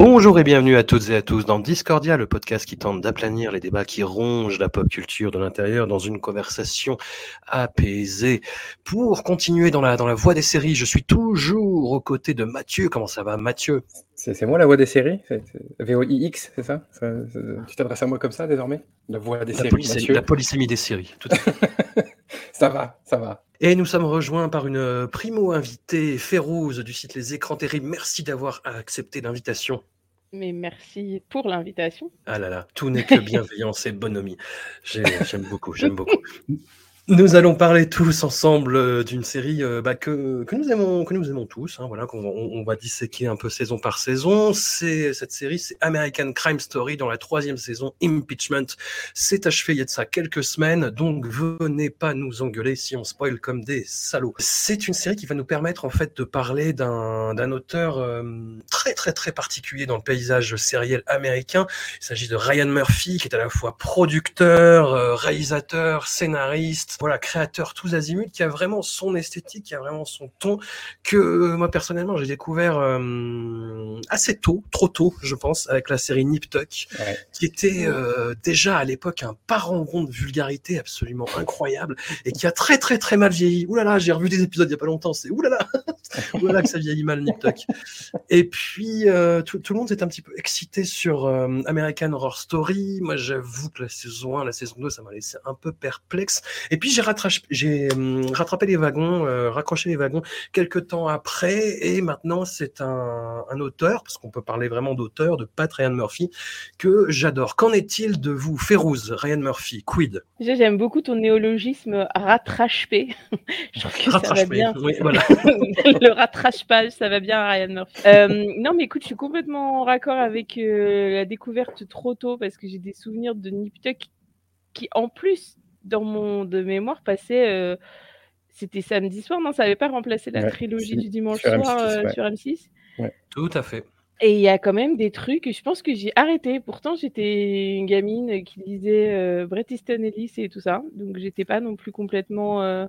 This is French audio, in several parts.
Bonjour et bienvenue à toutes et à tous dans Discordia, le podcast qui tente d'aplanir les débats qui rongent la pop culture de l'intérieur dans une conversation apaisée. Pour continuer dans la, dans la voie des séries, je suis toujours aux côtés de Mathieu. Comment ça va, Mathieu? C'est moi la voix des séries? VOIX, c'est ça, Ça- ça- Tu t'adresses à moi comme ça désormais? La voix des la, séries, polysémie, la polysémie des séries. Tout à fait. ça va, ça va. Et nous sommes rejoints par une primo invitée, Férouz du site Les Écrans Terribles. Merci d'avoir accepté l'invitation. Mais merci pour l'invitation. Ah là là, tout n'est que bienveillance et bonhomie. J'ai- J'aime beaucoup, j'aime beaucoup. Nous allons parler tous ensemble euh, d'une série euh, bah, que, que nous aimons, que nous aimons tous. Hein, voilà, qu'on on, va disséquer un peu saison par saison. C'est cette série, c'est American Crime Story dans la troisième saison, Impeachment. C'est achevé il y a de ça quelques semaines, donc venez pas nous engueuler si on spoil comme des salauds. C'est une série qui va nous permettre en fait de parler d'un d'un auteur euh, très très très particulier dans le paysage sériel américain. Il s'agit de Ryan Murphy, qui est à la fois producteur, euh, réalisateur, scénariste, voilà, créateur tous azimuts, qui a vraiment son esthétique, qui a vraiment son ton, que euh, moi personnellement j'ai découvert euh, assez tôt, trop tôt, je pense, avec la série Nip Tuck, Ouais. qui était euh, déjà à l'époque un parangon de vulgarité absolument incroyable et qui a très très très mal vieilli. Ouh là là, j'ai revu des épisodes il y a pas longtemps, c'est ouh là là, ouh là là que ça vieillit mal Nip Tuck. Et puis, tout, tout le monde est un petit peu excité sur American Horror Story. Moi, j'avoue que la saison 1, la saison 2, ça m'a laissé un peu perplexe. Et puis, j'ai rattrapé, hum, rattrapé les wagons, euh, raccroché les wagons quelques temps après. Et maintenant, c'est un, un auteur, parce qu'on peut parler vraiment d'auteur, de Pat Ryan Murphy, que j'adore. Qu'en est-il de vous, Férouz, Ryan Murphy, quid? J'aime beaucoup ton néologisme rattrapé. Je trouve que ça va Rattrapé. bien. Oui, voilà. le rattrapage, ça va bien à Ryan Murphy. Euh, non, mais écoute, je suis complètement en raccord avec euh, la découverte trop tôt parce que j'ai des souvenirs de Nip Tuck qui, en plus, dans mon de mémoire, passait. euh, c'était samedi soir, non Ça n'avait pas remplacé la Ouais, trilogie du dimanche sur soir M6, euh, ouais. sur M6 Tout à fait. Et il y a quand même des trucs, je pense que j'ai arrêté. Pourtant, j'étais une gamine qui lisait euh, Bret Easton Ellis et tout ça. Donc, j'étais pas non plus complètement, euh,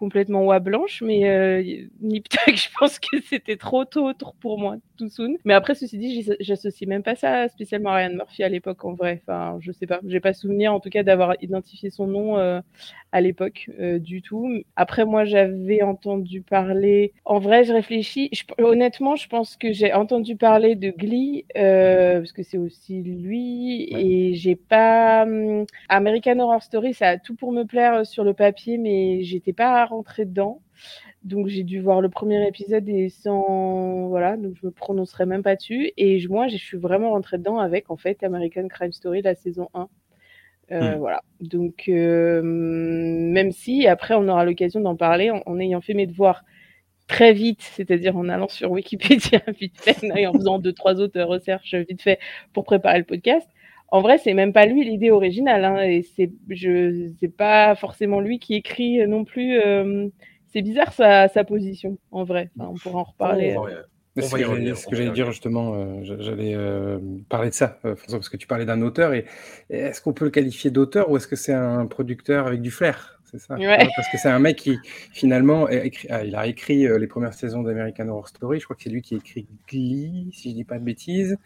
complètement oie blanche. Mais euh, Nip Tuck, je pense que c'était trop tôt pour moi, tout soon. Mais après, ceci dit, j'associe même pas ça spécialement à Ryan Murphy à l'époque, en vrai. Enfin, je sais pas. J'ai pas souvenir, en tout cas, d'avoir identifié son nom euh, à l'époque euh, du tout. Après, moi, j'avais entendu parler. En vrai, je réfléchis. Je- honnêtement, je pense que j'ai entendu parler de Glee euh, parce que c'est aussi lui. Et j'ai pas hum, American Horror Story. Ça a tout pour me plaire euh, sur le papier, mais j'étais pas rentrée dedans. Donc j'ai dû voir le premier épisode et sans voilà, donc je me prononcerai même pas dessus. Et moi, je suis vraiment rentrée dedans avec en fait American Crime Story la saison 1. Euh, Hmm. Voilà. Donc, euh, même si après on aura l'occasion d'en parler en, en ayant fait mes devoirs très vite, c'est-à-dire en allant sur Wikipédia vite fait et en faisant deux trois autres recherches vite fait pour préparer le podcast. En vrai, c'est même pas lui l'idée originale, hein, et c'est je c'est pas forcément lui qui écrit non plus. euh, c'est bizarre sa, sa position, en vrai. Enfin, on pourra en reparler. On va ce y que j'allais- revenir, ce on que va y j'allais dire justement, euh, je- j'allais euh, parler de ça, euh, François, parce que tu parlais d'un auteur, et, et est-ce qu'on peut le qualifier d'auteur ou est-ce que c'est un producteur avec du flair? C'est ça. Ouais. Parce que c'est un mec qui finalement a écrit, ah, il a écrit euh, les premières saisons d'American Horror Story. Je crois que c'est lui qui a écrit Glee, si je dis pas de bêtises.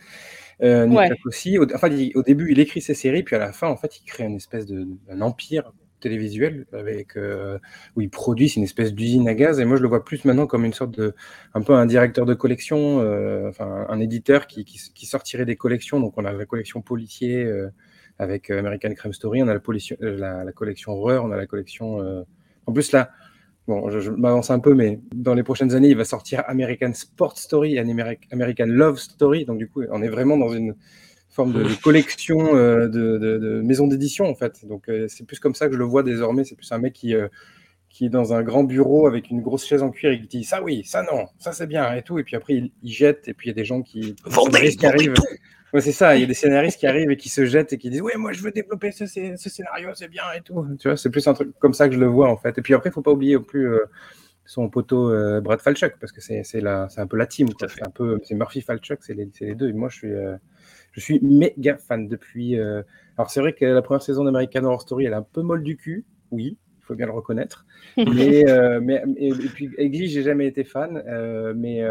Euh, Ouais. Aussi. Au, enfin, il- au début, il écrit ses séries, puis à la fin, en fait, il crée une espèce de un empire télévisuel avec euh, où il produit une espèce d'usine à gaz et moi je le vois plus maintenant comme une sorte de un peu un directeur de collection euh, enfin un éditeur qui, qui, qui sortirait des collections donc on a la collection policier euh, avec euh, American Crime Story on a la, euh, la, la collection horreur on a la collection euh, En plus, là, bon, je, je m'avance un peu, mais dans les prochaines années, il va sortir American Sport Story et American Love Story. Donc, du coup, on est vraiment dans une forme de, de collection euh, de, de, de maison d'édition, en fait. Donc, euh, c'est plus comme ça que je le vois désormais. C'est plus un mec qui, euh, qui est dans un grand bureau avec une grosse chaise en cuir et qui dit ça oui, ça non, ça c'est bien et tout. Et puis après, il, il jette. Et puis, il y a des gens qui, Vendez, qui vendez arrivent. tout Ouais, c'est ça, il y a des scénaristes qui arrivent et qui se jettent et qui disent Ouais, moi je veux développer ce, scé- ce scénario, c'est bien et tout. Tu vois, c'est plus un truc comme ça que je le vois en fait. Et puis après, il faut pas oublier non plus euh, son poteau euh, Brad Falchuk parce que c'est un peu la team. C'est un peu c'est Murphy Falchuk, c'est les, deux. Et moi, je suis, euh, je suis méga fan depuis. euh, Alors, c'est vrai que la première saison d'American Horror Story, elle est un peu molle du cul, oui. Il faut bien le reconnaître. mais, mais et, et puis, Eggy, j'ai jamais été fan. mais,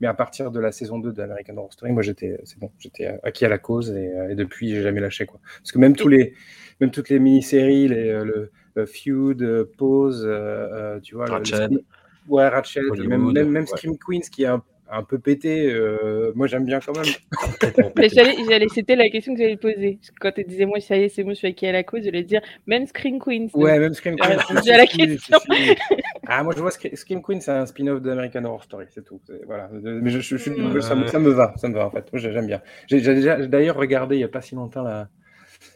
mais à partir de la saison 2 d'American Horror Story, moi, j'étais, c'est bon, j'étais acquis à la cause et, euh, et depuis, j'ai jamais lâché, quoi. Parce que même tous les, même toutes les mini-séries, les, euh, le, le Feud, euh, Pause, euh, euh, tu vois, le- le Ratchet. Scream- ouais, Ratchet, et même, même, même ouais. Scream Queens qui est un, un peu pété, euh, moi, j'aime bien quand même. J'allais, c'était la question que j'allais poser. Quand tu disais, moi, ça y est, c'est moi, je suis acquis à la cause, j'allais dire, même Screen Queens. donc- Ouais, même Scream J'ai Queen. répondu je à la je question. Ah, moi je vois Scre- Scream Queen, c'est un spin-off d'American Horror Story, c'est tout. Voilà. Mais je, je- je suis- Hmm. ça, me, ça me va, ça me va en fait. Moi j'ai- j'aime bien. J'ai j'ai déjà d'ailleurs regardé il n'y a pas si longtemps la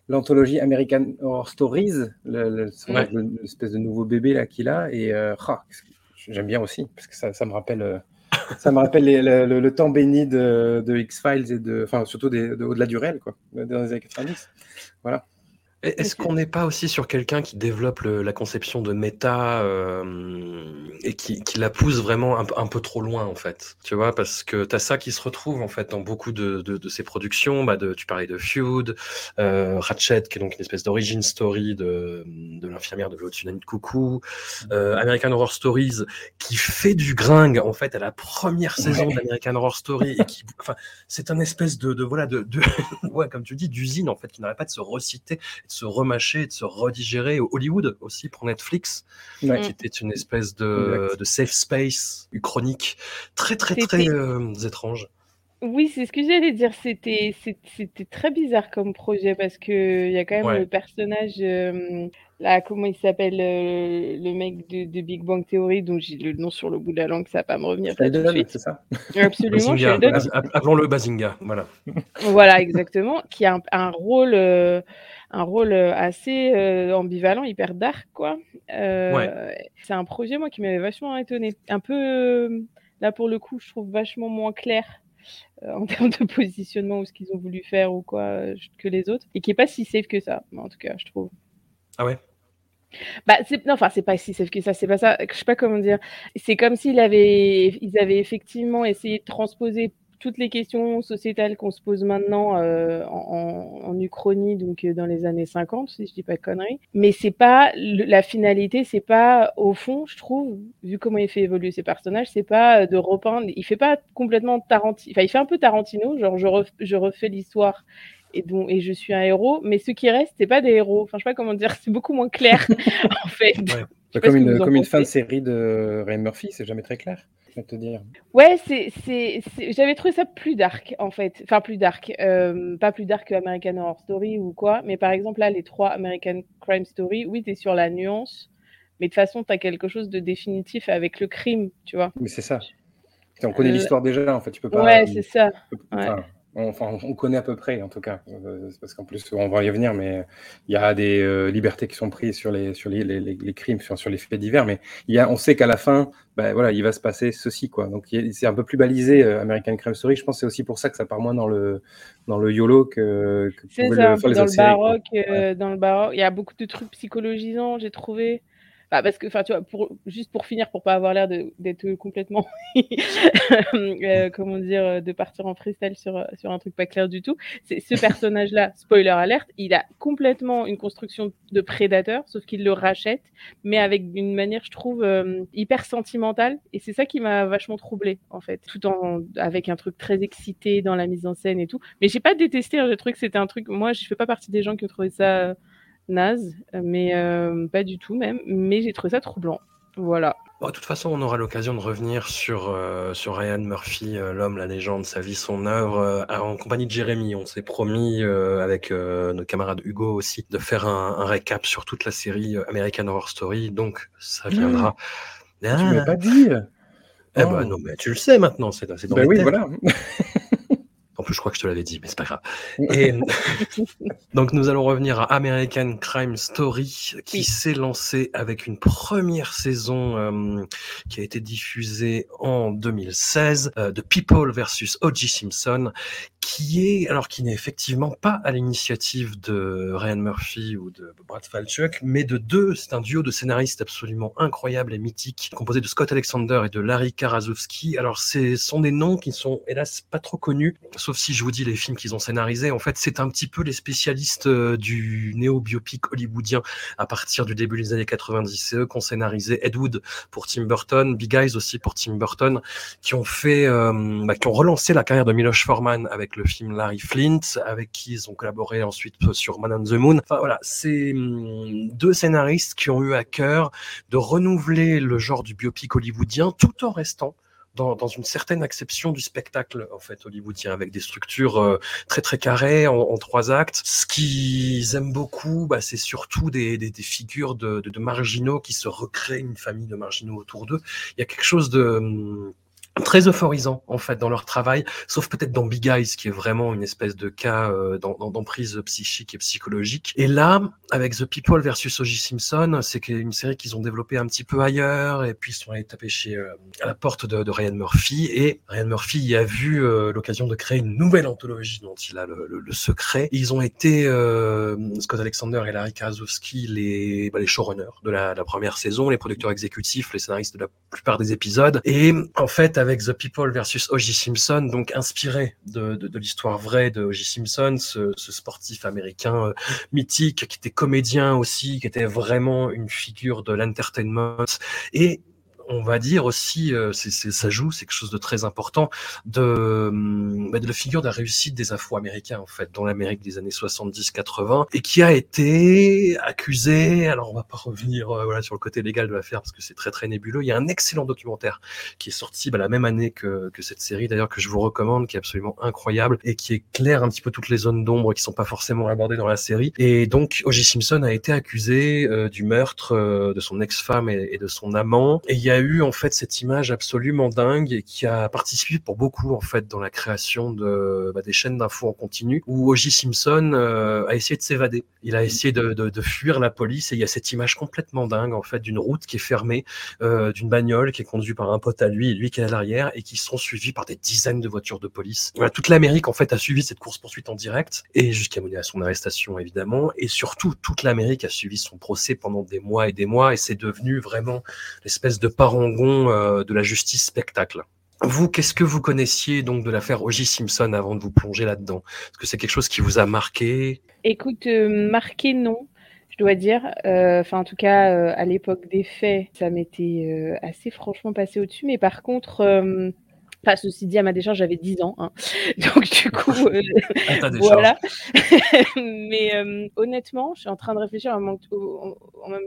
l'anthologie American Horror Stories, le- le- son- Ouais. le- l'espèce de nouveau bébé là qu'il a, et euh, que- j'aime bien aussi parce que ça, ça me rappelle. Ça me rappelle les- le, le- le temps béni de, de X-Files et de, enfin surtout de, au-delà du réel, quoi, dans les années 90. Voilà. Est-ce qu'on n'est pas aussi sur quelqu'un qui développe le- la conception de méta euh, et qui, qui la pousse vraiment un, peu- un peu trop loin en fait Tu vois, parce que tu as ça qui se retrouve en fait dans beaucoup de, de, de ces productions. Bah de, tu parlais de Feud, euh, Ratchet, qui est donc une espèce d'origin story de, de l'infirmière de l'autre de Coucou, euh, American Horror Stories, qui fait du gringue en fait à la première saison d'American Horror Story et qui, enfin, c'est un espèce de, de voilà de, de ouais comme tu dis d'usine en fait qui n'arrête pas de se reciter de se remâcher, de se redigérer. Hollywood aussi pour Netflix, Ouais. qui était une espèce de, safe space chronique très très très euh, étrange. Oui, c'est ce que j'allais dire. C'était, c'était très bizarre comme projet parce que il y a quand même Ouais. le personnage euh, là, comment il s'appelle, euh, le mec de, de Big Bang Theory, dont j'ai le nom sur le bout de la langue, ça va pas me revenir c'est ça? Absolument, Bazinga, app- appelons-le Bazinga, voilà. Voilà, exactement, qui a un, un rôle, euh, un rôle euh, assez euh, ambivalent, hyper dark, quoi. Euh, C'est un projet, moi, qui m'avait vachement étonné. Un peu, là, pour le coup, je trouve vachement moins clair euh, en termes de positionnement ou ce qu'ils ont voulu faire ou quoi que les autres, et qui est pas si safe que ça, en tout cas, je trouve. Ah ouais? Bah, c'est, non, enfin, c'est pas si safe que ça, c'est pas ça, je sais pas comment dire. C'est comme s'ils avaient, ils avaient effectivement essayé de transposer toutes les questions sociétales qu'on se pose maintenant euh, en, en, Uchronie, donc euh, dans les années 50, si je dis pas de conneries. Mais c'est pas le- la finalité, c'est pas au fond, je trouve, vu comment il fait évoluer ses personnages, c'est pas euh, de repeindre. Il fait pas complètement Tarantino. Enfin, il fait un peu Tarantino, genre je, ref- je refais l'histoire et je suis un héros. Mais ceux qui restent, c'est pas des héros. Enfin, je sais pas comment dire. C'est beaucoup moins clair en fait. Ouais. Comme une, comme une fin de série de Ray Murphy, c'est jamais très clair, je vais te dire. Ouais, c'est, c'est, c'est- j'avais trouvé ça plus dark, en fait. Enfin, plus dark. Euh, pas plus dark que American Horror Story ou quoi. Mais par exemple, là, les trois American Crime Story, oui, t'es sur la nuance. Mais de toute façon, t'as quelque chose de définitif avec le crime, tu vois. Mais c'est ça. On connaît Euh, l'histoire déjà, en fait. Tu peux pas. Ouais, c'est ça. Enfin, on connaît à peu près, en tout cas. Euh, parce qu'en plus, on va y venir, mais il y a des euh, libertés qui sont prises sur les, sur les, les, les- les crimes, sur, sur les faits divers. Mais il y a, on sait qu'à la fin, ben, voilà, il va se passer ceci, quoi. Donc, c'est un peu plus balisé, euh, American Crime Story. Je pense que c'est aussi pour ça que ça part moins dans le, dans le YOLO que, ça, le les dans autres le séries, baroque, dans le baroque, il y a beaucoup de trucs psychologisants, j'ai trouvé. Bah, parce que, enfin, tu vois, pour, juste pour finir, pour pas avoir l'air de- d'être complètement, euh, comment dire, euh, de partir en freestyle sur, sur un truc pas clair du tout, c'est ce personnage-là, spoiler alerte, il a complètement une construction de prédateur, sauf qu'il le rachète, mais avec une manière, je trouve, euh, hyper sentimentale, et c'est ça qui m'a vachement troublée, en fait, tout en, avec un truc très excité dans la mise en scène et tout. Mais j'ai pas détesté, hein, j'ai trouvé que c'était un truc, moi, je fais pas partie des gens qui ont trouvé ça euh, naze, mais euh, pas du tout même, mais j'ai trouvé ça troublant. Voilà. Bon, de toute façon, on aura l'occasion de revenir sur, euh, sur Ryan Murphy, euh, l'homme, la légende, sa vie, son œuvre, euh, en compagnie de Jérémy. On s'est promis, euh, avec euh, notre camarade Hugo aussi, de faire un, un récap sur toute la série American Horror Story. Donc, ça viendra. Tu m'as pas dit Eh Oh. ben non, mais tu le sais maintenant, c'est dans Ben les oui, voilà. En plus, je crois que je te l'avais dit, mais c'est pas grave. Et donc, nous allons revenir à American Crime Story, qui Oui. s'est lancé avec une première saison euh, qui a été diffusée en 2016 euh, de People versus O.J. Simpson, qui est, alors qui n'est effectivement pas à l'initiative de Ryan Murphy ou de Brad Falchuk, mais de deux, c'est un duo de scénaristes absolument incroyable et mythique, composé de Scott Alexander et de Larry Karaszewski. Alors, ce sont des noms qui sont, hélas, pas trop connus, sauf si je vous dis les films qu'ils ont scénarisés. En fait, c'est un petit peu les spécialistes euh, du néo-biopic hollywoodien à partir du début des années 90. C'est eux qui ont scénarisé Ed Wood pour Tim Burton, Big Eyes aussi pour Tim Burton, qui ont fait, euh, bah, qui ont relancé la carrière de Miloš Forman avec le film Larry Flint, avec qui ils ont collaboré ensuite sur Man on the Moon. Enfin voilà, c'est hum, deux scénaristes qui ont eu à cœur de renouveler le genre du biopic hollywoodien tout en restant dans, dans une certaine acception du spectacle en fait hollywoodien avec des structures euh, très très carrées en, en trois actes. Ce qu'ils aiment beaucoup, bah, c'est surtout des, des, des figures de, de, de marginaux qui se recréent une famille de marginaux autour d'eux. Il y a quelque chose de hum, très euphorisant en fait dans leur travail, sauf peut-être dans Big Eyes qui est vraiment une espèce de cas euh, d'em- d'em- d'emprise psychique et psychologique. Et là, avec The People versus O.J. Simpson, c'est une série qu'ils ont développée un petit peu ailleurs et puis ils sont allés taper chez euh, à la porte de, de Ryan Murphy et Ryan Murphy y a vu euh, l'occasion de créer une nouvelle anthologie dont il a le, le- le secret. Ils ont été euh, Scott Alexander et Larry Karaszewski les, bah, les showrunners de la, la première saison, les producteurs exécutifs, les scénaristes de la plupart des épisodes. Et en fait, avec The People versus O.J. Simpson, donc inspiré de, l'histoire vraie de O.J. Simpson, ce, ce sportif américain euh, mythique qui était comédien aussi, qui était vraiment une figure de l'entertainment et on va dire aussi, euh, c'est, c'est- ça joue, c'est quelque chose de très important, de, hum, bah, de la figure de la réussite des Afro-Américains, en fait, dans l'Amérique des années 70-80, et qui a été accusé, alors on va pas revenir euh, voilà, sur le côté légal de l'affaire, parce que c'est très très nébuleux, il y a un excellent documentaire qui est sorti bah, la même année que, que cette série, d'ailleurs, que je vous recommande, qui est absolument incroyable, et qui éclaire un petit peu toutes les zones d'ombre qui sont pas forcément abordées dans la série. Et donc, O.J. Simpson a été accusé euh, du meurtre euh, de son ex-femme et, et de son amant, et il y a eu en fait cette image absolument dingue et qui a participé pour beaucoup en fait dans la création de bah, des chaînes d'infos en continu où O.J. Simpson euh, a essayé de s'évader. Il a essayé de, de, de fuir la police et il y a cette image complètement dingue en fait d'une route qui est fermée, euh, d'une bagnole qui est conduite par un pote à lui et lui qui est à l'arrière et qui sont suivis par des dizaines de voitures de police. Voilà, toute l'Amérique en fait a suivi cette course poursuite en direct et jusqu'à mener à son arrestation évidemment et surtout toute l'Amérique a suivi son procès pendant des mois et des mois et c'est devenu vraiment l'espèce de parangon euh, de la justice spectacle. Vous, qu'est-ce que vous connaissiez donc de l'affaire O.J. Simpson avant de vous plonger là-dedans? Est-ce que c'est quelque chose qui vous a marqué? Écoute, euh, marqué non, je dois dire. Euh, Enfin, en tout cas, à l'époque des faits, ça m'était assez franchement passé au-dessus. Mais par contre, enfin, ceci dit, à ma décharge, j'avais 10 ans. hein. Donc, du coup, euh, décharge voilà. Mais euh, honnêtement, je suis en train de réfléchir en même,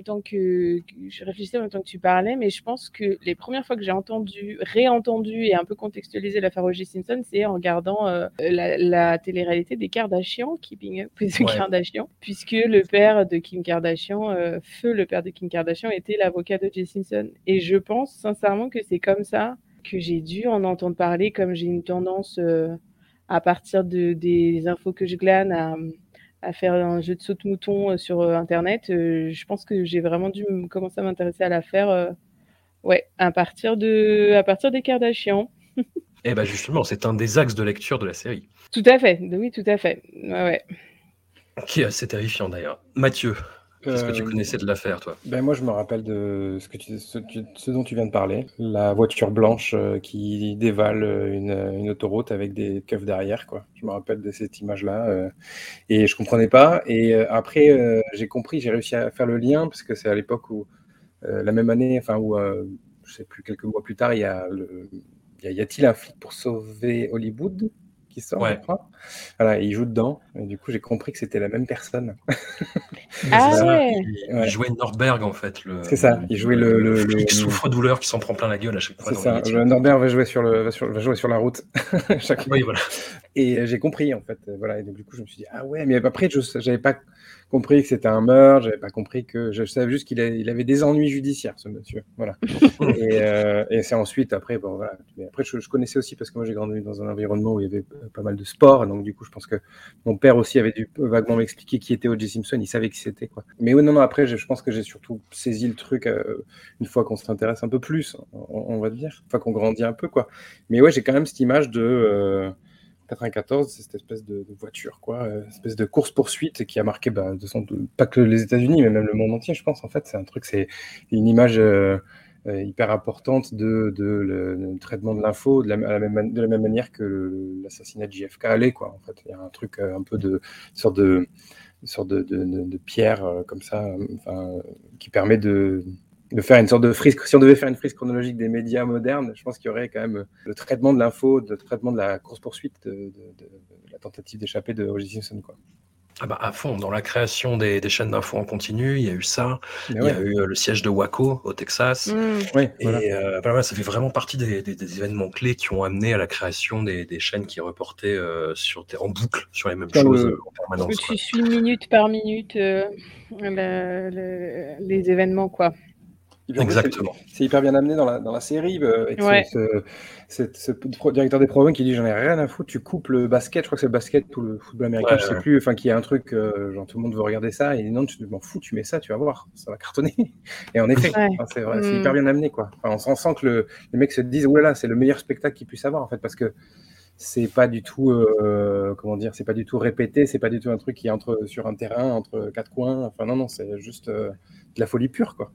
temps que, je réfléchissais en même temps que tu parlais, mais je pense que les premières fois que j'ai entendu, réentendu et un peu contextualisé l'affaire O.J. Simpson, c'est en regardant euh, la, la télé-réalité des Kardashian, Keeping Up with the Ouais. Kardashian, puisque le père de Kim Kardashian, feu le père de Kim Kardashian, était l'avocat de O.J. Simpson. Et je pense sincèrement que c'est comme ça que j'ai dû en entendre parler, comme j'ai une tendance euh, à partir de, des infos que je glane à, à faire un jeu de saute-mouton euh, sur euh, Internet. Euh, je pense que j'ai vraiment dû me- commencer à m'intéresser à l'affaire euh, ouais, à, partir de, à partir des Kardashians. Eh ben justement, c'est un des axes de lecture de la série, Tout à fait, oui, tout à fait. Ouais, ouais. qui est assez terrifiant d'ailleurs. Mathieu, qu'est-ce que tu Euh, connaissais de l'affaire, toi? Ben moi, je me rappelle de ce, que tu, ce, tu- ce dont tu viens de parler. La voiture blanche euh, qui dévale euh, une, une autoroute avec des keufs derrière, quoi. Je me rappelle de cette image-là. euh, et je comprenais pas. Et après, euh, j'ai compris, j'ai réussi à faire le lien, parce que c'est à l'époque où, euh, la même année, enfin, où, je sais plus, quelques mois plus tard, il y a le, il y a- y a-t-il un flic pour sauver Hollywood? Qui sort, Ouais. je crois. Voilà, il joue dedans. Et du coup, j'ai compris que c'était la même personne. Ah ouais. Il, jouait Norberg en fait. le- C'est ça, il jouait le- le- flic le- souffre-douleur qui s'en prend plein la gueule à chaque fois. C'est ça. Le Norbert va jouer sur, le, va sur, va jouer sur la route. Chaque fois. Oui, voilà. Et euh, j'ai compris en fait. Euh, Voilà. Et donc du coup, je me suis dit ah ouais, mais après, je n'avais pas compris que c'était un meurtre. J'avais pas compris que je savais juste qu'il il avait des ennuis judiciaires, ce monsieur. Voilà. et euh, et c'est ensuite après, bon voilà. Mais après, je, je connaissais aussi parce que moi j'ai grandi dans un environnement où il y avait euh, pas mal de sport. Donc du coup, je pense que mon père aussi avait dû vaguement m'expliquer qui était O.J. Simpson. Il savait qui c'était quoi. Mais oui, non, non. Après, je, je pense que j'ai surtout saisi le truc euh, une fois qu'on s'intéresse un peu plus, on, on va dire, une fois qu'on grandit un peu quoi. Mais ouais, j'ai quand même cette image de euh, 94, c'est cette espèce de, voiture, quoi, euh, espèce de course-poursuite qui a marqué, de- pas que les États-Unis, mais même le monde entier, je pense. En fait, c'est un truc, c'est une image euh, euh, hyper importante de, de le, traitement de l'info de la, même, de la même manière que l'assassinat de JFK allait, quoi. En fait, il y a un truc un peu de sorte de sorte de, de, pierre comme ça, qui permet de de faire une sorte de frise. Si on devait faire une frise chronologique des médias modernes, je pense qu'il y aurait quand même le traitement de l'info, le traitement de la course-poursuite, de, de- de- de la tentative d'échapper de O.J. Simpson. Quoi. Ah bah, à fond, dans la création des, des chaînes d'infos en continu, il y a eu ça. Mais Il y a eu euh, le siège de Waco au Texas. Mm. ouais, Et voilà. euh, bah ça fait vraiment partie des, des- des événements clés qui ont amené à la création des, des chaînes qui reportaient euh, sur, en boucle sur les mêmes Dans choses le- en permanence. quoi. Tu suis minute par minute euh, le- le- les événements, quoi. Exactement. c'est- hyper bien amené dans la, dans la série, euh, avec ce- Ouais. ce, directeur des programmes qui dit J'en ai rien à foutre, tu coupes le basket, je crois que c'est le basket ou le football américain, Ouais, je sais ouais. plus, enfin, qui est un truc, euh, genre tout le monde veut regarder ça, et il dit non, tu m'en fous, tu mets ça, tu vas voir, ça va cartonner. Et en effet, enfin, c'est Mm. hyper bien amené, quoi. Enfin, on, s'en sent que le, les mecs se disent là, c'est le meilleur spectacle qu'ils puissent avoir, en fait, parce que c'est pas du tout, euh, comment dire, c'est pas du tout répété, c'est pas du tout un truc qui est entre, sur un terrain, entre quatre coins, enfin, non, non, c'est juste euh, de la folie pure, quoi.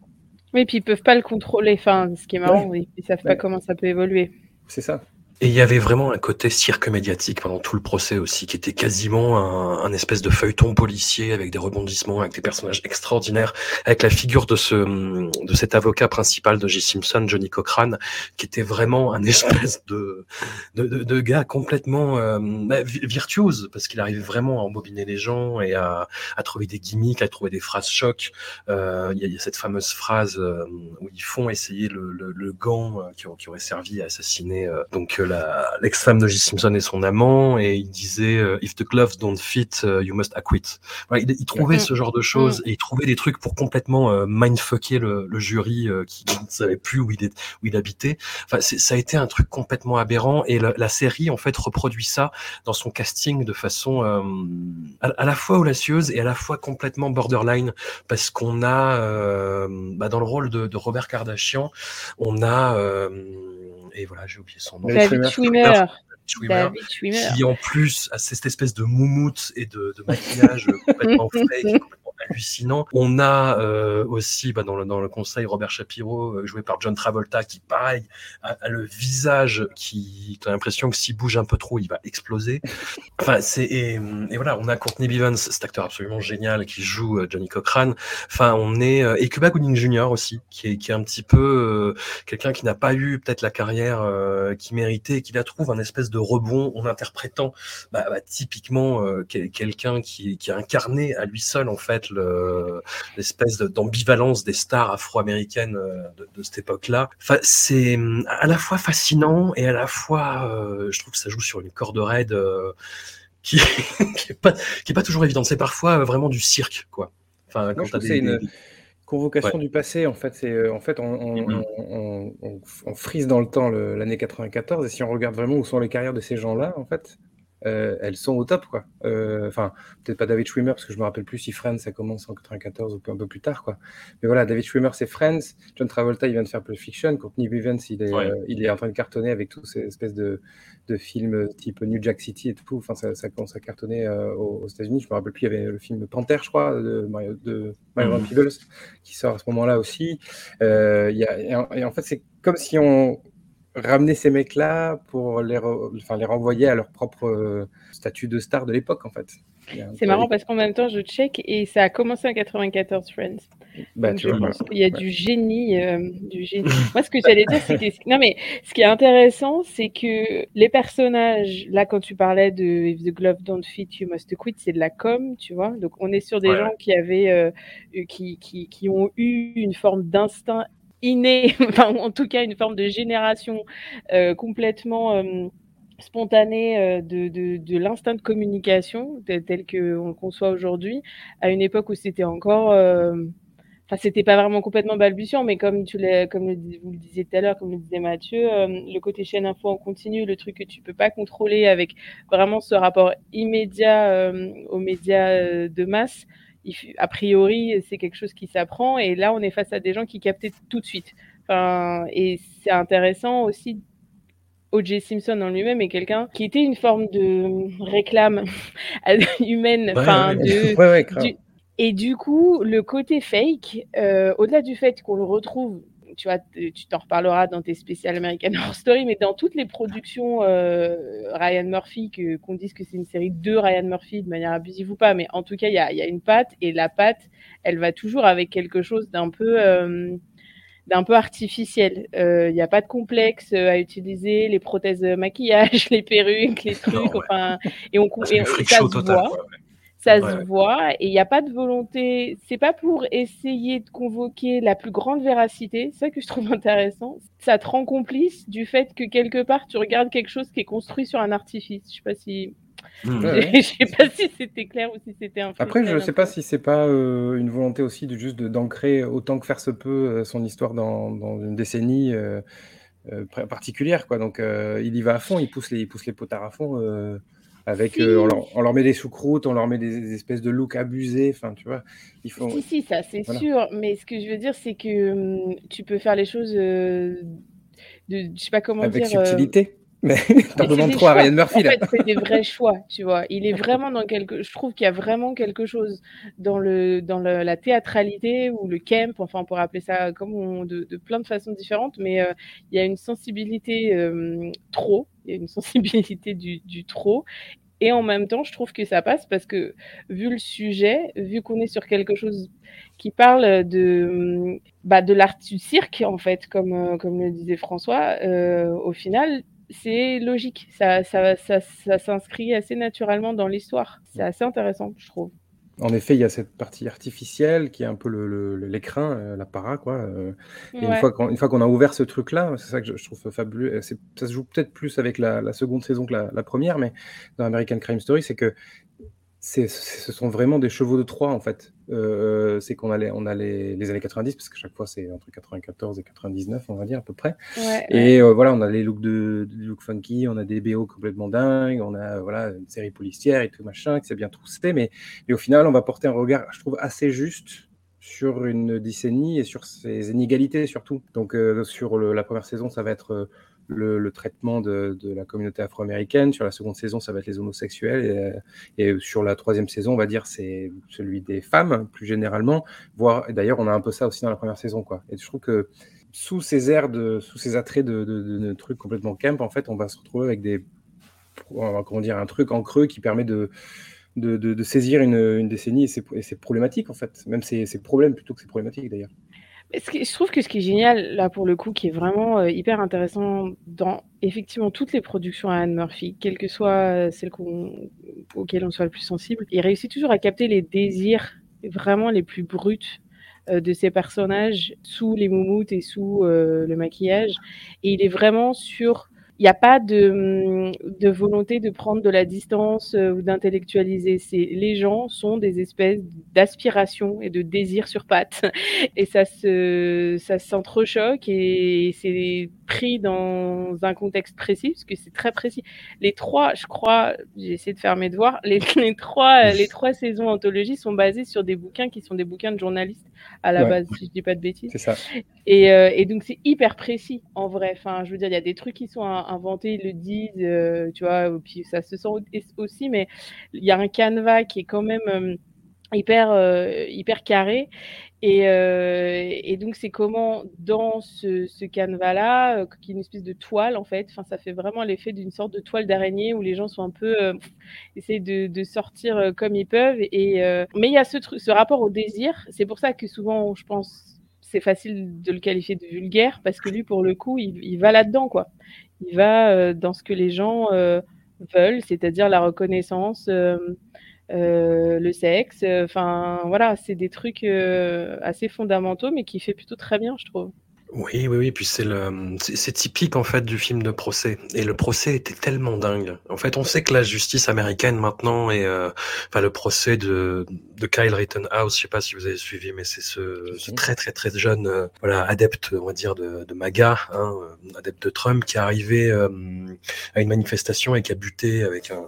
Oui, puis ils peuvent pas le contrôler. Enfin, ce qui est marrant, ils, ils savent pas comment ça peut évoluer. C'est ça. Et il y avait vraiment un côté cirque médiatique pendant tout le procès aussi, qui était quasiment un, un espèce de feuilleton policier avec des rebondissements, avec des personnages extraordinaires, avec la figure de ce de cet avocat principal de J. Simpson, Johnny Cochran, qui était vraiment un espèce de de, de, de gars complètement euh, bah, vi- virtuose, parce qu'il arrivait vraiment à embobiner les gens et à, à trouver des gimmicks, à trouver des phrases chocs. Euh, Il y, a- il y a cette fameuse phrase euh, où ils font essayer le, le, le gant euh, qui, qui aurait servi à assassiner euh, donc euh, l'ex-femme de J. Simpson et son amant, et il disait euh, If the gloves don't fit, uh, you must acquit. Voilà, il, il trouvait Mhm. ce genre de choses et il trouvait des trucs pour complètement euh, mindfucker le, le jury euh, qui, ne savait plus où il, est, où il habitait. Enfin, ça a été un truc complètement aberrant et la, la série en fait reproduit ça dans son casting de façon euh, à, à la fois audacieuse et à la fois complètement borderline parce qu'on a euh, bah, dans le rôle de, de Robert Kardashian, on a euh, et voilà j'ai oublié son nom. David Schwimmer. Schwimmer. Schwimmer, David Schwimmer. qui en plus a cette espèce de moumoute et de, de maquillage complètement fake, complètement On a euh, aussi bah, dans, le, dans le conseil Robert Shapiro, euh, joué par John Travolta, qui pareil a, a le visage qui, t'as l'impression que s'il bouge un peu trop, il va exploser. Enfin, c'est et, voilà, on a Courtney Bivens, cet acteur absolument génial qui joue euh, Johnny Cochran. Enfin, on est euh, et Cuba Gooding Jr. aussi, qui est, qui est un petit peu euh, quelqu'un qui n'a pas eu peut-être la carrière euh, qu'il méritait, et qui la trouve un espèce de rebond en interprétant bah, bah, typiquement quel- quelqu'un qui, qui a incarné à lui seul en fait l'espèce d'ambivalence des stars afro-américaines euh, de, de cette époque-là. Enfin, c'est à la fois fascinant et à la fois, euh, je trouve que ça joue sur une corde raide euh, qui, qui est pas qui est pas toujours évidente. C'est parfois vraiment du cirque, quoi. Enfin, Non, quand c'est une- Convocation du passé, en fait, c'est en fait on, on, on- frise dans le temps l'année 94 et si on regarde vraiment où sont les carrières de ces gens-là, en fait, euh, elles sont au top, quoi. Euh, Enfin, peut-être pas David Schwimmer parce que je me rappelle plus si Friends ça commence en 94 ou un peu plus tard, quoi. Mais voilà, David Schwimmer c'est Friends, John Travolta il vient de faire Pulp Fiction, Courtney Bivens il est, Ouais. euh, il est en train de cartonner avec tous ces espèces de, de films type New Jack City et tout. Enfin, ça, ça commence à cartonner aux, aux États-Unis. Je me rappelle plus, il y avait le film Panther, je crois, de Mario, de Myron Mhm. Peebles qui sort à ce moment-là aussi. Il y a, et en, et en fait, c'est comme si on ramenait ces mecs-là pour les, re- enfin, les renvoyer à leur propre euh, statut de star de l'époque, en fait. C'est marrant parce qu'en même temps, je check et ça a commencé en 94, Friends. Bah, Donc, tu je vois, pense qu'il y a du génie, euh, du génie. Moi, ce que j'allais dire, non, mais ce qui est intéressant, c'est que les personnages, là, quand tu parlais de If the glove don't fit, you must quit, c'est de la com, tu vois. Donc, on est sur des Ouais, gens qui avaient, euh, eu- qui, qui, qui ont eu une forme d'instinct inné, enfin, en tout cas, une forme de génération euh, complètement euh, spontanée euh, de, de, de l'instinct de communication tel, qu'on le conçoit aujourd'hui, à une époque où c'était encore euh, Enfin, c'était pas vraiment complètement balbutiant, mais comme tu comme vous le disiez tout à l'heure, comme le disait Mathieu, euh, le côté chaîne info en continu, le truc que tu peux pas contrôler avec vraiment ce rapport immédiat aux médias de masse, a priori, c'est quelque chose qui s'apprend. Et là, on est face à des gens qui captaient tout de suite. Enfin, et c'est intéressant aussi. O.J. Simpson en lui-même est quelqu'un qui était une forme de réclame humaine, Ouais, enfin ouais. de, Ouais, ouais, grave. du- et du coup, le côté fake, euh, au-delà du fait qu'on le retrouve, tu vois, tu t'en reparleras dans tes spéciales American Horror Story, mais dans toutes les productions euh, Ryan Murphy, que, qu'on dise que c'est une série de Ryan Murphy de manière abusive ou pas, mais en tout cas, il y a, il y a une patte, et la patte, elle va toujours avec quelque chose d'un peu... euh, d'un peu artificiel. Euh, Il n'y a pas de complexe à utiliser, les prothèses de maquillage, les perruques, les trucs, Non, ouais. enfin, et, on, et, et ça se voit quoi. Ça Ouais, se voit et il n'y a pas de volonté. C'est pas pour essayer de convoquer la plus grande véracité. C'est ça que je trouve intéressant. Ça te rend complice du fait que quelque part tu regardes quelque chose qui est construit sur un artifice. Je sais pas si, Hmm. Ouais, je sais pas si c'était clair ou si c'était un. Après, je freestyle sais pas si c'est pas euh, une volonté aussi de juste d'ancrer autant que faire se peut euh, son histoire dans, dans une décennie euh, euh, particulière, quoi. Donc, euh, il y va à fond, il pousse les, il pousse les potards à fond. Avec, Si. euh, on, leur, on leur met des choucroutes, on leur met des, des espèces de looks abusés. Enfin, tu vois, ils font. Si, si, ça c'est Voilà. sûr. Mais ce que je veux dire, c'est que hum, tu peux faire les choses euh, de, je sais pas comment avec dire. euh, subtilité. Mais t'en c'est demandes des trop à. Ryan Murphy, En là. fait, c'est des vrais choix, tu vois. Il est vraiment dans quelque. Je trouve qu'il y a vraiment quelque chose dans le dans le- la théâtralité ou le camp. Enfin, on pourrait appeler ça comme on, de, de plein de façons différentes, mais euh, il y a une sensibilité euh, trop. Il y a une sensibilité du, du trop. Et en même temps, je trouve que ça passe parce que, vu le sujet, vu qu'on est sur quelque chose qui parle de, bah, de l'art du cirque, en fait, comme, euh, comme le disait François, euh, au final, c'est logique. Ça, ça, ça, ça s'inscrit assez naturellement dans l'histoire. C'est assez intéressant, je trouve. En effet, il y a cette partie artificielle qui est un peu le- le- le- l'écrin, euh, la para, quoi. euh, Et une Ouais. fois qu'on une fois qu'on a ouvert ce truc-là, c'est ça que je, je trouve fabuleux. euh, Ça se joue peut-être plus avec la, la seconde saison que la, la première, mais dans American Crime Story, c'est que ce sont vraiment des chevaux de Troie, en fait. Euh, c'est qu'on a, les, on a les, les années 90, parce que chaque fois c'est entre 94 et 99, on va dire, à peu près. Ouais, ouais. Et euh, voilà, on a les looks de, de look funky, on a des BO complètement dingues, on a voilà une série policière et tout machin, qui s'est bien troussé, mais au final, on va porter un regard, je trouve, assez juste sur une décennie et sur ses inégalités surtout. Donc euh, sur le- la première saison, ça va être le, traitement de, la communauté afro-américaine. Sur la seconde saison, ça va être les homosexuels. Et, euh, et sur la troisième saison, on va dire c'est celui des femmes plus généralement. Voire, d'ailleurs, on a un peu ça aussi dans la première saison, quoi. Et je trouve que sous ces airs de, sous ces attraits de, de, trucs complètement camp, en fait, on va se retrouver avec des, comment dire, un truc en creux qui permet de, saisir une, décennie et c'est, et c'est problématique en fait, même c'est, c'est problème plutôt que c'est problématique d'ailleurs. Je trouve que ce qui est génial, là, pour le coup, qui est vraiment euh, hyper intéressant dans effectivement toutes les productions à Anne Murphy, quelles que soient euh, celles qu'on- auxquelles on soit le plus sensible, il réussit toujours à capter les désirs vraiment les plus bruts euh, de ses personnages sous les moumoutes et sous le maquillage. Et il est vraiment sur. Il n'y a pas de, hum, de volonté de prendre de la distance euh, ou d'intellectualiser. C'est les gens sont des espèces d'aspirations et de désirs sur pattes et ça se ça s'entrechoque et c'est pris dans un contexte précis parce que c'est très précis. Les trois, je crois, j'ai essayé de faire mes devoirs. Les, les trois les trois saisons anthologie sont basées sur des bouquins qui sont des bouquins de journalistes à la Ouais. base, si je dis pas de bêtises. C'est ça. Et, euh, et donc c'est hyper précis en vrai. Enfin, je veux dire, il y a des trucs qui sont inventés, ils le disent, euh, tu vois, puis ça se sent au- aussi, mais il y a un canevas qui est quand même euh, hyper euh, hyper carré. Et, donc, c'est comment, dans ce, ce canevas-là, qui est une espèce de toile, en fait, ça fait vraiment l'effet d'une sorte de toile d'araignée où les gens sont un peu, essayent de, sortir comme ils peuvent. Et, mais il y a ce, rapport au désir. C'est pour ça que souvent, je pense, c'est facile de le qualifier de vulgaire, parce que lui, pour le coup, il va là-dedans, quoi. Il va euh, dans ce que les gens euh, veulent, c'est-à-dire la reconnaissance. euh, le sexe, enfin voilà, c'est des trucs assez fondamentaux, mais qui fait plutôt très bien, je trouve. Oui, oui, oui. Puis c'est le, c'est typique en fait du film de procès. Et le procès était tellement dingue. En fait, on sait que la justice américaine maintenant est, euh, enfin le procès de de Kyle Rittenhouse. Je sais pas si vous avez suivi, mais c'est ce, ce très très très jeune, euh, voilà, adepte, on va dire de, de MAGA, hein, adepte de Trump, qui est arrivé euh, à une manifestation et qui a buté avec un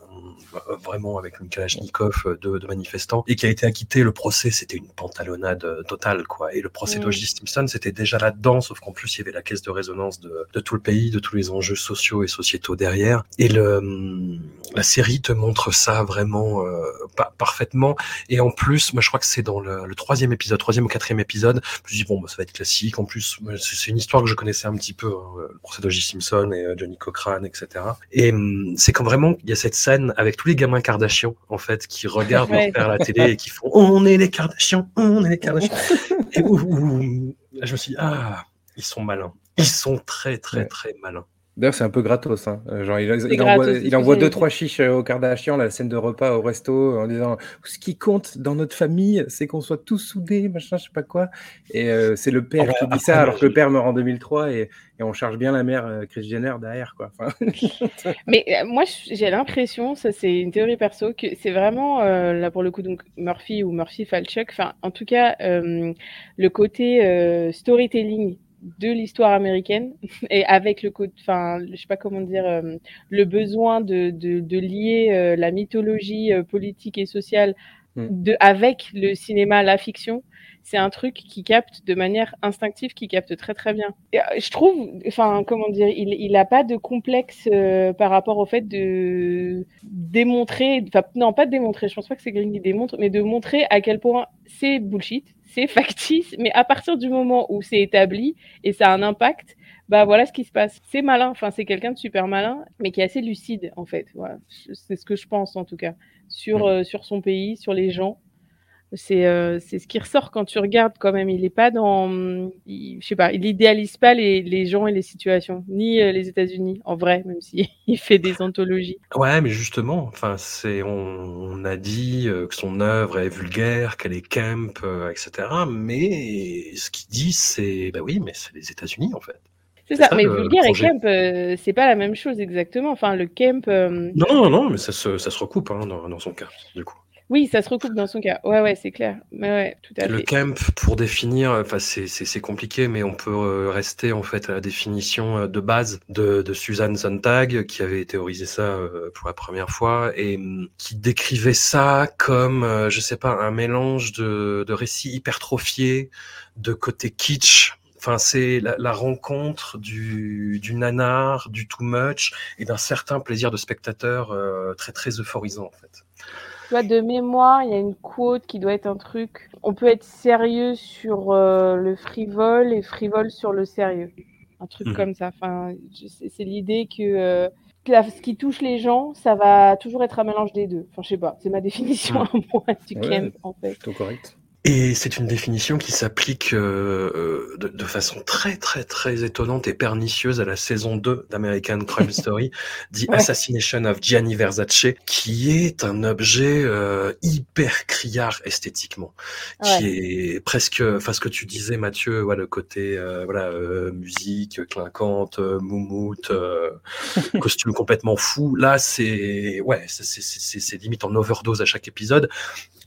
vraiment avec une Kalachnikov euh, de, de manifestants et qui a été acquitté. Le procès, c'était une pantalonnade euh, totale, quoi. Et le procès Mm. d'O.J. Simpson, c'était déjà là-dedans, sauf qu'en plus, il y avait la caisse de résonance de, de tout le pays, de tous les enjeux sociaux et sociétaux derrière. Et le, hum, la série te montre ça vraiment euh, pa- parfaitement. Et en plus, moi, je crois que c'est dans le, le troisième épisode, troisième ou quatrième épisode. Je me dis bon, bah, ça va être classique. En plus, c'est une histoire que je connaissais un petit peu, hein, le procès d'O.J. Simpson et euh, Johnny Cochran, etc. Et hum, c'est quand vraiment il y a cette scène avec tous les gamins Kardashian en fait qui regardent leur père à la télé et qui font on est les Kardashian, on est les Kardashian. et où, où- là, je me suis dit, ah ils sont malins, ils sont très très Ouais. très malins. D'ailleurs, c'est un peu gratos. Hein. Genre, il, envoie, il envoie deux, trois chiches euh, au Kardashian, la scène de repas au resto, en disant Ce qui compte dans notre famille, c'est qu'on soit tous soudés, machin, je sais pas quoi. Et euh, c'est le père Ah ouais, qui dit après, ça, alors que le père meurt en 2003 et, et on charge bien la mère euh, Kris Jenner derrière, quoi. Enfin, Mais euh, moi, j'ai l'impression, ça c'est une théorie perso, que c'est vraiment, euh, là pour le coup, donc Murphy ou Murphy Falchuk, enfin, en tout cas, euh, le côté euh, storytelling de l'histoire américaine et avec le enfin, je sais pas comment dire, euh, le besoin de, de, de lier euh, la mythologie euh, politique et sociale Mm. de, avec le cinéma, la fiction. C'est un truc qui capte de manière instinctive, qui capte très très bien. Et, je trouve, enfin, comment dire, il il a pas de complexe par rapport au fait de démontrer, enfin non pas de démontrer, je pense pas que c'est Green qui démontre, mais de montrer à quel point c'est bullshit, c'est factice, mais à partir du moment où c'est établi et ça a un impact, bah voilà ce qui se passe. C'est malin, enfin c'est quelqu'un de super malin, mais qui est assez lucide en fait. Voilà, c'est ce que je pense en tout cas sur euh, sur son pays, sur les gens. C'est euh, c'est ce qui ressort quand tu regardes quand même. Il est pas dans, il, je sais pas, il idéalise pas les, les gens et les situations, ni euh, les États-Unis en vrai, même si il fait des anthologies. Ouais, mais justement, enfin, c'est, on, on a dit euh, que son œuvre est vulgaire, qu'elle est camp, etc. Mais ce qu'il dit, c'est, bah oui, mais c'est les États-Unis en fait. C'est ça, ça, mais le- le vulgaire et camp, euh, c'est pas la même chose exactement. Enfin, le camp, euh, Non, non, non, mais ça se, ça se recoupe hein, dans, dans son cas, du coup. Oui, ça se recoupe dans son cas. Ouais, ouais, c'est clair. Mais ouais, tout à Le fait. camp, pour définir, enfin c'est compliqué, mais on peut euh, rester en fait à la définition euh, de base de, de Suzanne Sontag, qui avait théorisé ça euh, pour la première fois et hum, qui décrivait ça comme, je sais pas, un mélange de, de récits hypertrophiés, de côté kitsch. Enfin, c'est la, la rencontre du, du nanar, du too much et d'un certain plaisir de spectateur euh, très très euphorisant en fait. Tu vois, de mémoire, il y a une quote qui doit être un truc. On peut être sérieux sur euh, le frivole et frivole sur le sérieux. Un truc Mhm. comme ça. Enfin, c'est l'idée que, euh, que la- ce qui touche les gens, ça va toujours être un mélange des deux. Enfin, je sais pas. C'est ma définition à moi du Ouais. camp, en fait. plutôt correct. Et c'est une définition qui s'applique euh, euh, de, de façon très très très étonnante et pernicieuse à la saison 2 d'American Crime Story, Ouais. Assassination of Gianni Versace, qui est un objet euh, hyper criard esthétiquement, qui est presque, enfin ce que tu disais Mathieu, ouais, le côté euh, voilà euh, musique clinquante, euh, moumoute, euh, costume complètement fou. Là c'est ouais, c'est c'est- c'est c'est limite en overdose à chaque épisode,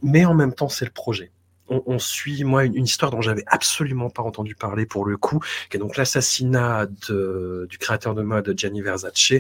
mais en même temps c'est le projet on, on suit moi une, une histoire dont j'avais absolument pas entendu parler pour le coup, qui est donc l'assassinat du créateur de mode Gianni Versace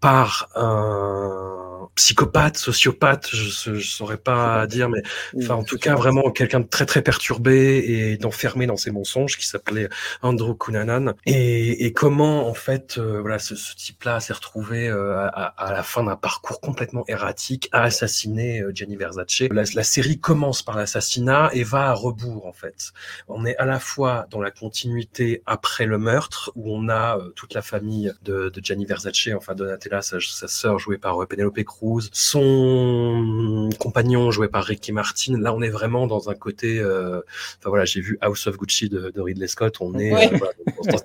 par un psychopathe, sociopathe, je, je saurais pas dire, mais enfin en tout cas vraiment quelqu'un de très très perturbé et d'enfermé dans ses mensonges qui s'appelait Andrew Cunanan. Et, et comment en fait euh, voilà ce, ce type-là s'est retrouvé euh, à, à la fin d'un parcours complètement erratique à assassiner euh, Gianni Versace. La, la série commence par l'assassinat et va à rebours en fait. On est à la fois dans la continuité après le meurtre, où on a euh, toute la famille de, de Gianni Versace, enfin Donatella, sa, sa sœur jouée par euh, Penelope Cruz, son compagnon joué par Ricky Martin. Là, on est vraiment dans un côté. euh, Enfin voilà, j'ai vu House of Gucci de, de Ridley Scott. On est Ouais. voilà,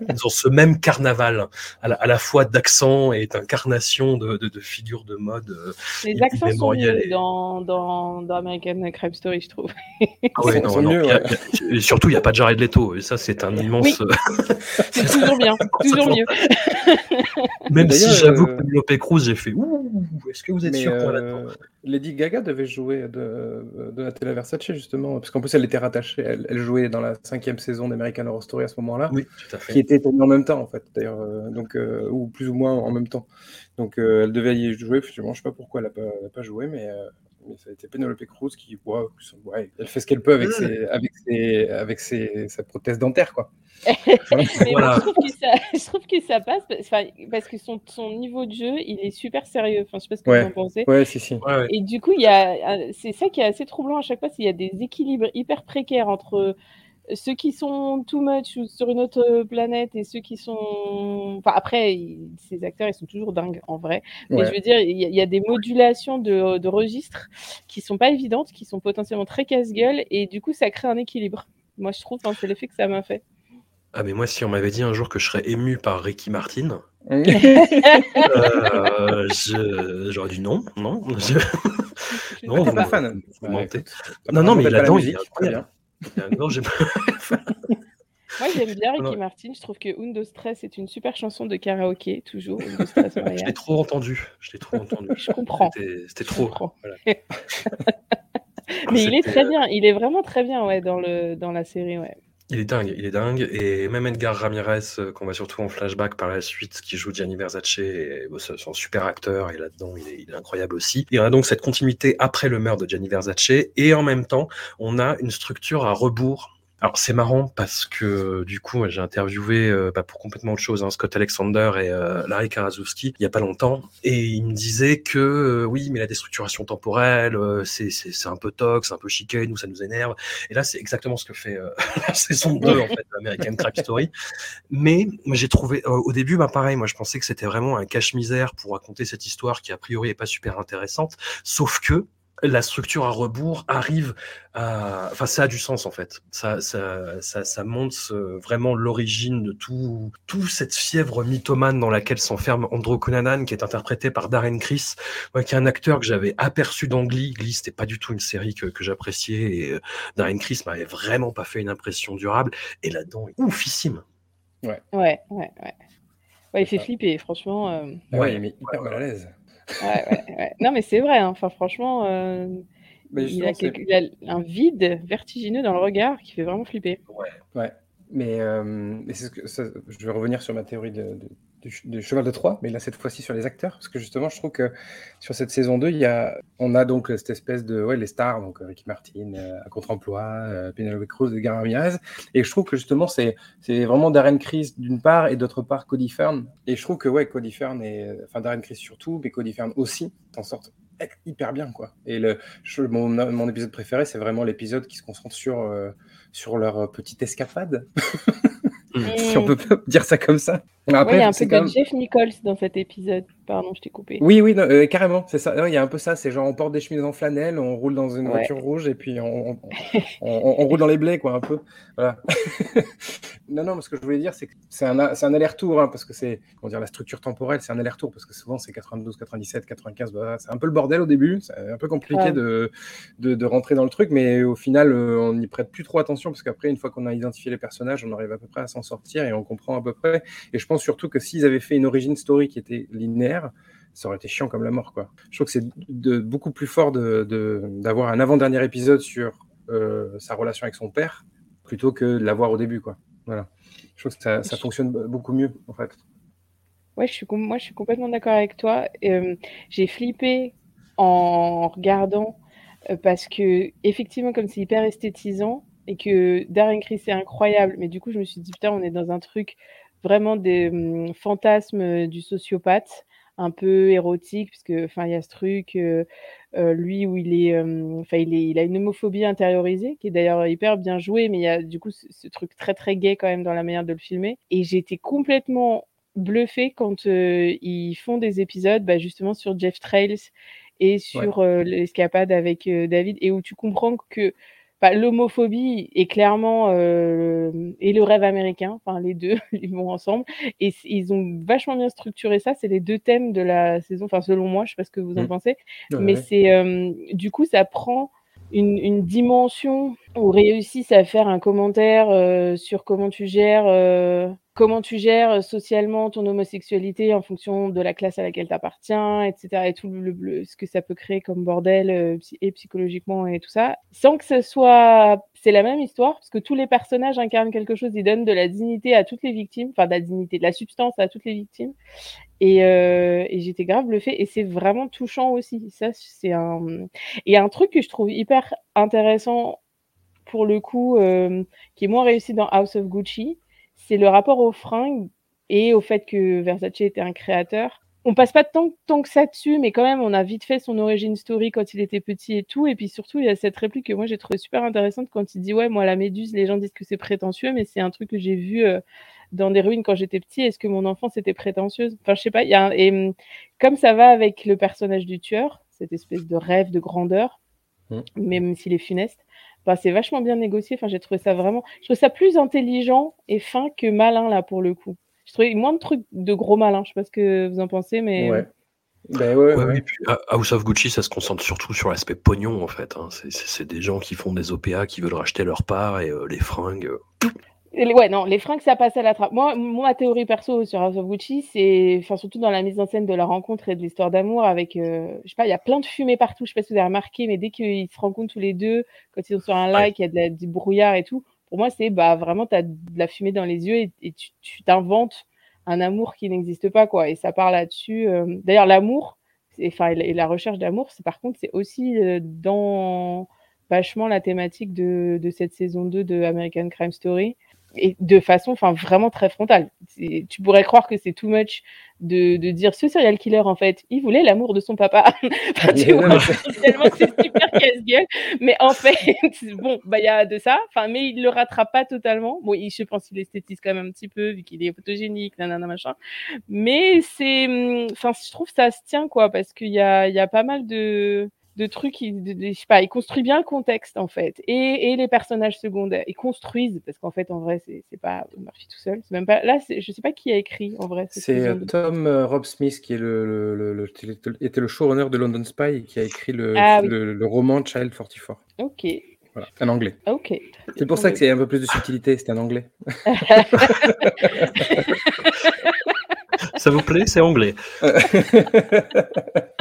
dans, dans ce même carnaval, à la, à la fois d'accent et d'incarnation de, de, de figures de mode. Les accents sont et- dans, dans, dans American Crime Story, je trouve. Ah ouais, Ils non, sont non, mieux, il y a- ouais. il y a- et surtout, il n'y a pas de Jared Leto. Et ça, c'est un immense. C'est toujours bien, toujours mieux. Même si D'ailleurs, j'avoue euh, que Penelope Cruz, j'ai fait Ouh, est-ce que vous êtes Mais, sûr qu'on euh, Lady Gaga devait jouer de, de Donatella Versace justement, parce qu'en plus elle était rattachée, elle, elle jouait dans la cinquième saison d'American Horror Story à ce moment-là, Oui, tout à fait. qui était tournée en même temps en fait, d'ailleurs, euh, donc euh, ou plus ou moins en même temps. Donc euh, elle devait y jouer. Je sais pas pourquoi elle a pas, pas joué, mais, euh, mais ça a été Penelope Cruz qui, ouais, ouais, elle fait ce qu'elle peut avec ses, avec ses, avec ses, sa prothèse dentaire quoi. Mais Voilà. moi, je, trouve que ça, je trouve que ça passe parce, enfin, parce que son, son niveau de jeu, il est super sérieux. Enfin, je sais pas ce que Ouais. vous en pensez. Ouais, si si. Ouais, ouais. Et du coup, il y a, un- c'est ça qui est assez troublant à chaque fois, c'est qu'il y a des équilibres hyper précaires entre ceux qui sont too much ou sur une autre planète et ceux qui sont. Enfin, après, ils- ces acteurs, ils sont toujours dingues en vrai. Mais Ouais. je veux dire, il y, a- y a des modulations de, de registres qui sont pas évidentes, qui sont potentiellement très casse-gueule, et du coup, ça crée un équilibre. Moi, je trouve, hein, c'est l'effet que ça m'a fait. Ah, mais moi, si on m'avait dit un jour que je serais ému par Ricky Martin, euh, je- j'aurais dit non, non. je- Non, vous pas me- fan. vous Ouais, mentez. écoute, Non, non, mais là-dedans, il incroyable. bien. Non, j'ai Moi, j'aime bien Ricky Martin. Je trouve que Undo Stress est une super chanson de karaoké, toujours. Undo Stress Je l'ai trop entendu. Je l'ai trop entendu. Je comprends. C'était trop. comprends. Voilà. Mais il est très euh, bien. Il est vraiment très bien, ouais, dans le dans la série, ouais. Il est dingue, il est dingue. Et même Edgar Ramirez, euh, qu'on voit surtout en flashback par la suite, qui joue Gianni Versace, et, c'est super acteur, et là-dedans, il est, il est incroyable aussi. Et on a donc cette continuité après le meurtre de Gianni Versace, et en même temps, on a une structure à rebours. Alors c'est marrant parce que du coup j'ai interviewé euh, bah, pour complètement autre chose hein, Scott Alexander et euh, Larry Karaszewski il y a pas longtemps. Et ils me disaient que euh, oui mais la déstructuration temporelle c'est c'est c'est un peu tox, un peu chicken nous ça nous énerve. Et là c'est exactement ce que fait la saison 2 en fait d'American Crime Story. Mais j'ai trouvé au début bah pareil moi je pensais que c'était vraiment un cache-misère pour raconter cette histoire qui a priori est pas super intéressante. Sauf que la structure à rebours arrive à... Enfin, ça a du sens, en fait. Ça, ça, ça, ça montre euh, vraiment l'origine de tout, tout cette fièvre mythomane dans laquelle s'enferme Andrew Cunanan, qui est interprété par Darren Criss, moi, qui est un acteur que j'avais aperçu dans Glee. Glee, c'était pas du tout une série que, que j'appréciais, et euh, Darren Criss m'avait vraiment pas fait une impression durable. Et là-dedans, il est oufissime. Ouais, ouais, ouais. Ouais, il fait flipper, franchement. euh, Ouais, Ouais. il est hyper mal à l'aise. Ouais, ouais, ouais. Non, mais c'est vrai. hein. Enfin, franchement, euh, Mais il, a c'est- quelque- il a un vide vertigineux dans le regard qui fait vraiment flipper. Ouais, mais, euh, je vais revenir sur ma théorie de, de- du, ch- du cheval de Troie, mais là cette fois-ci sur les acteurs, parce que justement je trouve que sur cette saison 2, il y a, on a donc cette espèce de, ouais, les stars, donc euh, Ricky Martin, euh, contre-emploi, Penelope Cruz, Edgar Ramirez, et je trouve que justement c'est vraiment Darren Criss d'une part et d'autre part Cody Fern, et je trouve que ouais, Cody Fern et enfin Darren Criss surtout, mais Cody Fern aussi s'en sortent hyper bien quoi. Et le, mon, mon épisode préféré, c'est vraiment l'épisode qui se concentre sur sur leur petite escapade, si on peut pas dire ça comme ça. Ouais, il y a un peu de même- Jeff Nichols dans cet épisode. Pardon, je t'ai coupé. Oui, oui, non, euh, carrément, c'est ça. Il y a un peu ça, c'est genre on porte des chemises en flanelle, on roule dans une Ouais. voiture rouge et puis on, on, on- on roule dans les blés, quoi, un peu. Voilà. non, non, mais ce que je voulais dire, c'est que c'est un, aller-retour, hein, parce que c'est, comment dire, la structure temporelle, c'est un aller-retour, parce que souvent c'est 92, 97, 95, bah, c'est un peu le bordel au début, c'est un peu compliqué Ouais. de, de, de rentrer dans le truc, mais au final, euh, on n'y prête plus trop attention, parce qu'après, une fois qu'on a identifié les personnages, on arrive à peu près à s'en sortir et on comprend à peu près. Et je pense surtout que s'ils avaient fait une origin story qui était linéaire, ça aurait été chiant comme la mort, quoi. Je trouve que c'est de, beaucoup plus fort d'avoir un avant-dernier épisode sur euh, sa relation avec son père plutôt que de l'avoir au début, quoi. Voilà. Je trouve que ça, ça fonctionne beaucoup mieux, en fait. Ouais, je suis, moi, je suis complètement d'accord avec toi. Euh, j'ai flippé en regardant euh, parce que, effectivement, comme c'est hyper esthétisant et que Darren Criss est incroyable, mais du coup, je me suis dit, putain, on est dans un truc vraiment des hum, fantasmes euh, du sociopathe, un peu érotique, puisque, enfin, il y a ce truc. euh, euh, lui où il est, enfin il, il a une homophobie intériorisée qui est d'ailleurs hyper bien jouée, mais il y a du coup ce, truc très très gay quand même dans la manière de le filmer. Et j'étais complètement bluffée quand ils font des épisodes bah, justement sur Jeff Trails et sur l'escapade avec David et où tu comprends que l'homophobie est clairement euh, et le rêve américain, enfin les deux, ils vont ensemble. Et ils ont vachement bien structuré ça. C'est les deux thèmes de la saison, enfin selon moi, je sais pas ce que vous en mmh. pensez, mais c'est euh, du coup ça prend une, une, dimension où réussissent à faire un commentaire euh, sur comment tu gères comment tu gères socialement ton homosexualité en fonction de la classe à laquelle tu appartiens, etc. Et tout le, ce que ça peut créer comme bordel euh, et psychologiquement et tout ça, sans que ce soit, c'est la même histoire parce que tous les personnages incarnent quelque chose, ils donnent de la dignité à toutes les victimes, enfin de la dignité, de la substance à toutes les victimes. Et, euh, et j'étais grave bluffée et c'est vraiment touchant aussi. Ça, c'est un et un truc que je trouve hyper intéressant pour le coup, euh, qui est moins réussi dans House of Gucci c'est le rapport aux fringues et au fait que Versace était un créateur. On passe pas tant, tant que ça dessus, mais quand même, on a vite fait son origin story quand il était petit et tout. Et puis surtout, il y a cette réplique que moi j'ai trouvé super intéressante quand il dit Ouais, moi, la méduse, les gens disent que c'est prétentieux, mais c'est un truc que j'ai vu euh, dans des ruines quand j'étais petit. Est-ce que mon enfance était prétentieuse? Enfin, je sais pas. Y a Et hum, comme ça va avec le personnage du tueur, cette espèce de rêve de grandeur, mmh. même s'il est funeste, bah, c'est vachement bien négocié. Enfin, j'ai trouvé ça vraiment, je trouve ça plus intelligent et fin que malin là pour le coup. Je trouvais moins de trucs de gros malin. Je sais pas ce que vous en pensez, mais. Ouais. Ben ouais, ouais, puis, House of Gucci, ça se concentre surtout sur l'aspect pognon en fait. Hein. C'est des gens qui font des OPA, qui veulent racheter leur part et euh, les fringues. Euh, Ouais, non, les fringues, ça passe à la trappe. Moi, ma théorie perso sur House of Gucci, c'est, enfin, surtout dans la mise en scène de la rencontre et de l'histoire d'amour avec, euh, je sais pas, il y a plein de fumée partout. Je sais pas si vous avez remarqué, mais dès qu'ils se rencontrent tous les deux, quand ils sont sur un lac, il y a de la, du brouillard et tout. Pour moi, c'est, bah, vraiment, tu as de la fumée dans les yeux et, tu t'inventes un amour qui n'existe pas, quoi. Et ça part là-dessus. Euh. D'ailleurs, l'amour, enfin, et la recherche d'amour, par contre, c'est aussi euh, dans vachement la thématique de, de cette saison 2 de American Crime Story et de façon enfin vraiment très frontale. Tu pourrais croire que c'est too much de, de, dire ce serial killer en fait, il voulait l'amour de son papa. enfin, tu vois, tellement c'est super casse-gueule, mais en fait bon, bah il y a de ça, enfin mais il le rattrape pas totalement. Bon, il, je pense qu'il esthétise quand même un petit peu vu qu'il est photogénique, nanana machin. Mais c'est enfin je trouve ça se tient quoi parce qu'il y a il y a pas mal de de trucs, il, de, je sais pas, il construit bien le contexte en fait, et, et les personnages secondaires, ils construisent parce qu'en fait en vrai c'est pas Murphy tout seul, c'est même pas là, je sais pas qui a écrit en vrai. C'est euh, Tom euh, Rob Smith qui est le, le, le, était le showrunner de London Spy et qui a écrit le, ah le, roman Child 44. Ok. Voilà, un anglais. Ok. C'est pour ça que c'est un peu plus de subtilité, c'est un anglais. ça vous plaît, c'est anglais.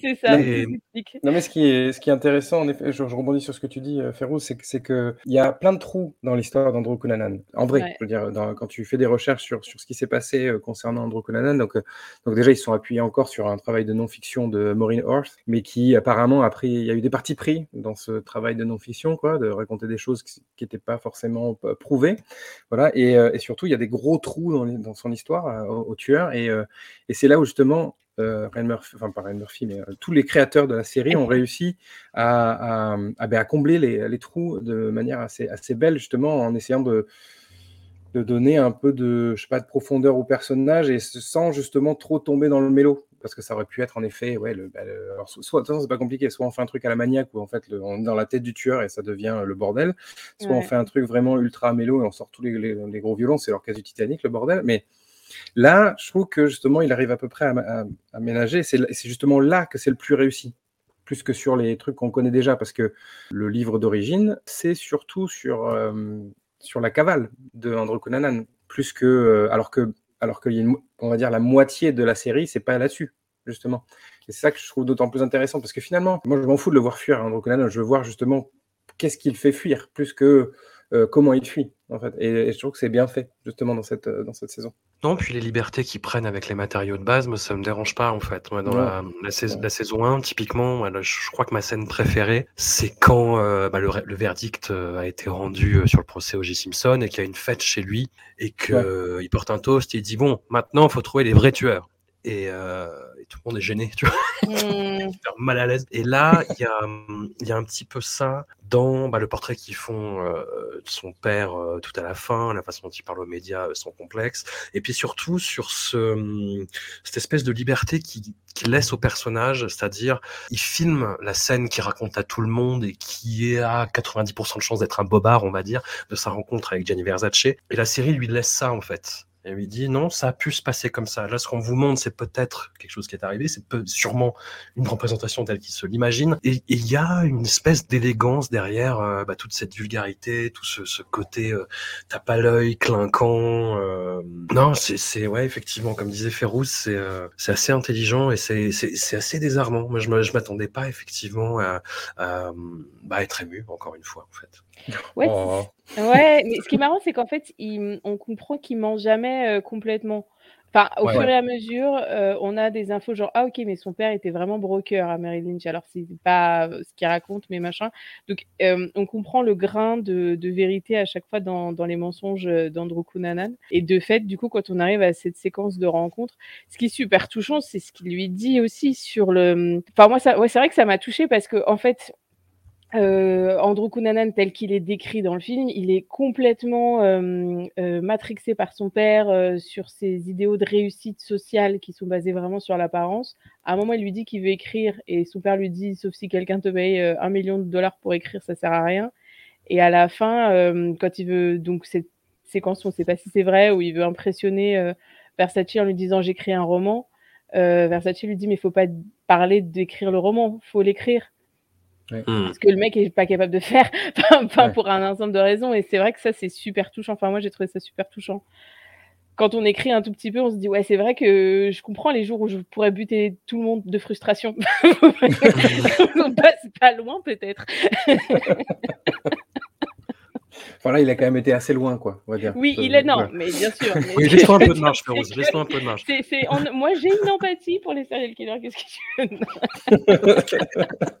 c'est ça. non, mais ce qui est, ce qui est intéressant, en effet, je, rebondis sur ce que tu dis, euh, Ferrous, c'est que c'est que il y a plein de trous dans l'histoire d'Andrew Cunanan. En vrai, je veux dire, quand tu fais des recherches sur, sur ce qui s'est passé euh, concernant Andrew Cunanan, donc, euh, donc déjà ils sont appuyés encore sur un travail de non-fiction de Maureen Orth, mais qui apparemment a pris, il y a eu des parties pris dans ce travail de non-fiction, quoi, de raconter des choses qui n'étaient pas forcément prouvées, voilà, et, et, surtout il y a des gros trous dans, dans son histoire au, tueur, et, et c'est là où justement Ryan Murphy, enfin pas Ryan Murphy, mais euh, tous les créateurs de la série ont réussi à, à, ben, combler les, trous de manière assez, assez belle, justement, en essayant de, de donner un peu de, je sais pas, de profondeur au personnage et sans justement trop tomber dans le mélo. Parce que ça aurait pu être en effet, ouais, le, ben, alors, soit, c'est pas compliqué, soit on fait un truc à la maniaque où en fait on est dans la tête du tueur et ça devient le bordel, soit on fait un truc vraiment ultra mélo et on sort tous les, les, gros violons, c'est leur cas du Titanic le bordel, mais Là, je trouve que justement, il arrive à peu près à, ménager. C'est justement là que c'est le plus réussi, plus que sur les trucs qu'on connaît déjà, parce que le livre d'origine, c'est surtout sur, euh, la cavale de Andrew Cunanan, plus que euh, alors que alors a on va dire la moitié de la série, c'est pas là-dessus justement. C'est ça que je trouve d'autant plus intéressant parce que finalement, moi je m'en fous de le voir fuir Andrew Cunanan, je veux voir justement qu'est-ce qu'il fait fuir, plus que euh, comment il fuit, en fait. Et, je trouve que c'est bien fait, justement, dans cette, euh, dans cette saison. Non, puis les libertés qu'ils prennent avec les matériaux de base, moi, ça me dérange pas, en fait. dans la, la, saison 1, typiquement, je crois que ma scène préférée, c'est quand euh, bah, le, verdict a été rendu sur le procès O.J. Simpson et qu'il y a une fête chez lui et qu'il il porte un toast et il dit Bon, maintenant, il faut trouver les vrais tueurs. Et, euh, et tout le monde est gêné, tu vois, super mal à l'aise. Et là, il y a, y a un petit peu ça dans bah, le portrait qu'ils font euh, de son père euh, tout à la fin, la façon dont il parle aux médias, euh, son complexe, et puis surtout sur ce, hum, cette espèce de liberté qu'il qu'il laisse au personnage, c'est-à-dire il filme la scène qui raconte à tout le monde et qui est à 90% de chance d'être un bobard, on va dire, de sa rencontre avec Gianni Versace. Et la série lui laisse ça en fait. Elle lui dit non, ça a pu se passer comme ça. Là, ce qu'on vous montre, c'est peut-être quelque chose qui est arrivé, c'est sûrement une représentation telle qu'il se l'imagine. Et et il y a une espèce d'élégance derrière euh, bah, toute cette vulgarité, tout ce, ce côté euh, t'as pas l'œil clinquant. euh. Non, c'est ouais, effectivement, comme disait c'est euh, c'est assez intelligent et c'est assez désarmant. Moi, je m'attendais pas effectivement à, à, bah, être ému encore une fois, en fait. Ouais, Oh. ouais, mais ce qui est marrant, c'est qu'en fait, il- on comprend qu'il ment jamais euh, complètement. Enfin, au Ouais. fur et à mesure, euh, on a des infos genre ah ok, mais son père était vraiment broker à Mary Lynch. Alors c'est pas euh, ce qu'il raconte, mais machin. Donc euh, on comprend le grain de, de vérité à chaque fois dans, dans les mensonges d'Andrew Cunanan. Et de fait, du coup, quand on arrive à cette séquence de rencontre, ce qui est super touchant, c'est ce qu'il lui dit aussi sur le. Enfin moi, ça, ouais, c'est vrai que ça m'a touché parce que en fait, euh, Andrew Cunanan, tel qu'il est décrit dans le film, il est complètement euh, euh, matrixé par son père euh, sur ses idéaux de réussite sociale qui sont basés vraiment sur l'apparence. À un moment, il lui dit qu'il veut écrire et son père lui dit, sauf si quelqu'un te paye euh, un million de dollars pour écrire, ça sert à rien. Et à la fin, quand il veut, donc cette séquence, on ne sait pas si c'est vrai, où il veut impressionner Versace en lui disant j'écris un roman, Versace lui dit mais il faut pas parler d'écrire le roman, faut l'écrire Hmm. ce que le mec est pas capable de faire, enfin, Ouais. pour un ensemble de raisons. Et c'est vrai que ça, c'est super touchant. Enfin, moi, j'ai trouvé ça super touchant. Quand on écrit un tout petit peu, on se dit, ouais, c'est vrai que je comprends les jours où je pourrais buter tout le monde de frustration. on passe pas loin, peut-être. Enfin, là, il a quand même été assez loin, quoi, on va dire. Oui, Euh, il est, non, mais bien sûr. mais- Oui, laisse-toi un peu de marge. Laisse-toi un peu de marge. C'est- c'est- en- Moi, j'ai une empathie pour les serial killers. Qu'est-ce que tu veux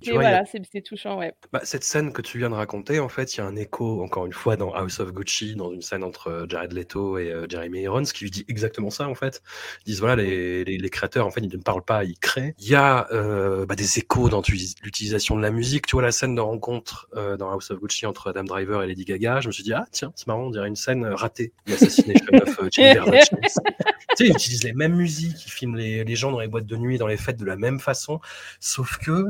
Tu vois, a- voilà, c'est touchant, ouais. Bah, cette scène que tu viens de raconter, en fait, il y a un écho, encore une fois, dans House of Gucci, dans une scène entre euh, Jared Leto et euh, Jeremy Irons, qui lui dit exactement ça, en fait. Ils disent, voilà, les, les, les créateurs, en fait, ils ne parlent pas, ils créent. Il y a euh, bah, des échos dans l'utilisation de la musique. Tu vois, la scène de rencontre euh, dans House of Gucci entre Adam Driver et Lady Gaga, je me suis dit, ah, tiens, c'est marrant, on dirait une scène euh, ratée. L'assassination of Jimmy Versace. tu sais, ils utilisent les mêmes musiques, ils filment les, les gens dans les boîtes de nuit, dans les fêtes de la même façon, sauf que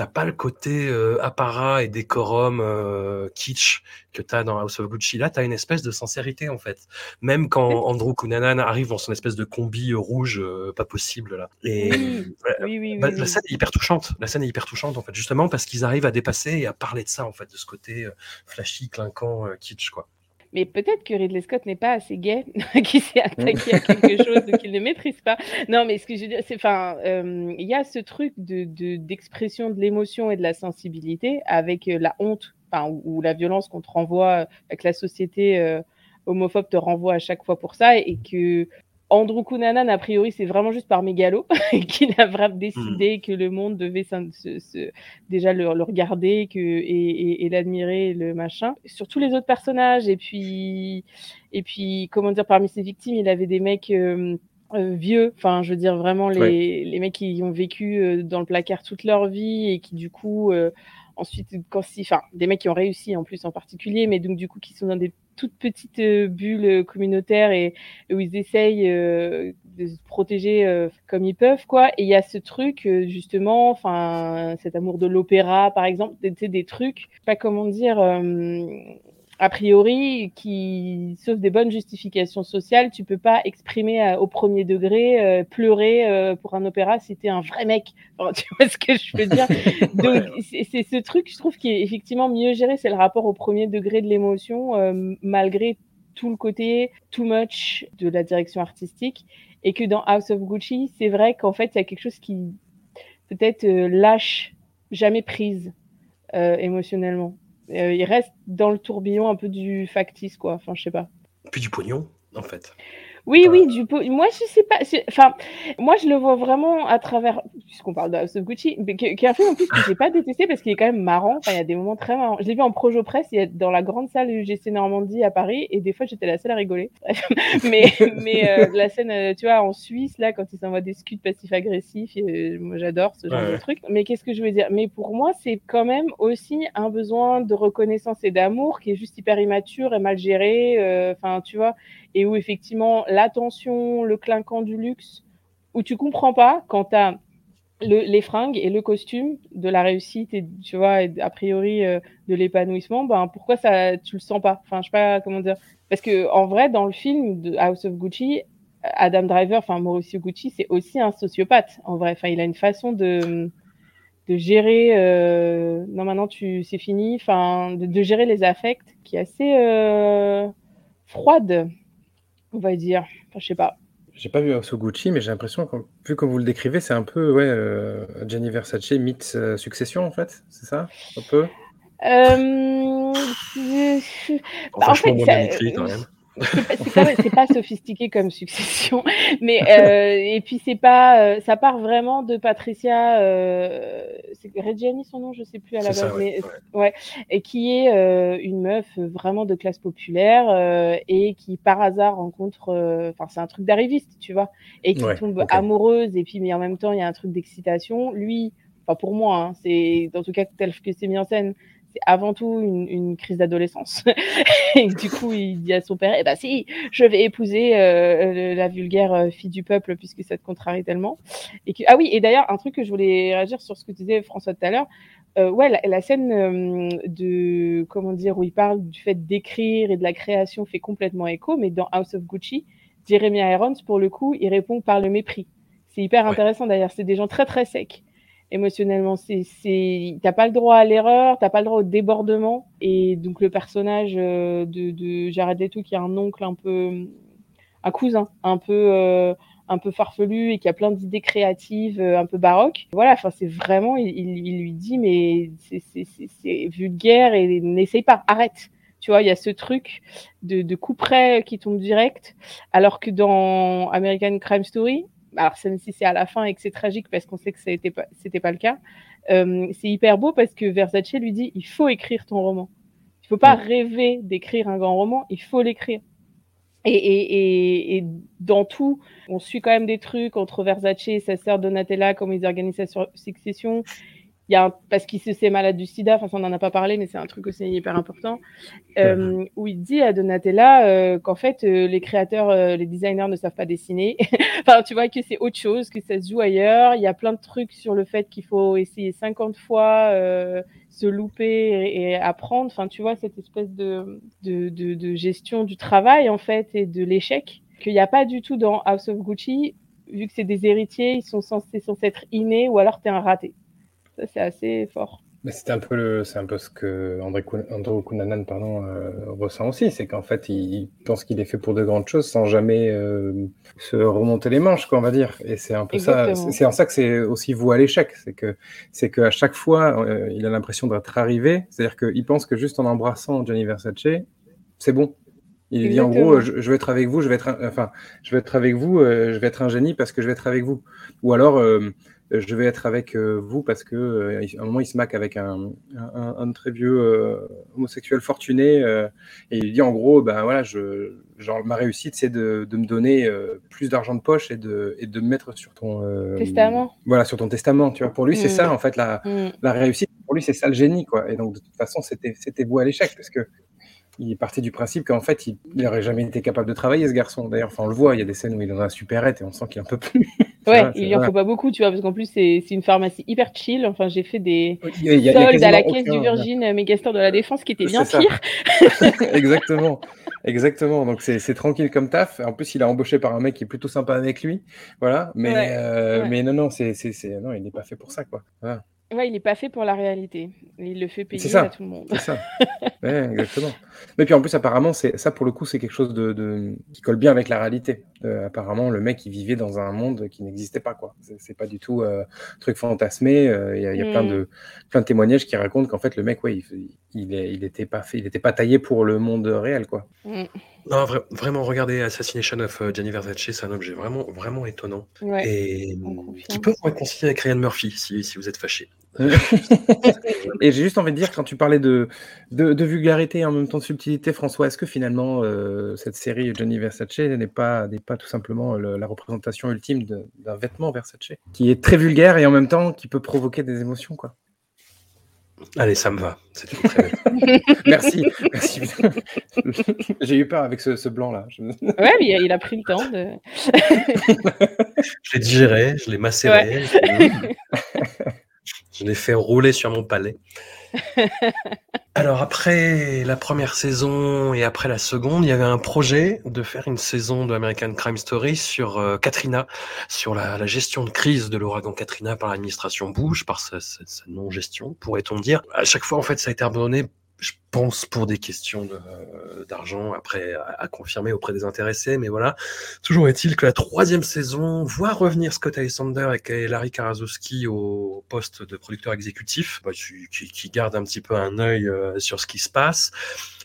t'as pas le côté euh, apparat et décorum euh, kitsch que t'as dans House of Gucci. Là, t'as une espèce de sincérité en fait. Même quand Andrew Cunanan arrive dans son espèce de combi euh, rouge, euh, pas possible là. Et Oui, ouais, oui, oui. bah, la scène est hyper touchante. La scène est hyper touchante en fait, justement parce qu'ils arrivent à dépasser et à parler de ça en fait, de ce côté flashy, clinquant, kitsch quoi. Mais peut-être que Ridley Scott n'est pas assez gay, qu'il s'est attaqué à quelque chose qu'il ne maîtrise pas. Non, mais ce que je veux dire, c'est, enfin, euh, il y a ce truc de, de- d'expression de l'émotion et de la sensibilité avec euh, la honte, enfin, ou, ou la violence qu'on te renvoie, euh, que la société euh, homophobe te renvoie à chaque fois pour ça, et que Andrew Cunanan, a priori, c'est vraiment juste par mégalo, qu'il a vraiment décidé que le monde devait se- se- déjà le, le regarder que, et, et, et l'admirer, le machin. Sur tous les autres personnages, et puis, et puis, comment dire, parmi ses victimes, il avait des mecs euh, euh, vieux, enfin, je veux dire, vraiment les, Ouais. les mecs qui ont vécu euh, dans le placard toute leur vie et qui, du coup, euh, ensuite, quand si, enfin, des mecs qui ont réussi en plus en particulier, mais donc, du coup, qui sont dans des toutes petites euh, bulles euh, communautaires et, où ils essayent euh, de se protéger comme ils peuvent, quoi. Et il y a ce truc, justement, enfin, cet amour de l'opéra, par exemple, des, des trucs, pas comment dire, a priori, qui, sauf des bonnes justifications sociales, tu peux pas exprimer à- au premier degré, euh, pleurer euh, pour un opéra si t'es un vrai mec. Enfin, tu vois ce que je veux dire? Donc, c'est ce truc, je trouve, qui est effectivement mieux géré, c'est le rapport au premier degré de l'émotion, euh, malgré tout le côté too much de la direction artistique. Et que dans House of Gucci, c'est vrai qu'en fait, il y a quelque chose qui peut-être euh, lâche jamais prise euh, émotionnellement. Euh, il reste dans le tourbillon un peu du factice, quoi. Enfin, je sais pas. Puis du pognon en fait. Oui, oui, du pot. Moi, je sais pas. Enfin, moi, je le vois vraiment à travers, puisqu'on parle de House of Gucci, mais qui un film en plus que j'ai pas détesté parce qu'il est quand même marrant. Enfin, il y a des moments très marrants. Je l'ai vu en projo presse, il y a dans la grande salle UGC Normandie à Paris, et des fois, j'étais la seule à rigoler. mais, mais euh, la scène, euh, tu vois, en Suisse, là, quand ils s'envoient des scuds passifs-agressifs, euh, moi, j'adore ce genre Ouais, de truc. Mais qu'est-ce que je veux dire? Mais pour moi, c'est quand même aussi un besoin de reconnaissance et d'amour qui est juste hyper immature et mal géré. euh, Enfin, tu vois, et où effectivement l'attention, le clinquant du luxe, où tu comprends pas quand tu as les fringues et le costume de la réussite et tu vois a priori euh, de l'épanouissement, ben pourquoi ça tu le sens pas? Enfin, je sais pas comment dire. Parce que en vrai, dans le film de House of Gucci, Adam Driver, enfin Mauricio Gucci, c'est aussi un sociopathe. En vrai, enfin, il a une façon de de gérer. euh, non, maintenant tu c'est fini. Enfin, de, de gérer les affects qui est assez euh, froide, on va dire. Enfin, je sais pas. J'ai pas vu House of Gucci, mais j'ai l'impression, que, vu comme vous le décrivez, c'est un peu ouais, euh, Gianni Versace meets euh, Succession, en fait, c'est ça Un peu? Euh, Bah, en fait, ça- c'est pas, pas- sophistiqué comme succession, mais euh, et puis c'est pas, euh, ça part vraiment de Patricia, euh, c'est Reggiani son nom, je sais plus à la base, ça, mais ouais, ouais, et qui est euh, une meuf vraiment de classe populaire euh, et qui par hasard rencontre, euh, enfin c'est un truc d'arriviste, tu vois, et qui Ouais, tombe amoureuse et puis mais en même temps il y a un truc d'excitation. Lui, enfin pour moi, hein, c'est en tout cas tel que c'est mis en scène. C'est avant tout une, une crise d'adolescence. et du coup, il dit à son père, eh ben si, je vais épouser euh, la vulgaire euh, fille du peuple puisque ça te contrarie tellement. Et que... Ah oui, et d'ailleurs, un truc que je voulais réagir sur ce que tu disais, François, tout à l'heure, euh, ouais, la, la scène euh, de, comment dire, où il parle du fait d'écrire et de la création fait complètement écho, mais dans House of Gucci, Jeremy Irons, pour le coup, il répond par le mépris. C'est hyper Ouais. intéressant d'ailleurs, c'est des gens très très secs émotionnellement. C'est, t'as pas le droit à l'erreur, t'as pas le droit au débordement. Et donc le personnage euh, de, de Jared Leto qui a un oncle un peu, un cousin un peu, euh, un peu farfelu et qui a plein d'idées créatives, euh, un peu baroques. Voilà, enfin c'est vraiment, il, il, lui dit mais c'est vulgaire et n'essaye pas, arrête. Tu vois, il y a ce truc de, de coup près qui tombe direct, alors que dans American Crime Story, alors même si c'est à la fin et que c'est tragique parce qu'on sait que ça n'était pas, c'était pas le cas, euh, c'est hyper beau parce que Versace lui dit il faut écrire ton roman. Il faut pas Mm. rêver d'écrire un grand roman, il faut l'écrire. Et, et, et, et dans tout, on suit quand même des trucs entre Versace et sa sœur Donatella, comment ils organisent sa succession. Il y a un- parce qu'il se sait malade du sida, enfin ça on n'en a pas parlé, mais c'est un truc aussi hyper important, euh, où il dit à Donatella euh, qu'en fait euh, les créateurs, les designers ne savent pas dessiner. enfin tu vois que c'est autre chose, que ça se joue ailleurs. Il y a plein de trucs sur le fait qu'il faut essayer 50 fois, euh, se louper et, et apprendre. Enfin tu vois cette espèce de, de, de, de gestion du travail en fait et de l'échec qu'il n'y a pas du tout dans House of Gucci. Vu que c'est des héritiers, ils sont censés, censés être innés ou alors t'es un raté. Ça c'est assez fort. C'est un peu le, c'est un peu ce que André, Andrew Cunanan pardon, euh, ressent aussi, c'est qu'en fait il pense qu'il est fait pour de grandes choses sans jamais euh, se remonter les manches, quoi, on va dire. Et c'est un peu ça, Exactement. c'est c'est en ça que c'est aussi voué à l'échec, c'est que c'est qu'à chaque fois euh, il a l'impression d'être arrivé, c'est-à-dire qu'il pense que juste en embrassant Gianni Versace, c'est bon. Il dit en Exactement. gros, je, je vais être avec vous, je vais être, un- enfin, je vais être avec vous, je vais être un génie parce que je vais être avec vous. Ou alors, je vais être avec euh, vous parce que euh, à un moment il se maque avec un, un, un très vieux euh, homosexuel fortuné et il dit en gros, ben voilà, je, genre ma réussite c'est de, de me donner plus d'argent de poche et de, et de me mettre sur ton Testament. Voilà, sur ton testament. Tu vois, pour lui c'est Mm. ça en fait la, Mm. la réussite. Pour lui c'est ça le génie quoi. Et donc de toute façon c'était c'était voué à l'échec parce que il est parti du principe qu'en fait, il n'aurait jamais été capable de travailler, ce garçon. D'ailleurs, enfin, on le voit, il y a des scènes où il en a un supérette et on sent qu'il en peut plus. Ouais, il lui en faut pas beaucoup, tu vois, parce qu'en plus c'est une pharmacie hyper chill. Enfin, j'ai fait des Il y a- il y a- il y a soldes à la caisse du Virgin euh, Megastore de la Défense qui était bien pire. Exactement. Exactement. Donc, c'est tranquille comme taf. En plus, il a embauché par un mec qui est plutôt sympa avec lui. Voilà. Mais, Ouais, euh, ouais. mais non, non, c'est- non, il n'est pas fait pour ça, quoi. Voilà. Ouais, il est pas fait pour la réalité. Il le fait payer ça. à tout le monde. C'est ça. Ouais, exactement. Mais puis en plus, apparemment, c'est ça pour le coup, c'est quelque chose de, de- qui colle bien avec la réalité. Euh, apparemment, le mec, il vivait dans un monde qui n'existait pas, quoi. C'est pas du tout euh, truc fantasmé. Euh, Il y a, il y a plein Mm. de plein de témoignages qui racontent qu'en fait, le mec, ouais, il, il était pas fait, il était pas taillé pour le monde réel, quoi. Mm. Non, vra- vraiment, regardez Assassination of euh, Gianni Versace, c'est un objet vraiment, vraiment étonnant. Ouais. Et on hum, qui peut vous réconcilier avec Ryan Murphy si, si vous êtes fâché. Et j'ai juste envie de dire, quand tu parlais de, de, de vulgarité et en même temps de subtilité, François, est-ce que finalement euh, cette série Johnny Versace n'est pas, n'est pas tout simplement le- la représentation ultime d'un vêtement Versace qui est très vulgaire et en même temps qui peut provoquer des émotions quoi? Allez, ça me va. Très. Merci. merci. j'ai eu peur avec ce, ce blanc là. Je- Ouais, mais il a, il a pris le temps de. Je l'ai digéré, je l'ai macéré, je l'ai fait rouler sur mon palais. Alors après la première saison et après la seconde, il y avait un projet de faire une saison de American Crime Story sur euh, Katrina, sur la, gestion de crise de l'ouragan Katrina par l'administration Bush, par sa- sa non-gestion, pourrait-on dire. À chaque fois, en fait, ça a été abandonné je pense pour des questions euh, d'argent, après à, confirmer auprès des intéressés, mais voilà. Toujours est-il que la troisième saison voit revenir Scott Alexander et Larry Karaszewski au poste de producteur exécutif, bah, qui, qui- garde un petit peu un œil euh, sur ce qui se passe.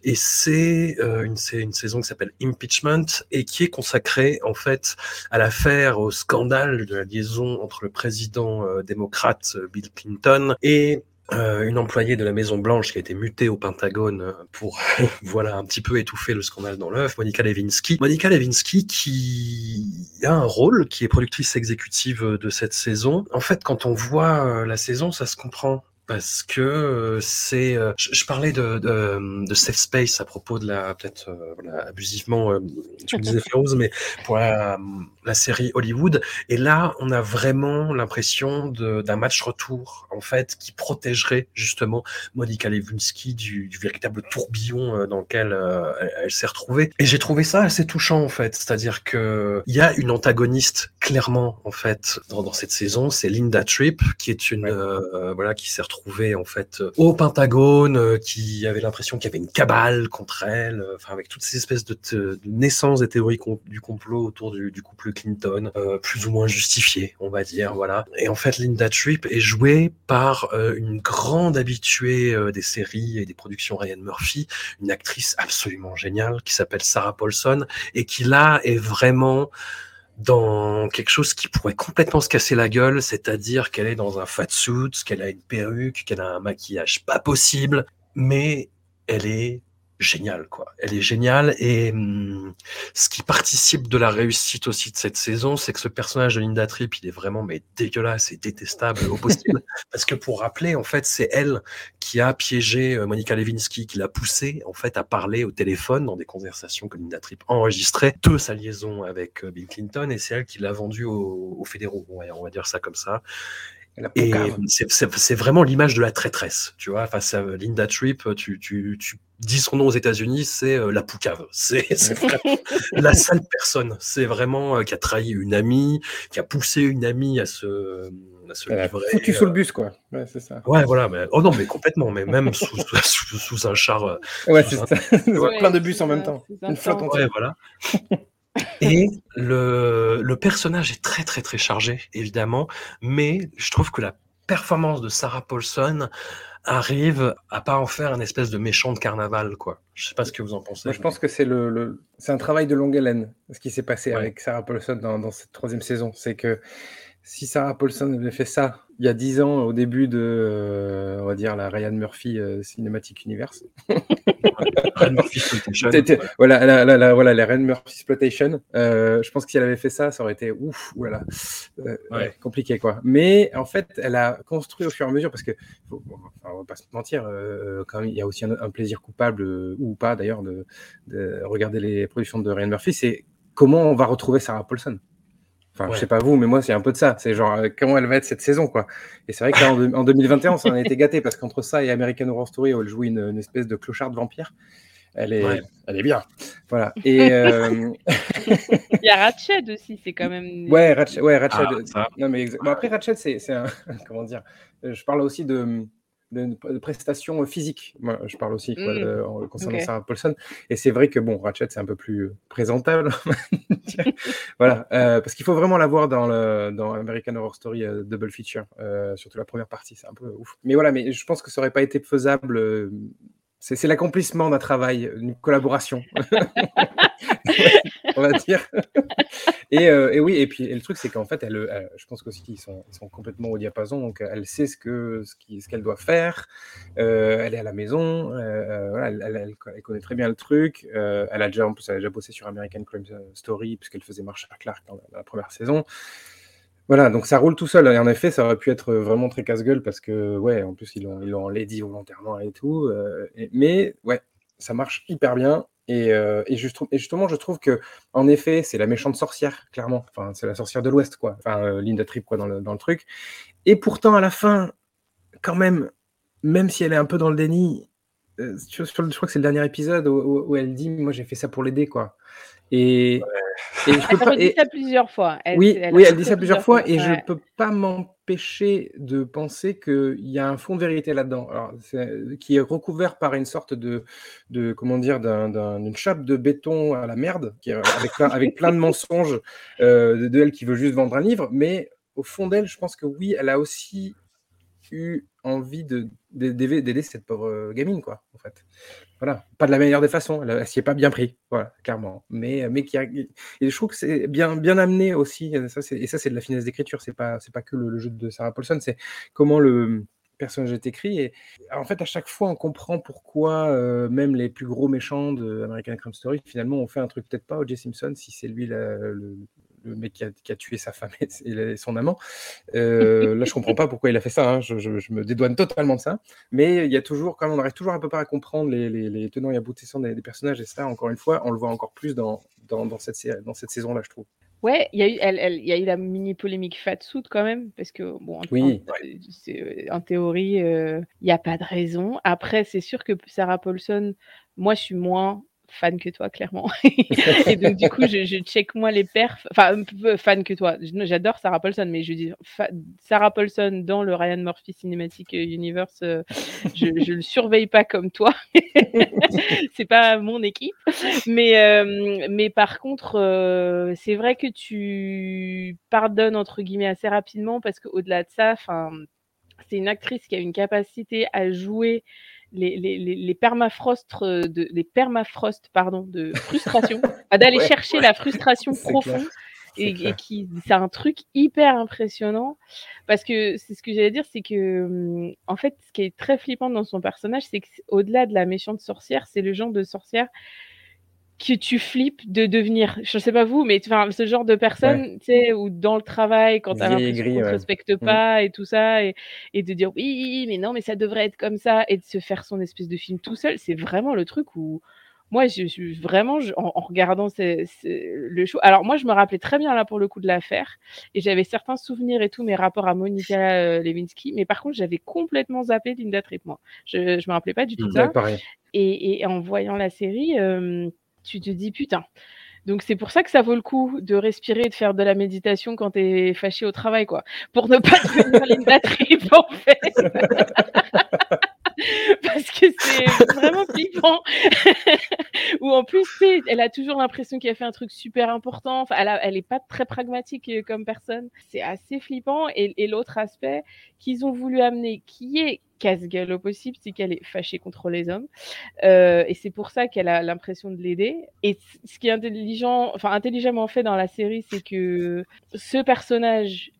Et c'est euh, une, une saison qui s'appelle Impeachment et qui est consacrée en fait à l'affaire, au scandale de la liaison entre le président euh, démocrate Bill Clinton et euh, une employée de la Maison Blanche qui a été mutée au Pentagone euh, pour voilà un petit peu étouffer le scandale dans l'œuf, Monica Lewinsky. Monica Lewinsky qui a un rôle, qui est productrice exécutive euh, de cette saison. En fait, quand on voit euh, la saison, ça se comprend. Parce que euh, c'est, euh, je, je parlais de, de, de safe space à propos de la peut-être euh, voilà, abusivement, euh, tu me disais Férouz, mais pour la, la série Hollywood. Et là, on a vraiment l'impression de- d'un match retour en fait qui protégerait justement Monica Lewinsky du, du véritable tourbillon euh, dans lequel euh, elle, elle s'est retrouvée. Et j'ai trouvé ça assez touchant en fait, c'est-à-dire que il y a une antagoniste clairement en fait dans, dans cette saison, c'est Linda Tripp qui est une euh, voilà qui s'est retrouvée en fait euh, au Pentagone, euh, qui avait l'impression qu'il y avait une cabale contre elle, euh, enfin avec toutes ces espèces de, naissances des théories du complot autour du, du couple Clinton, plus ou moins justifiées, on va dire, voilà. Et en fait, Linda Tripp est jouée par une grande habituée des séries et des productions Ryan Murphy, une actrice absolument géniale qui s'appelle Sarah Paulson et qui là est vraiment dans quelque chose qui pourrait complètement se casser la gueule, c'est-à-dire qu'elle est dans un fat suit, qu'elle a une perruque, qu'elle a un maquillage pas possible, mais elle est géniale, quoi. Elle est géniale et hum, ce qui participe de la réussite aussi de cette saison, c'est que ce personnage de Linda Tripp, il est vraiment mais dégueulasse et détestable au possible, parce que pour rappeler, en fait, c'est elle qui a piégé euh, Monica Lewinsky, qui l'a poussée en fait à parler au téléphone dans des conversations que Linda Tripp enregistrait de sa liaison avec euh, Bill Clinton, et c'est elle qui l'a vendu aux, aux fédéraux. Ouais, on va dire ça comme ça. Et c'est- vraiment l'image de la traîtresse, tu vois. Face à Linda Tripp, tu, tu, tu dis son nom aux États-Unis, c'est euh, la poucave. C'est la sale personne. C'est vraiment euh, qui a trahi une amie, qui a poussé une amie à se, à se Elle a livrer. foutu sous le bus quoi. Ouais, c'est ça. Ouais, voilà. Mais, oh non, mais complètement. Mais même sous, sous, sous- sous un char. euh, Ouais, c'est un- ça. Ouais, Plein de bus en même temps. Une flotte entière. Ouais, voilà. Et le, le personnage est très très très chargé, évidemment, mais je trouve que la performance de Sarah Paulson arrive à pas en faire une espèce de méchant de carnaval, quoi. Je sais pas ce que vous en pensez. Moi, je pense que c'est le, le- c'est un travail de longue haleine, ce qui s'est passé Ouais. avec Sarah Paulson dans, dans cette troisième saison. C'est que si Sarah Paulson avait fait ça il y a dix ans, au début de, euh, on va dire, la Ryan Murphy euh, Cinematic Universe, Ryan Murphy Exploitation. Voilà, la, la, la- voilà, la Ryan Murphy Exploitation, euh, je pense que si elle avait fait ça, ça aurait été ouf, voilà, Euh, Ouais. ouais, compliqué quoi. Mais en fait, elle a construit au fur et à mesure parce que, bon, on va pas se mentir, quand même, il y a aussi un, un plaisir coupable ou pas d'ailleurs de, de regarder les productions de Ryan Murphy, c'est comment on va retrouver Sarah Paulson. Enfin, Ouais. je sais pas vous, mais moi, c'est un peu de ça. C'est genre, euh, comment elle va être cette saison, quoi. Et c'est vrai que là, en, en 2021, on s'en a été gâté parce qu'entre ça et American Horror Story, où elle joue une, une espèce de clocharde vampire, elle est, Ouais. elle est bien. Voilà. Et euh, Il y a Ratched aussi, c'est quand même. ouais, Ratchet, ouais, Ratchet. Ah, non, mais exa- bon, après, Ratchet, c'est, c'est un, comment dire, je parle aussi de, de, de prestations physiques. Moi, je parle aussi quoi, Mm. de- en- concernant. Sarah Paulson. Et c'est vrai que bon, Ratchet, c'est un peu plus présentable. voilà, euh, parce qu'il faut vraiment la voir dans, le, dans American Horror Story euh, Double Feature, euh, surtout la première partie, c'est un peu ouf. Mais voilà, mais je pense que ça aurait pas été faisable. Euh, C'est c'est l'accomplissement d'un travail, une collaboration. on va dire. Et, euh, et oui, et puis et le truc, c'est qu'en fait, elle, elle- je pense qu'aussi qu'ils sont, ils sont complètement au diapason, donc euh, elle sait ce que ce qu'elle doit faire. Euh, elle est à la maison, euh, euh, voilà, elle, elle- connaît très bien le truc. Euh, elle a déjà en plus, elle a déjà bossé sur American Crime Story puisqu'elle faisait Marshall Clark dans la, dans la première saison. Voilà, donc ça roule tout seul. Et en effet, ça aurait pu être vraiment très casse-gueule parce que, ouais, en plus, ils l'ont, ils lady volontairement et tout. euh, mais, ouais, ça marche hyper bien. Et, euh, et, juste- et justement, je trouve que, en effet, c'est la méchante sorcière, clairement. Enfin, c'est la sorcière de l'Ouest, quoi. Enfin, euh, Linda Tripp, quoi, dans le, dans le truc. Et pourtant, à la fin, quand même, même si elle est un peu dans le déni, euh, je crois que c'est le dernier épisode où- où elle dit Moi, j'ai fait ça pour l'aider, quoi. Et, et je peux Elle pas. et- ça plusieurs fois. Elle- oui, elle oui, elle dit ça plusieurs fois et je ouais. peux pas m'empêcher de penser qu'il y a un fond de vérité là-dedans, c'est- qui est recouvert par une sorte de, de comment dire, d'un- d'un- d'une chape de béton à la merde, qui est- avec, plein, avec plein de mensonges euh, de, de elle qui veut juste vendre un livre, mais au fond d'elle, je pense que oui, elle a aussi eu envie de de- d'aider cette pauvre euh, gamine, quoi, en fait. Voilà, pas de la meilleure des façons, elle, elle s'y est pas bien pris, voilà, clairement. Mais, mais qui et je trouve que c'est bien, bien amené aussi, euh, ça, et ça c'est de la finesse d'écriture, c'est pas, pas que le, jeu de Sarah Paulson, c'est comment le personnage est écrit. Et en fait, à chaque fois, on comprend pourquoi euh, même les plus gros méchants de American Crime Story, finalement, ont fait un truc peut-être pas O.J. Simpson, si c'est lui le, le mec qui a, qui a tué sa femme et, son amant. Euh, là, je comprends pas pourquoi il a fait ça, hein, je, je- je me dédouane totalement de ça. Mais il y a toujours, quand même, on arrive toujours à peu près à comprendre les, les- les tenants et aboutissants des, des personnages, et ça, encore une fois, on le voit encore plus dans, dans, dans cette, série- dans cette saison-là, je trouve. Ouais, il y a eu, elle, elle- il y a eu la mini polémique Fatsuit quand même, parce que bon, en, Oui. en- en théorie, euh, il n'y a pas de raison. Après, c'est sûr que Sarah Paulson, moi, je suis moins fan que toi, clairement. Et donc, du coup, je, je check moins les perfs. Enfin, fan que toi. J'adore Sarah Paulson, mais je dis Sarah Paulson dans le Ryan Murphy Cinematic Universe, euh, je, je le surveille pas comme toi. c'est pas mon équipe. Mais, euh, mais par contre, euh, c'est vrai que tu pardonnes entre guillemets assez rapidement parce qu'au-delà de ça, c'est une actrice qui a une capacité à jouer les, les, les, les permafrostes de les permafrost pardon de frustration, d'aller Ouais, chercher ouais. la frustration profonde. Et, qui c'est un truc hyper impressionnant parce que c'est ce que j'allais dire c'est que hum, en fait ce qui est très flippant dans son personnage c'est que au-delà de la méchante sorcière c'est le genre de sorcière que tu flippes de devenir je sais pas vous mais enfin ce genre de personne tu sais ou dans le travail quand t'as l'impression qu'on te respecte Mm. pas et tout ça et, et de dire oui mais non mais ça devrait être comme ça et de se faire son espèce de film tout seul c'est vraiment le truc où moi, je suis vraiment, je- en, en regardant ces- ces- le show. Alors, moi, je me rappelais très bien là pour le coup de l'affaire, et j'avais certains souvenirs et tout, mes rapports à Monica euh, Lewinsky, mais par contre, j'avais complètement zappé Linda Tripp, moi. Je, je me rappelais pas du tout ça. Ouais, pareil. Et, et en voyant la série, euh, tu te dis putain. Donc c'est pour ça que ça vaut le coup de respirer et de faire de la méditation quand t'es fâché au travail, quoi. Pour ne pas devenir Linda Tripp, en fait. Parce que c'est vraiment flippant. Ou en plus, elle a toujours l'impression qu'elle a fait un truc super important. Elle, a- est pas très pragmatique euh, comme personne. C'est assez flippant. Et, l'autre aspect qu'ils ont voulu amener, qui est casse-gueule au possible, c'est qu'elle est fâchée contre les hommes. Euh, et c'est pour ça qu'elle a l'impression de l'aider. Et ce qui est intelligent, enfin intelligemment fait dans la série, c'est que ce personnage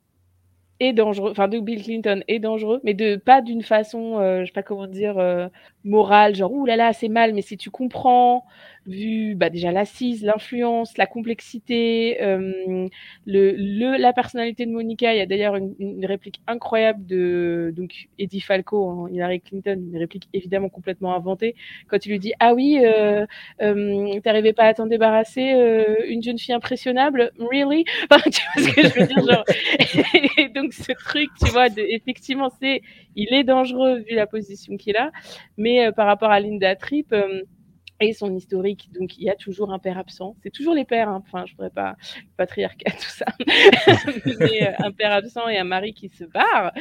est dangereux, enfin de Bill Clinton est dangereux, mais de pas d'une façon, euh, je sais pas comment dire, euh, morale, genre ouh là là c'est mal, mais si tu comprends, vu bah, déjà l'assise, l'influence, la complexité, euh, le, le la personnalité de Monica, il y a d'ailleurs une, une réplique incroyable de donc Eddie Falco, hein, Hillary Clinton, une réplique évidemment complètement inventée, quand il lui dit ah oui, euh, euh, t'arrivais pas à t'en débarrasser, euh, une jeune fille impressionnable, really, enfin, tu vois ce que je veux dire, genre. Et donc ce truc, tu vois, effectivement, c'est, il est dangereux vu la position qu'il a, mais euh, par rapport à Linda Tripp, et son historique. Donc, il y a toujours un père absent. C'est toujours les pères, hein. enfin, je ne pourrais pas patriarcat, tout ça. mais, euh, un père absent et un mari qui se barre.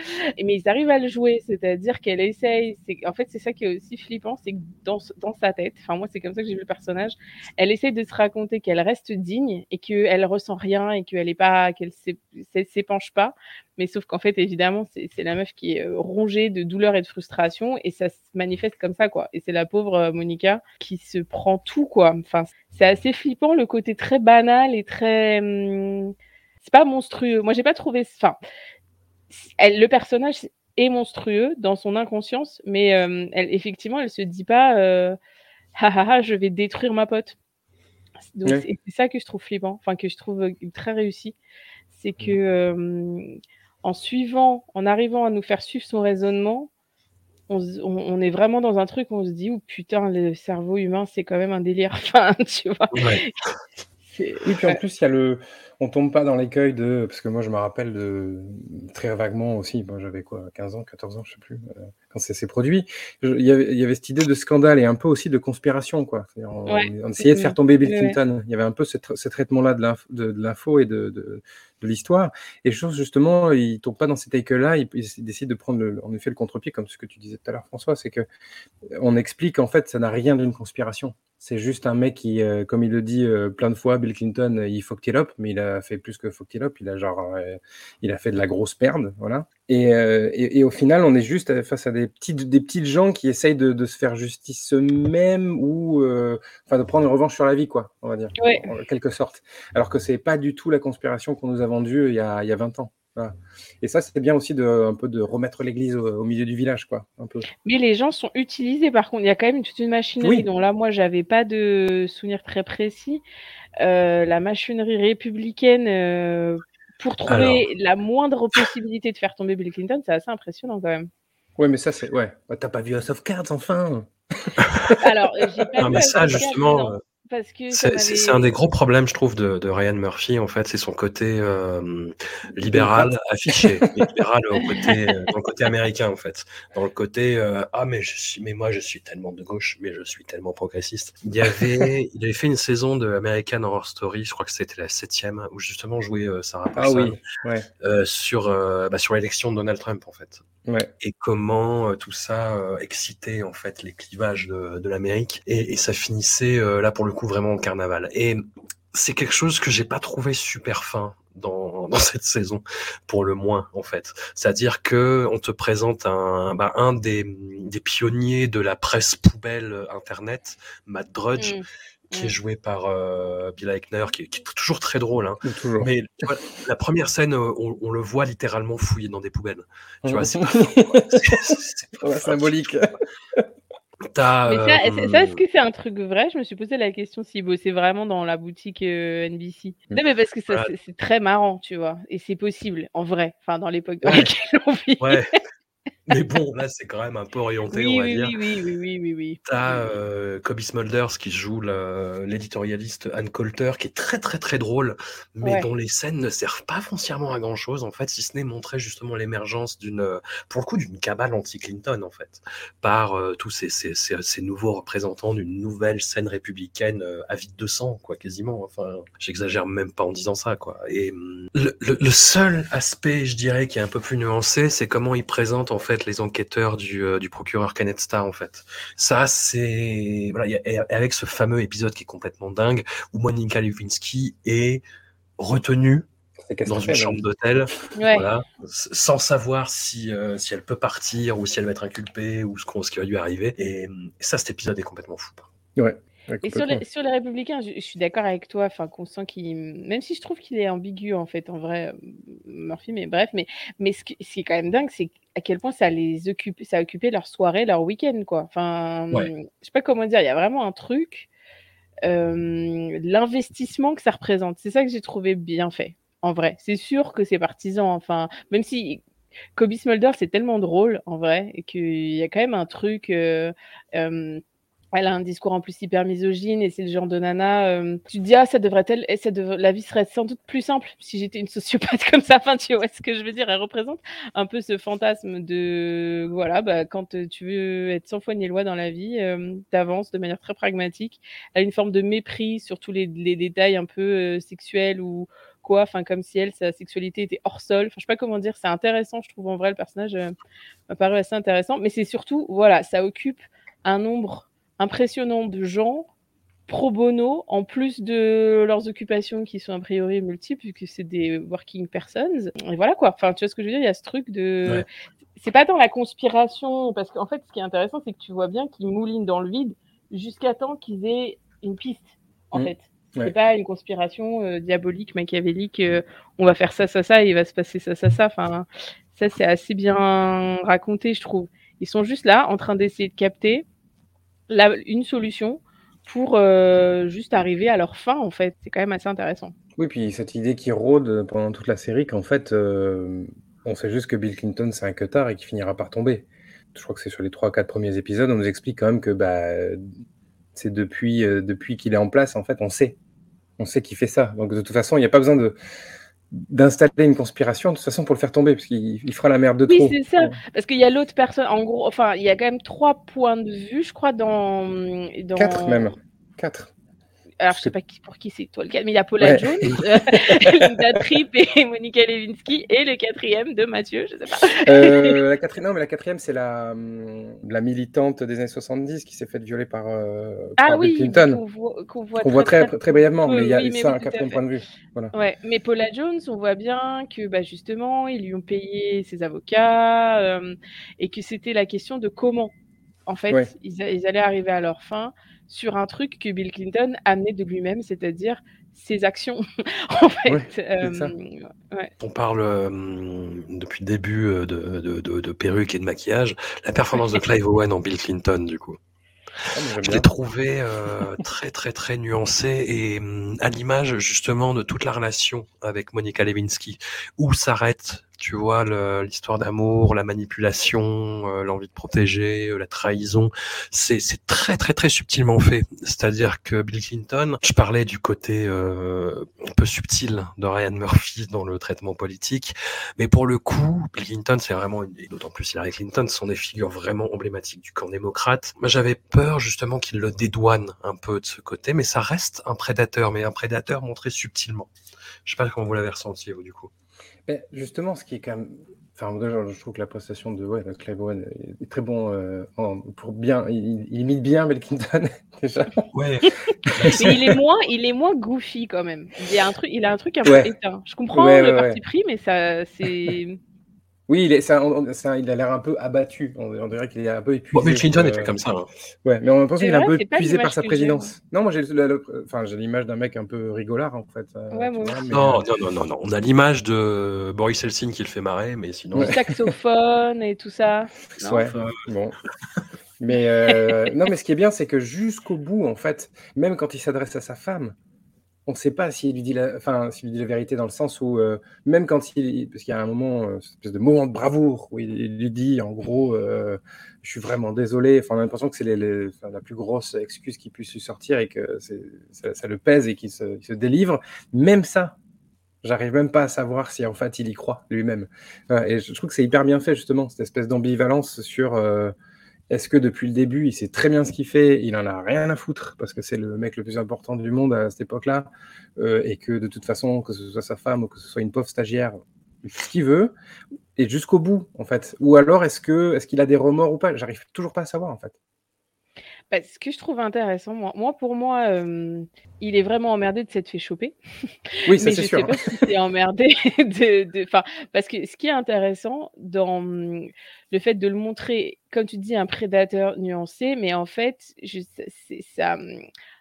Mais ils arrivent à le jouer, c'est-à-dire qu'elle essaye. En fait, c'est ça qui est aussi flippant, c'est que dans, dans sa tête, enfin, moi, c'est comme ça que j'ai vu le personnage, elle essaye de se raconter qu'elle reste digne et qu'elle ressent rien et qu'elle est pas, qu'elle s'épanche pas. Mais sauf qu'en fait, évidemment, c'est la meuf qui est euh, rongée de douleur et de frustration et ça se manifeste comme ça, quoi. Et c'est la pauvre euh, Monica qui se prend tout, quoi. Enfin, c'est assez flippant le côté très banal et très. Hum, c'est pas monstrueux. Moi, j'ai pas trouvé. Enfin, elle, le personnage est monstrueux dans son inconscience, mais euh, elle, effectivement, elle se dit pas euh, je vais détruire ma pote. Donc, c'est ça que je trouve flippant, enfin, que je trouve très réussi. C'est que. Mmh en suivant, en arrivant à nous faire suivre son raisonnement, on, est vraiment dans un truc où on se dit, oh putain, le cerveau humain, c'est quand même un délire. Enfin, tu vois. Oui, puis en plus, il y a le, on tombe pas dans l'écueil de, parce que moi je me rappelle de très vaguement aussi, j'avais quoi, 15 ans, 14 ans, je sais plus, euh, quand c'est s'est produit, il y, avait, il y, avait, cette idée de scandale et un peu aussi de conspiration, quoi. On, essayait de faire tomber Bill Clinton. Il y avait un peu ce, traitement-là de l'info et de, de, de l'histoire. Et je trouve justement, il tombe pas dans cet écueil-là, il, décide de prendre le, en effet le contre-pied, comme ce que tu disais tout à l'heure, François, c'est que on explique en fait, ça n'a rien d'une conspiration. C'est juste un mec qui, euh, comme il le dit euh, plein de fois, Bill Clinton, il fucked it up, mais il a fait plus que fucked it up. Il a genre, euh, il a fait de la grosse perde, voilà. Et, et, au final, on est juste face à des petites, des petites gens qui essayent de, de se faire justice eux-mêmes ou, enfin, de prendre une revanche sur la vie, quoi, on va dire, en, quelque sorte. Alors que c'est pas du tout la conspiration qu'on nous a vendue il y a, il y a 20 ans. Et ça, c'est bien aussi de, un peu de remettre l'église au, milieu du village, quoi. Un peu. Mais les gens sont utilisés, par contre. Il y a quand même toute une machinerie dont là, moi, j'avais pas de souvenir très précis. Euh, la machinerie républicaine euh, pour trouver la moindre possibilité de faire tomber Bill Clinton, c'est assez impressionnant quand même. Ouais, mais ça, c'est. Ouais. Bah, t'as pas vu House of Cards, enfin? Alors, j'ai pas non, mais ça, justement. C'est un des gros problèmes, je trouve, de, Ryan Murphy, en fait, c'est son côté euh, libéral affiché, libéral au côté, euh, dans le côté américain, en fait, dans le côté euh, ah mais je suis, mais moi je suis tellement de gauche, mais je suis tellement progressiste. Il y avait, il avait fait une saison de American Horror Story, je crois que c'était la septième, où justement jouait Sarah ah Paulson sur bah, sur l'élection de Donald Trump, en fait. Et comment tout ça excitait en fait les clivages de, de l'Amérique et, et, ça finissait là pour le coup vraiment au carnaval. Et c'est quelque chose que j'ai pas trouvé super fin dans, dans, cette saison, pour le moins en fait. C'est-à-dire que on te présente un, bah, un des, des, pionniers de la presse poubelle internet, Matt Drudge. Mmh. Qui est joué par euh, Bill Eichner, qui, qui, est toujours très drôle. Hein. Mais la première scène, on, on, le voit littéralement fouiller dans des poubelles. Tu vois, c'est pas, symbolique. Ça, est-ce que c'est un truc vrai? Je me suis posé la question si c'est vraiment dans la boutique euh, NBC. Mm. Non, mais parce que ça, c'est très marrant, tu vois. Et c'est possible, en vrai. Enfin, dans l'époque dans laquelle on vit. Ouais. Mais bon, là, c'est quand même un peu orienté, on va oui, dire. Oui, oui, oui, oui, oui. T'as euh, Kobe Smulders qui joue l'éditorialiste Anne Coulter, qui est très, très, très drôle, mais dont les scènes ne servent pas foncièrement à grand chose, en fait, si ce n'est montrer justement l'émergence d'une, pour le coup, d'une cabale anti-Clinton, en fait, par euh, tous ces, ces, ces, nouveaux représentants d'une nouvelle scène républicaine euh, avide de sang, quoi, quasiment. Enfin, j'exagère même pas en disant ça, quoi. Et hum, le, le, le seul aspect, je dirais, qui est un peu plus nuancé, c'est comment ils présentent, en fait, les enquêteurs du, euh, du procureur Kenneth Starr en fait. Ça c'est voilà, avec ce fameux épisode qui est complètement dingue où Monica Lewinsky est retenue dans une chambre d'hôtel, voilà, sans savoir si, euh, si elle peut partir ou si elle va être inculpée ou ce, ce qui va lui arriver. Et, ça, cet épisode est complètement fou. Ouais. Et sur les, sur les républicains, je, suis d'accord avec toi, enfin qu'on sent qu'il, même si je trouve qu'il est ambigu en fait, en vrai, euh, Murphy, mais bref, mais, mais ce, qui, est quand même dingue, c'est à quel point ça les occupe, ça a occupé leur soirée, leur week-end, quoi. Enfin, je sais pas comment dire, il y a vraiment un truc, euh, l'investissement que ça représente, c'est ça que j'ai trouvé bien fait, en vrai. C'est sûr que c'est partisan, enfin, même si Kobe Smulder, c'est tellement drôle, en vrai, et qu'il y a quand même un truc. Euh, elle a un discours en plus hyper misogyne et c'est le genre de nana. euh, tu te dis, ah, ça devrait elle, la vie serait sans doute plus simple si j'étais une sociopathe comme ça. Enfin, tu vois ce que je veux dire. Elle représente un peu ce fantasme de, voilà, bah, quand tu veux être sans foi ni loi dans la vie, euh, t'avances de manière très pragmatique. Elle a une forme de mépris sur tous les, les détails un peu euh, sexuels ou quoi. Enfin, comme si elle, sa sexualité était hors sol. Enfin, je sais pas comment dire. C'est intéressant, je trouve en vrai le personnage euh, m'a paru assez intéressant. Mais c'est surtout, voilà, ça occupe un nombre impressionnant de gens pro bono, en plus de leurs occupations qui sont a priori multiples, puisque c'est des working persons. Et voilà quoi. Enfin, tu vois ce que je veux dire? Il y a ce truc de. Ouais. C'est pas dans la conspiration, parce qu'en fait, ce qui est intéressant, c'est que tu vois bien qu'ils moulinent dans le vide jusqu'à temps qu'ils aient une piste, en Mm. fait. C'est Ouais. pas une conspiration euh, diabolique, machiavélique. euh, on va faire ça, ça, ça, et il va se passer ça, ça, ça. Enfin, ça, c'est assez bien raconté, je trouve. Ils sont juste là, en train d'essayer de capter une solution pour euh, juste arriver à leur fin, en fait. C'est quand même assez intéressant. Oui, puis cette idée qui rôde pendant toute la série qu'en fait, euh, on sait juste que Bill Clinton, c'est un cutard et qu'il finira par tomber. Je crois que c'est sur les 3-4 premiers épisodes, on nous explique quand même que bah, c'est depuis, euh, depuis qu'il est en place, en fait, on sait. On sait qu'il fait ça. Donc de toute façon, il n'y a pas besoin de d'installer une conspiration de toute façon pour le faire tomber, parce qu'il il fera la merde de Oui, trop. c'est ça. Parce qu'il y a l'autre personne, en gros, enfin, il y a quand même trois points de vue, je crois, dans. dans... Quatre même. Quatre. Alors, je sais pas qui, pour qui c'est toi le cas, mais il y a Paula Ouais. Jones, euh, Linda Tripp et Monica Lewinsky, et le quatrième de Mathieu, je sais pas. Euh, la quatrième, non, mais la quatrième, c'est la, hum, la militante des années 70 qui s'est faite violer par, euh, Ah par Bill oui, Clinton. qu'on voit, très, très, très brièvement, mais il y a oui, ça, oui, un quatrième point de vue. Voilà. Ouais, mais Paula Jones, on voit bien que bah, justement, ils lui ont payé ses avocats euh, et que c'était la question de comment, en fait, Ouais. ils, a- ils allaient arriver à leur fin sur un truc que Bill Clinton amenait de lui-même, c'est-à-dire ses actions. en fait, Ouais, Euh, ouais. On parle euh, depuis le début euh, de, de, de, de perruques et de maquillage. La performance de Clive Owen en Bill Clinton, du coup. Ah, Je l'ai trouvé euh, très très très nuancé et hum, à l'image justement de toute la relation avec Monica Lewinsky, où s'arrête, tu vois, l'histoire d'amour, la manipulation, euh, l'envie de protéger, euh, la trahison. C'est très très très subtilement fait. C'est-à-dire que Bill Clinton, je parlais du côté euh, un peu subtil de Ryan Murphy dans le traitement politique, mais pour le coup, Bill Clinton, c'est vraiment, et d'autant plus Hillary Clinton, sont des figures vraiment emblématiques du camp démocrate. Moi, j'avais peur justement qu'il le dédouane un peu de ce côté, mais ça reste un prédateur, mais un prédateur montré subtilement. Je sais pas comment vous l'avez ressenti, vous, du coup. Mais justement, ce qui est quand même. Enfin, moi, je trouve que la prestation de, ouais, de Clive Owen est très bon euh, en- pour bien. Il, il imite bien Bill Clinton, déjà. Ouais. Mais il est moins, il est moins goofy quand même. Il y a un truc, il a un truc un peu Ouais. éteint. Je comprends Ouais, le ouais, parti ouais. pris, mais ça, c'est. Oui, il, est, c'est un- on- c'est un- il a l'air un peu abattu. On, on dirait qu'il est un peu épuisé. Bon, Bill Clinton euh, était comme ça. hein. Ouais, mais on a l'impression C'est qu'il est un peu épuisé par sa présidence. Non, moi j'ai enfin, l'image d'un mec un peu rigolard en fait. euh, Ouais, vois, mais, Non, euh, non, non, non, non. On a l'image de Boris Helsin qui le fait marrer, mais sinon. Ouais. Le saxophone et tout ça. Non Ouais, bon. Mais euh, non, mais ce qui est bien, c'est que jusqu'au bout, en fait, même quand il s'adresse à sa femme, on ne sait pas s'il lui dit la, enfin, s'il lui dit la vérité dans le sens où, euh, même quand il, parce qu'il y a un moment, euh, espèce de moment de bravoure où il, lui dit, en gros, euh, je suis vraiment désolé. Enfin, on a l'impression que c'est la plus grosse excuse qui puisse lui sortir et que ça, le pèse et qu'il se, délivre. Même ça. J'arrive même pas à savoir si en fait il y croit lui-même. Et je je trouve que c'est hyper bien fait justement, cette espèce d'ambivalence sur euh, est-ce que depuis le début il sait très bien ce qu'il fait, il en a rien à foutre parce que c'est le mec le plus important du monde à cette époque-là, euh, et que de toute façon, que ce soit sa femme ou que ce soit une pauvre stagiaire, ce qu'il veut, et jusqu'au bout en fait. Ou alors est-ce que est-ce qu'il a des remords ou pas? J'arrive toujours pas à savoir en fait. Bah, ce que je trouve intéressant, moi, moi pour moi, euh, il est vraiment emmerdé de s'être fait choper. Oui, ça c'est je sûr. sais pas si c'est emmerdé de, de, enfin, parce que ce qui est intéressant dans le fait de le montrer, comme tu dis, un prédateur nuancé, mais en fait, je, ça hum,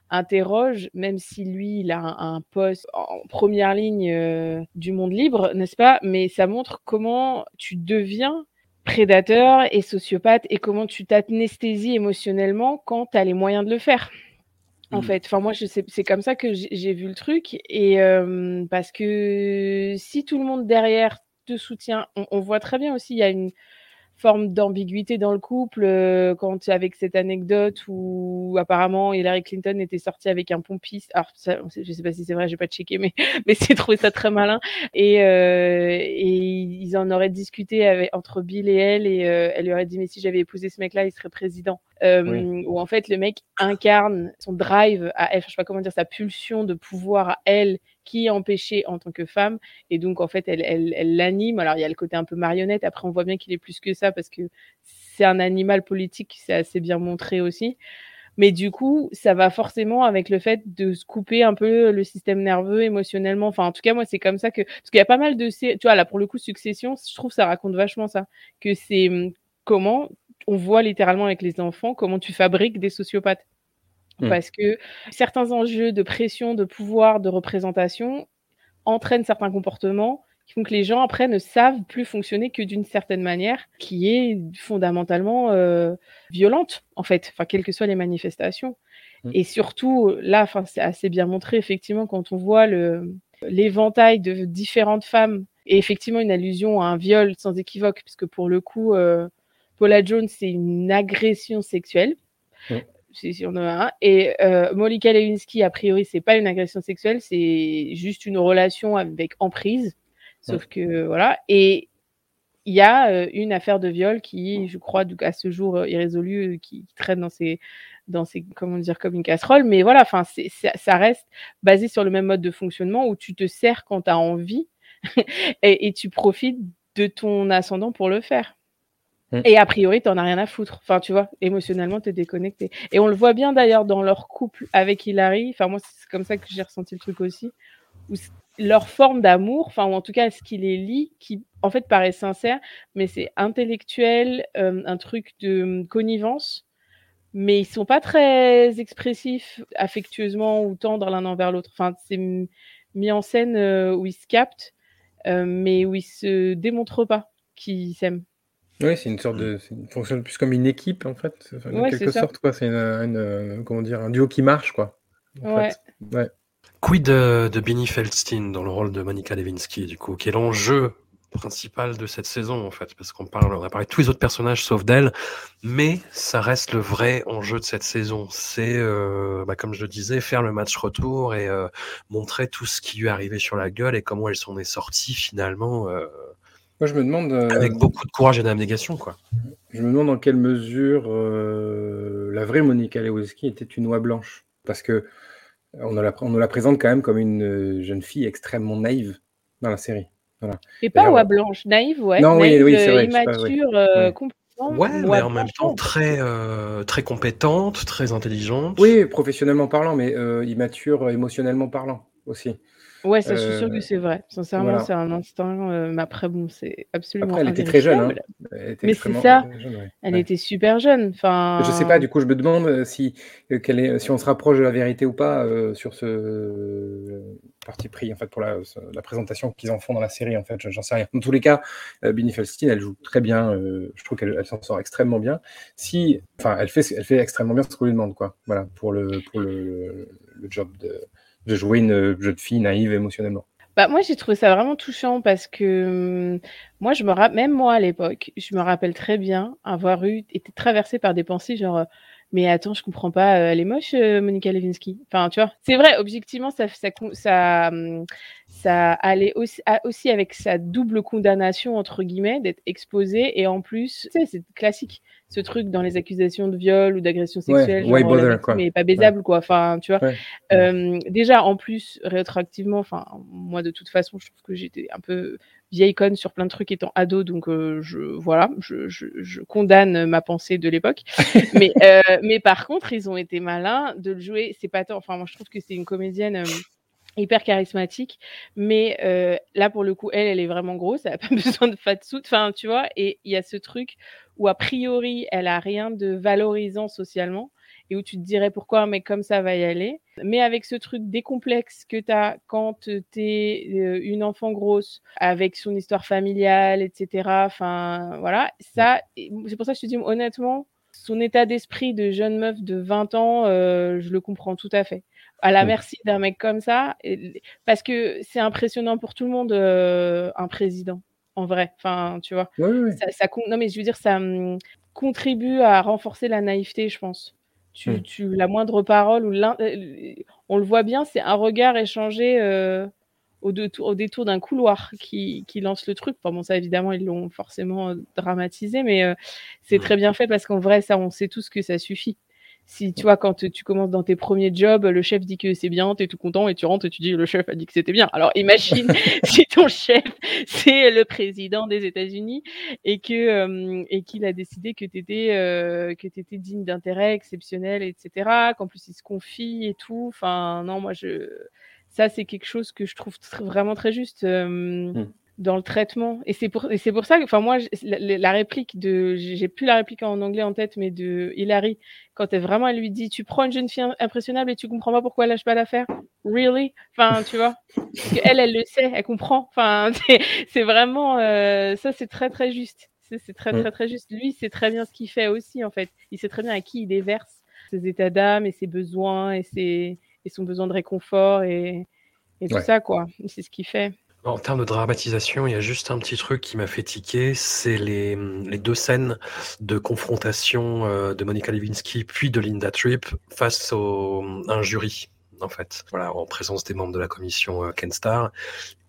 interroge, même si lui, il a un, un poste en première ligne euh, du monde libre, n'est-ce pas? Mais ça montre comment tu deviens prédateur et sociopathe et comment tu t'anesthésies émotionnellement quand tu as les moyens de le faire. En Mm. fait, enfin moi je sais, c'est comme ça que j'ai j'ai vu le truc et euh, parce que si tout le monde derrière te soutient, on, on voit très bien aussi il y a une forme d'ambiguïté dans le couple euh, quand avec cette anecdote où apparemment Hillary Clinton était sortie avec un pompiste. Alors ça, je sais pas si c'est vrai, j'ai pas checké, mais mais c'est trouvé ça très malin. Et, euh, et ils en auraient discuté avec, entre Bill et elle et euh, elle lui aurait dit mais si j'avais épousé ce mec-là, il serait président. Euh, Oui. Où en fait le mec incarne son drive à elle, je sais pas comment dire, sa pulsion de pouvoir à elle qui est empêchée en tant que femme et donc en fait elle l'anime. Alors il y a le côté un peu marionnette. Après on voit bien qu'il est plus que ça parce que c'est un animal politique, c'est assez bien montré aussi. Mais du coup, ça va forcément avec le fait de se couper un peu le système nerveux émotionnellement. Enfin, en tout cas, moi, c'est comme ça que. Parce qu'il y a pas mal de. Tu vois, là, pour le coup, Succession, je trouve ça raconte vachement ça. Que c'est hum, comment on voit littéralement avec les enfants comment tu fabriques des sociopathes. Mm. Parce que certains enjeux de pression, de pouvoir, de représentation entraînent certains comportements qui font que les gens après ne savent plus fonctionner que d'une certaine manière qui est fondamentalement euh, violente en fait, enfin quelles que soient les manifestations. Mm. Et surtout là, enfin c'est assez bien montré effectivement quand on voit le l'éventail de différentes femmes et effectivement une allusion à un viol sans équivoque puisque pour le coup euh, Paula Jones c'est une agression sexuelle. Mm. Si, si on en a un. Et euh, Monica Lewinsky, a priori, c'est pas une agression sexuelle, c'est juste une relation avec emprise. Sauf que voilà. Et il y a euh, une affaire de viol qui, je crois, à ce jour euh, irrésolue, euh, qui, qui traîne dans ses, dans ses, comment dire, comme une casserole. Mais voilà, enfin, ça reste basé sur le même mode de fonctionnement où tu te sers quand tu as envie et, et tu profites de ton ascendant pour le faire. Mm. Et a priori, t'en as rien à foutre. Enfin, tu vois, émotionnellement, t'es déconnecté. Et on le voit bien d'ailleurs dans leur couple avec Hilary. Enfin, moi, c'est comme ça que j'ai ressenti le truc aussi. Où leur forme d'amour, enfin, ou en tout cas, ce qui les lie, qui en fait paraît sincère, mais c'est intellectuel, euh, un truc de hum, connivence. Mais ils sont pas très expressifs affectueusement ou tendres l'un envers l'autre. Enfin, c'est mis en scène euh, où ils se captent, euh, mais où ils se démontrent pas qu'ils s'aiment. Oui, c'est une sorte de. c'est- Il fonctionne plus comme une équipe, en fait. Enfin, en Ouais, quelque ça. sorte, quoi. C'est une, une, euh, comment dire, un duo qui marche, quoi. Ouais. Quid de, de Benny Feldstein dans le rôle de Monica Lewinsky, du coup, qui est l'enjeu principal de cette saison, en fait, parce qu'on parle, on a parlé de tous les autres personnages sauf d'elle, mais ça reste le vrai enjeu de cette saison. C'est, euh, bah, comme je le disais, faire le match retour et euh, montrer tout ce qui lui est arrivé sur la gueule et comment elle s'en est sortie finalement, euh, Moi, je me demande. euh, avec beaucoup de courage et d'abnégation, quoi. Je me demande dans quelle mesure euh, la vraie Monica Lewinsky était une oie blanche. Parce que on nous la, on nous la présente quand même comme une euh, jeune fille extrêmement naïve dans la série. Voilà. Et pas oie blanche, naïve, ouais. Non, oui, naïve, oui, c'est vrai, pas, immature, euh, Ouais. complètement. Ouais, mais en même temps très, euh, très compétente, très intelligente. Oui, professionnellement parlant, mais euh, immature émotionnellement parlant aussi. Ouais, ça, je suis Euh, que c'est vrai. Sincèrement, voilà. c'est un instinct. euh, mais après, bon, c'est absolument Après, elle était très jeune. Hein. Elle était Mais c'est ça. jeune, ouais. Elle Ouais. était super jeune. Enfin, Je sais pas, du coup, je me demande euh, si, euh, quelle est, si on se rapproche de la vérité ou pas euh, sur ce euh, parti pris, en fait, pour la, présentation qu'ils en font dans la série, en fait, je- j'en sais rien. Dans tous les cas, euh, Binnie Feldstein, elle joue très bien, euh, je trouve qu'elle elle s'en sort extrêmement bien. Si, enfin, elle fait, elle fait extrêmement bien ce qu'on lui demande, quoi, voilà, pour le, pour le, le job de, de jouer une jeune fille naïve émotionnellement. Bah, moi, j'ai trouvé ça vraiment touchant parce que hum, moi, je me même moi à l'époque, je me rappelle très bien avoir eu été traversée par des pensées genre, euh, mais attends, je comprends pas, euh, elle est moche, euh, Monica Lewinsky. Enfin, tu vois, c'est vrai, objectivement, ça, ça, hum, allait aussi, avec sa double condamnation entre guillemets d'être exposée et en plus, c'est classique, ce truc dans les accusations de viol ou d'agression sexuelle, genre, bother, quoi. est pas baisable, quoi. Enfin, tu vois. Ouais. Euh, déjà, en plus, rétroactivement, enfin, moi, de toute façon, je trouve que j'étais un peu vieille conne sur plein de trucs étant ado, donc euh, je, voilà, je, je, je condamne ma pensée de l'époque. mais, euh, mais par contre, ils ont été malins de le jouer. C'est pas tant, enfin, moi, je trouve que c'est une comédienne. Euh, hyper charismatique mais euh, là pour le coup elle elle est vraiment grosse elle a pas besoin de fat suit enfin tu vois et il y a ce truc où a priori elle a rien de valorisant socialement et où tu te dirais pourquoi un mec comme ça va y aller. Mais avec ce truc décomplexe que tu as quand tu es une enfant grosse, avec son histoire familiale, etc. Enfin, voilà, ça, c'est pour ça que je te dis honnêtement, son état d'esprit de jeune meuf de 20 ans, euh, je le comprends tout à fait. À la merci d'un mec comme ça, parce que c'est impressionnant pour tout le monde, euh, un président. en vrai. Enfin, tu vois. Ça, non, mais je veux dire, ça hum, contribue à renforcer la naïveté, je pense. Tu, tu, la moindre parole ou euh, on le voit bien, c'est un regard échangé euh, au, détour, au détour d'un couloir qui, qui lance le truc. Enfin, bon, ça évidemment, ils l'ont forcément dramatisé, mais euh, c'est très bien fait parce qu'en vrai, ça, on sait tous que ça suffit. Si tu vois, quand tu tu commences dans tes premiers jobs, le chef dit que c'est bien, tu es tout content et tu rentres et tu dis le chef a dit que c'était bien. Alors imagine si ton chef c'est le président des États-Unis et que euh, et qu'il a décidé que tu étais que t'étais digne d'intérêt, exceptionnel, etc. Qu'en plus il se confie et tout. Enfin non, moi je ça c'est quelque chose que je trouve tr- vraiment très juste. euh, Mm. Dans le traitement. Et c'est pour et c'est pour ça que enfin moi la, la réplique de j'ai plus la réplique en anglais en tête mais de Hilary quand elle vraiment elle lui dit tu prends une jeune fille impressionnable et tu comprends pas pourquoi elle lâche pas l'affaire. Really? Enfin tu vois? Parce que elle elle le sait elle comprend. Enfin c'est vraiment euh, ça c'est très très juste. C'est très très très juste. Lui c'est très bien ce qu'il fait aussi en fait. Il sait très bien à qui il déverse ses états d'âme et ses besoins et ses et son besoin de réconfort et et tout Ouais. ça quoi. C'est ce qu'il fait En termes de dramatisation, il y a juste un petit truc qui m'a fait tiquer, c'est les, deux scènes de confrontation euh, de Monica Lewinsky puis de Linda Tripp face au, un jury, en fait, voilà, en présence des membres de la commission euh, Ken Starr.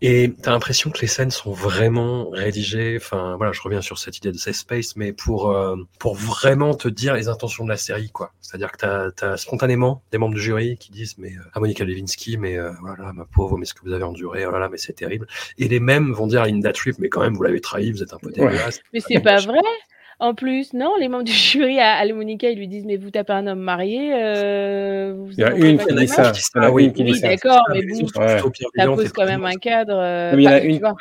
Et t'as l'impression que les scènes sont vraiment rédigées, enfin voilà, je reviens sur cette idée de safe space, mais pour, euh, pour vraiment te dire les intentions de la série, quoi. C'est-à-dire que t'as as spontanément des membres du jury qui disent, mais euh, à Monica Lewinsky, mais euh, voilà, ma pauvre, mais ce que vous avez enduré, oh là là, mais c'est terrible. Et les mêmes vont dire à Linda Tripp, mais quand même, vous l'avez trahi, vous êtes un peu dégueulasse. Mais c'est pas vrai. En plus, non, les membres du jury à, à Monica, ils lui disent Mais vous tapez un homme marié euh, vous Il y a une qui dit ça. Ah oui, Oui, d'accord, mais bon, Ouais. ça pose et quand même un cadre. euh, Non, il y en a une- vois.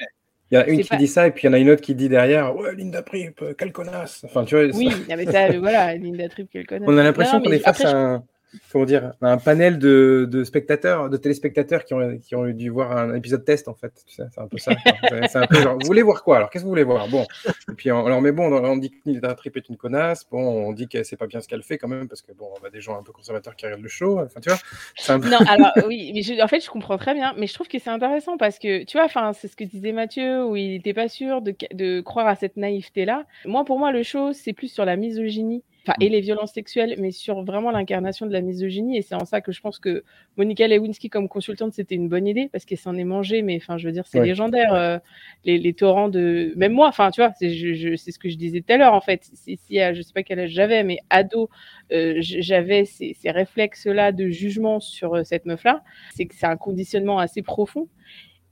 Il y a une qui pas- dit ça et puis il y en a une autre qui dit derrière Ouais, Linda Tripp, euh, quelle connasse. Enfin, tu vois, Oui, ça- mais ça, euh, voilà, Linda Tripp qu'elle connaît. on a l'impression qu'on est face après, à un, comment dire, un panel de, de spectateurs, de téléspectateurs qui ont, qui ont dû voir un épisode test en fait. Tu sais, c'est un peu ça. C'est- un peu genre, vous voulez voir quoi Alors, qu'est-ce que vous voulez voir? Bon. Et puis, on, alors, mais bon, on dit que Linda Tripp est une connasse. Bon, on dit que c'est pas bien ce qu'elle fait quand même parce que bon, on a des gens un peu conservateurs qui regardent le show. Enfin, tu vois, un peu. Non, alors oui, mais je- en fait, je comprends très bien, mais je trouve que c'est intéressant parce que, tu vois, enfin, c'est ce que disait Mathieu, où il n'était pas sûr de, de croire à cette naïveté-là. Moi, pour moi, le show, c'est plus sur la misogynie, enfin, et les violences sexuelles, mais sur vraiment l'incarnation de la misogynie, et c'est en ça que je pense que Monica Lewinsky comme consultante, c'était une bonne idée, parce qu'elle s'en est mangée, mais enfin, je veux dire, c'est Ouais. légendaire, euh, les, les torrents de... Même moi, enfin, tu vois, c'est je, je- c'est ce que je disais tout à l'heure, en fait, si, si, je sais pas quel âge j'avais, mais ado, euh, j'avais ces, ces réflexes-là de jugement sur euh, cette meuf-là, c'est que c'est un conditionnement assez profond.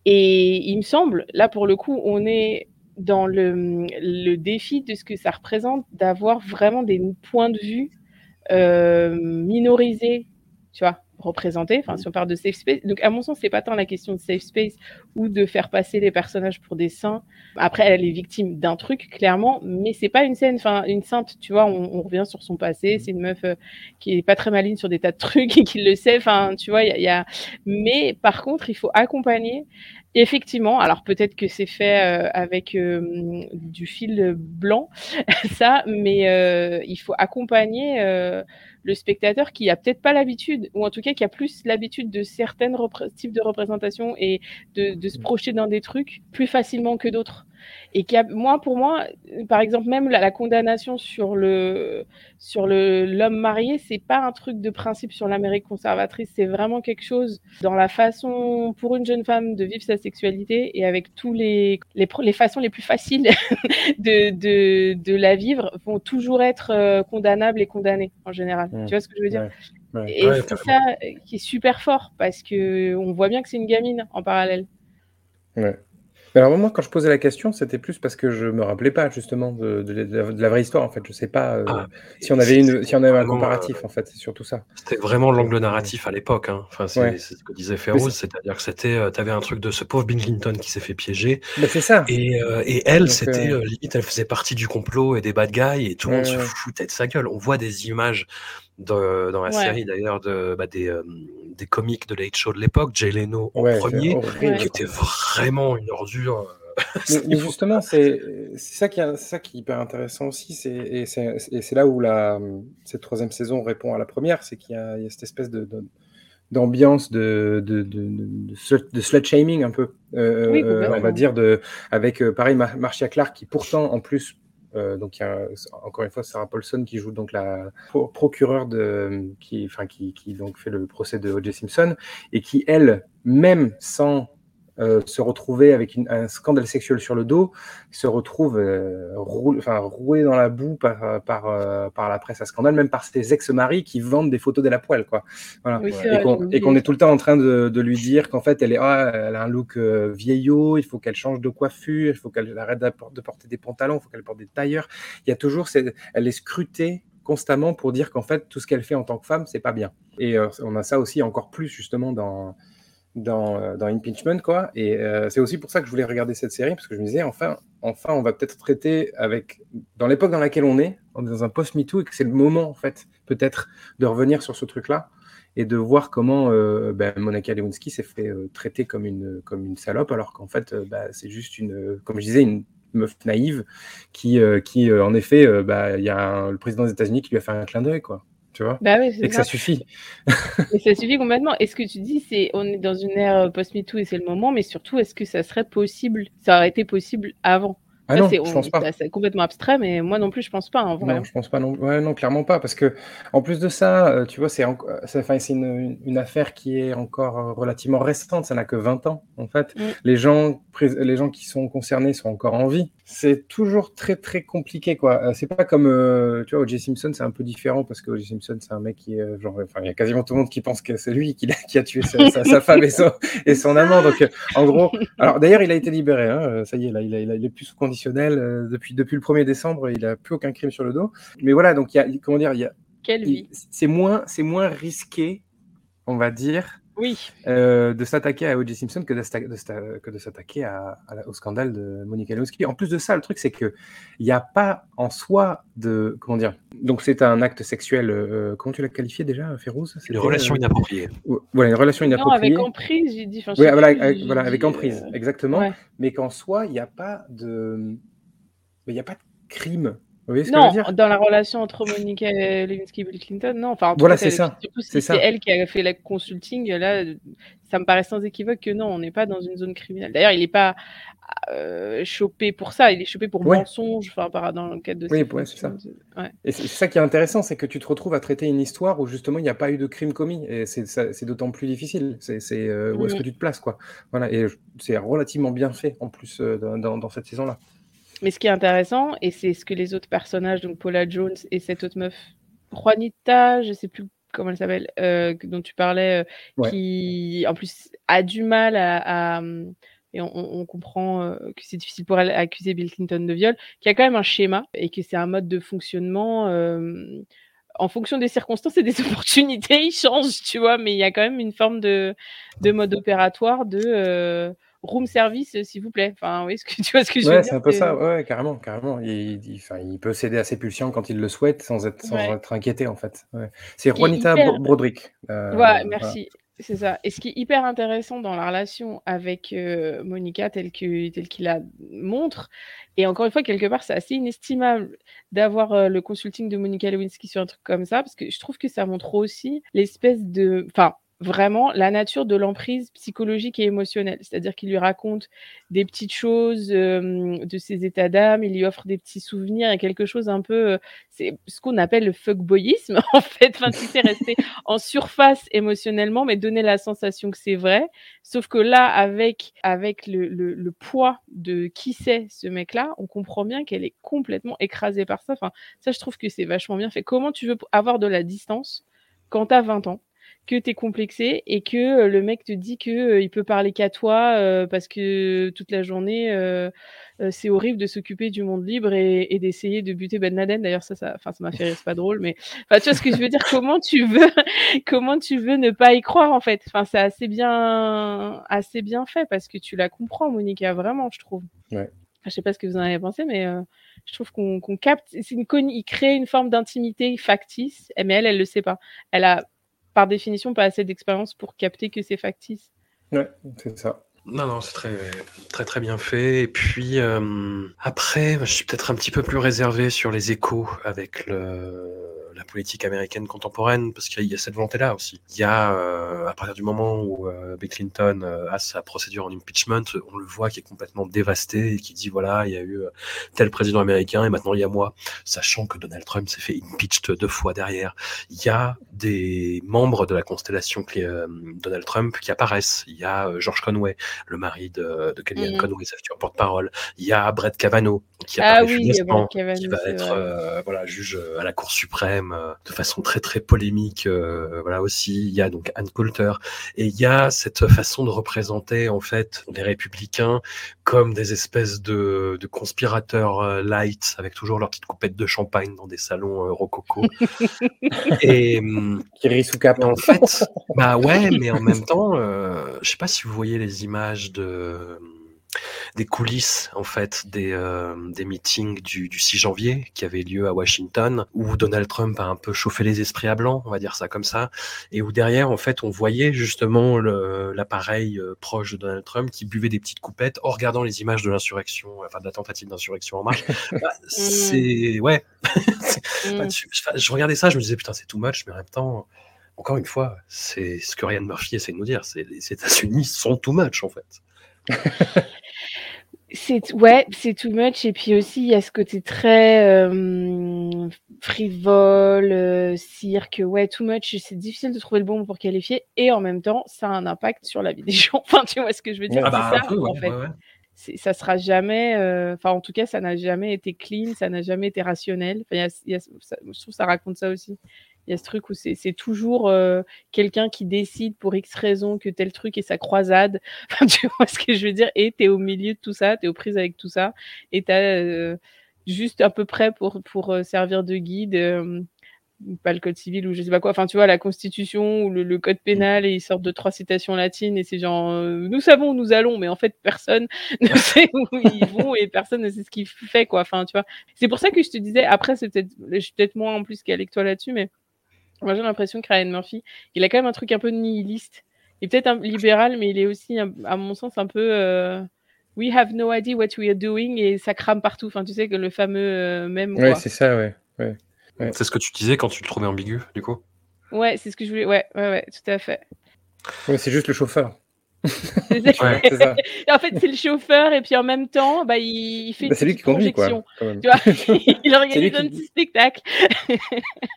Et il me semble, là pour le coup, on est dans le, le défi de ce que ça représente d'avoir vraiment des points de vue euh, minorisés, tu vois, représentés. Enfin, si on parle de safe space, donc à mon sens, c'est pas tant la question de safe space ou de faire passer les personnages pour des saints. Après, elle est victime d'un truc, clairement, mais c'est pas une scène, enfin, une sainte, tu vois, on, on revient sur son passé, c'est une meuf euh, qui est pas très maligne sur des tas de trucs et qui le sait, enfin, tu vois, il y a, il y a... Mais par contre, il faut accompagner, effectivement, alors peut-être que c'est fait euh, avec euh, du fil blanc, ça, mais euh, il faut accompagner euh, le spectateur qui a peut-être pas l'habitude, ou en tout cas qui a plus l'habitude de certains types de représentations et de, de se projeter dans des trucs plus facilement que d'autres. Et qui a, moi, pour moi, par exemple, même la, la condamnation sur le sur le l'homme marié, c'est pas un truc de principe sur l'Amérique conservatrice, c'est vraiment quelque chose dans la façon pour une jeune femme de vivre sa sexualité et avec tous les les, les façons les plus faciles de, de de la vivre vont toujours être euh, condamnables et condamnées en général. Mmh. Tu vois ce que je veux dire? Ouais. Ouais. Et Ouais, c'est ça qui est super fort parce que on voit bien que c'est une gamine en parallèle. Ouais. Alors moi, quand je posais la question, c'était plus parce que je me rappelais pas justement de, de, de, la, de la, vraie histoire. En fait, je sais pas euh, Ah, si on avait une, si on avait un comparatif. En fait, c'est surtout ça. C'était vraiment l'angle narratif à l'époque. Hein. Enfin, c'est Ouais. ce que disait Férouz, c'est-à-dire que c'était, euh, t'avais un truc de ce pauvre Bill Clinton qui s'est fait piéger, Bah, c'est ça. et, euh, et elle, c'était euh, euh, limite, elle faisait partie du complot et des bad guys, et tout le Ouais, monde se foutait de sa gueule. On voit des images de- dans la Ouais. série d'ailleurs de bah, des, euh, des comiques de Late Show de l'époque, Jay Leno en Ouais, premier, qui était vraiment une ordure. euh, Mais, mais justement, c'est ça, qui est- c'est ça qui est hyper intéressant aussi. c'est- Et c'est là où la, cette troisième saison répond à la première c'est qu'il y, a il y a cette espèce de, de, d'ambiance de, de, de, de, de slut shaming un peu, euh, Oui, euh, on va dire, de, avec euh, pareil Mar- Marcia Clark qui pourtant en plus, euh, donc il y a, encore une fois Sarah Paulson qui joue donc la pro- procureure de, qui, enfin qui, qui donc fait le procès de O.J. Simpson et qui elle, même sans euh, se retrouver avec une- un scandale sexuel sur le dos, se retrouve euh, roule- roué dans la boue par, par, euh, par la presse à scandale, même par ses ex-maris qui vendent des photos d'elle à poil. Quoi. Voilà. Oui, c'est Et qu'on est tout le temps en train de, de lui dire qu'en fait, elle, est, ah, elle a un look vieillot, il faut qu'elle change de coiffure, il faut qu'elle arrête de porter des pantalons, il faut qu'elle porte des tailleurs. Il y a toujours, cette- elle est scrutée constamment pour dire qu'en fait, tout ce qu'elle fait en tant que femme, c'est pas bien. Et on a ça aussi encore plus justement dans, dans, euh, dans Impeachment, quoi. Et euh, c'est aussi pour ça que je voulais regarder cette série, parce que je me disais, enfin, enfin on va peut-être traiter avec, dans l'époque dans laquelle on est, on est dans un post-MeToo, et que c'est le moment, en fait, peut-être, de revenir sur ce truc-là, et de voir comment euh, ben, Monica Lewinsky s'est fait euh, traiter comme une, comme une salope, alors qu'en fait, bah, c'est juste une, comme je disais, une meuf naïve qui, qui en effet, bah, il y a le président des États-Unis qui lui a fait un clin d'œil, quoi. Tu vois Bah oui, Et que ça. ça suffit. Et ça suffit complètement. Et ce que tu dis, c'est on est dans une ère post-MeToo et c'est le moment, mais surtout, est-ce que ça serait possible? Ça aurait été possible avant? Ah non, c'est je pense pas. C'est complètement abstrait, mais moi non plus, je pense pas, en vrai. Non, je pense pas non. Ouais, non, clairement pas, parce que en plus de ça, euh, tu vois, c'est c'est une, une- affaire qui est encore euh, relativement récente. Ça n'a que 20 ans, en fait. Mm. Les gens, les gens qui sont concernés sont encore en vie. C'est toujours très très compliqué, quoi. Euh, C'est pas comme, euh, tu vois, O.J. Simpson, c'est un peu différent parce que O.J. Simpson, c'est un mec qui est euh, genre, enfin, il y a quasiment tout le monde qui pense que c'est lui qui, a tué sa, sa- sa femme et son, et son amant. Donc, euh, en gros, alors d'ailleurs, il a été libéré. Hein, ça y est, là, il, a- il a- il est plus sous conditionnel euh, depuis depuis le 1er décembre. Il a plus aucun crime sur le dos. Mais voilà, donc il y a, comment dire, il y a, Quelle vie il- c'est moins, c'est moins risqué, on va dire, Oui. euh, de s'attaquer à O.J. Simpson que de, que de s'attaquer à- à la- au scandale de Monica Lewinsky. En plus de ça, le truc, c'est que il n'y a pas en soi de, comment dire, donc c'est un acte sexuel. euh, comment tu l'as qualifié déjà, Férouz? Une C'était, relation euh, inappropriée. Voilà, une relation Non, inappropriée. avec emprise, j'ai dit. Enfin, voilà, avec, j'ai voilà, dit, avec emprise, euh, exactement. ouais. Mais qu'en soi, il n'y a pas de, mais il n'y a pas de crime. Vous voyez ce que je Non, veux dire? dans la relation entre Monica Lewinsky et Bill Clinton, non. Enfin, en Voilà, c'est ça. Surtout si C'est elle qui a fait la consulting, là, ça me paraît sans équivoque que non, on n'est pas dans une zone criminelle. D'ailleurs, il n'est pas euh, chopé pour ça, il est chopé pour Ouais. mensonge, enfin, dans le cadre de Oui, ouais, c'est ça. Ouais. Et c'est ça qui est intéressant, c'est que tu te retrouves à traiter une histoire où justement il n'y a pas eu de crime commis. Et c'est d'autant plus difficile. C'est euh, où est-ce Mhm. que tu te places, quoi. Voilà. Et c'est relativement bien fait en plus euh, dans, dans- dans cette saison-là. Mais ce qui est intéressant, et c'est ce que les autres personnages, donc Paula Jones et cette autre meuf, Juanita, je sais plus comment elle s'appelle, euh, dont tu parlais, euh, Ouais. qui en plus a du mal à. à- et on, on- comprend euh, que c'est difficile pour elle d'accuser Bill Clinton de viol, qui a quand même un schéma et que c'est un mode de fonctionnement. euh, en fonction des circonstances et des opportunités, il change, tu vois, mais il y a quand même une forme de, de mode opératoire de euh, room service, euh, s'il vous plaît. Enfin, oui, ce que, tu vois ce que je veux Ouais, dire c'est un peu ça. Ouais, carrément, carrément. Il, il- il peut céder à ses pulsions quand il le souhaite sans être, sans Ouais. être inquiété, en fait. Ouais. C'est Juanita hyper- Broderick. euh, Ouais, voilà. merci. C'est ça. Et ce qui est hyper intéressant dans la relation avec euh, Monica, telle que telle qu'il la montre, et encore une fois, quelque part, c'est assez inestimable d'avoir euh, le consulting de Monica Lewinsky sur un truc comme ça, parce que je trouve que ça montre aussi l'espèce de, enfin, vraiment la nature de l'emprise psychologique et émotionnelle. C'est-à-dire qu'il lui raconte des petites choses euh, de ses états d'âme, il lui offre des petits souvenirs et quelque chose un peu, euh, c'est ce qu'on appelle le fuckboyisme en fait. Enfin, tu sais, rester en surface émotionnellement, mais donner la sensation que c'est vrai. Sauf que là, avec avec le, le, le poids de qui c'est ce mec-là, on comprend bien qu'elle est complètement écrasée par ça. Enfin, ça, je trouve que c'est vachement bien fait. Comment tu veux avoir de la distance quand t'as 20 ans? Que t'es complexé et que euh, le mec te dit que euh, il peut parler qu'à toi euh, parce que toute la journée euh, euh, c'est horrible de s'occuper du monde libre et, et d'essayer de buter Ben Laden. D'ailleurs ça ça enfin ça m'a fait rire, c'est pas drôle mais enfin tu vois ce que je veux dire? Comment tu veux comment tu veux ne pas y croire en fait? Enfin c'est assez bien assez bien fait parce que tu la comprends Monica vraiment je trouve. Ouais. Je sais pas ce que vous en avez pensé mais euh, je trouve qu'on qu'on capte c'est une il crée une forme d'intimité factice mais elle elle le sait pas. Elle a par définition pas assez d'expérience pour capter que c'est factice. Ouais, c'est ça. Non, non, c'est très, très, très bien fait. Et puis, euh, après, je suis peut-être un petit peu plus réservé sur les échos avec le, la politique américaine contemporaine, parce qu'il y a cette volonté-là aussi. Il y a, euh, à partir du moment où euh, Bill Clinton euh, a sa procédure en impeachment, on le voit qui est complètement dévasté et qui dit voilà, il y a eu euh, tel président américain et maintenant il y a moi, sachant que Donald Trump s'est fait impeached deux fois derrière. Il y a des membres de la constellation euh, Donald Trump qui apparaissent. Il y a George Conway, le mari de, de Kellyanne Mhm. Conway, sa future porte-parole. Il y a Brett Kavanaugh qui Ah oui, Kavanaugh, qui va être euh, voilà juge à la Cour suprême euh, de façon très très polémique. euh, voilà aussi, il y a donc Ann Coulter et il y a cette façon de représenter en fait les républicains comme des espèces de, de conspirateurs euh, light avec toujours leur petite coupette de champagne dans des salons euh, rococo. et, cap. et en fait, bah ouais, mais en même temps, euh, je sais pas si vous voyez les images de des coulisses en fait des euh, des meetings du, du 6 janvier qui avaient lieu à Washington où Donald Trump a un peu chauffé les esprits à blanc, on va dire ça comme ça, et où derrière en fait on voyait justement l'appareil euh, proche de Donald Trump qui buvait des petites coupettes en regardant les images de l'insurrection, enfin de la tentative d'insurrection en marche. Bah, c'est ouais, Mm. je regardais ça, je me disais putain c'est too much, mais en même temps, encore une fois, c'est ce que Ryan Murphy essaie de nous dire, c'est les États-Unis sont too much en fait. C'est ouais, c'est too much et puis aussi il y a ce côté très euh, frivole, euh, cirque, ouais, too much. C'est difficile de trouver le bon mot pour qualifier et en même temps ça a un impact sur la vie des gens. Enfin, tu vois ce que je veux dire? Ah C'est bah, ça peu, ouais, en fait. ouais, ouais. Ça sera jamais, euh, enfin en tout cas ça n'a jamais été clean, ça n'a jamais été rationnel. Enfin, il y a- il y a- ça- je trouve que ça raconte ça aussi. Il y a ce truc où c'est toujours euh, quelqu'un qui décide pour X raison que tel truc est sa croisade. Enfin, tu vois ce que je veux dire? Et tu es au milieu de tout ça, tu es aux prises avec tout ça, et tu as juste à peu près pour, pour euh, servir de guide, euh, pas le code civil ou je sais pas quoi, enfin tu vois, la constitution ou le, le code pénal, et ils sortent de trois citations latines, et c'est genre, euh, nous savons, nous allons, mais en fait personne ne sait où ils vont, et personne ne sait ce qu'il fait, quoi. Enfin, tu vois. C'est pour ça que je te disais, après, c'est peut-être, je suis peut-être moins en plus qu'avec toi là-dessus, mais moi, j'ai l'impression que Ryan Murphy, il a quand même un truc un peu nihiliste. Il est peut-être un libéral, mais il est aussi, à mon sens, un peu euh, We have no idea what we are doing et ça crame partout. Enfin, tu sais que le fameux euh, même. Ouais, c'est ça, ouais. ouais. Ouais. C'est ce que tu disais quand tu le trouvais ambigu, du coup. Ouais, c'est ce que je voulais. Ouais, ouais, ouais, tout à fait. Ouais, c'est juste le chauffeur. Ouais. Ça. en fait, c'est le chauffeur et puis en même temps, bah, il, il fait. Bah, une c'est lui qui petite conduit, quoi. projection. quand même. Tu vois, il organise un qui- petit spectacle.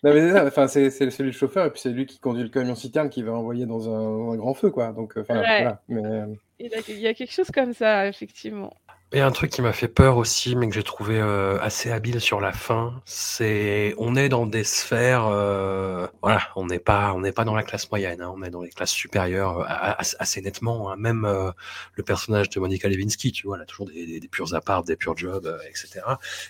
Non, mais c'est ça, enfin, c'est le chauffeur, et puis c'est lui qui conduit le camion citerne qui va envoyer dans un, un grand feu, quoi. Donc, euh, Ouais. voilà. Mais, euh, il y a quelque chose comme ça, effectivement. Et un truc qui m'a fait peur aussi, mais que j'ai trouvé euh, assez habile sur la fin, c'est on est dans des sphères, euh, voilà, on n'est pas, on n'est pas dans la classe moyenne, hein, on est dans les classes supérieures euh, assez nettement. hein. Même euh, le personnage de Monica Lewinsky, tu vois, elle a toujours des, des, des purs apparts, des purs jobs, euh, etc.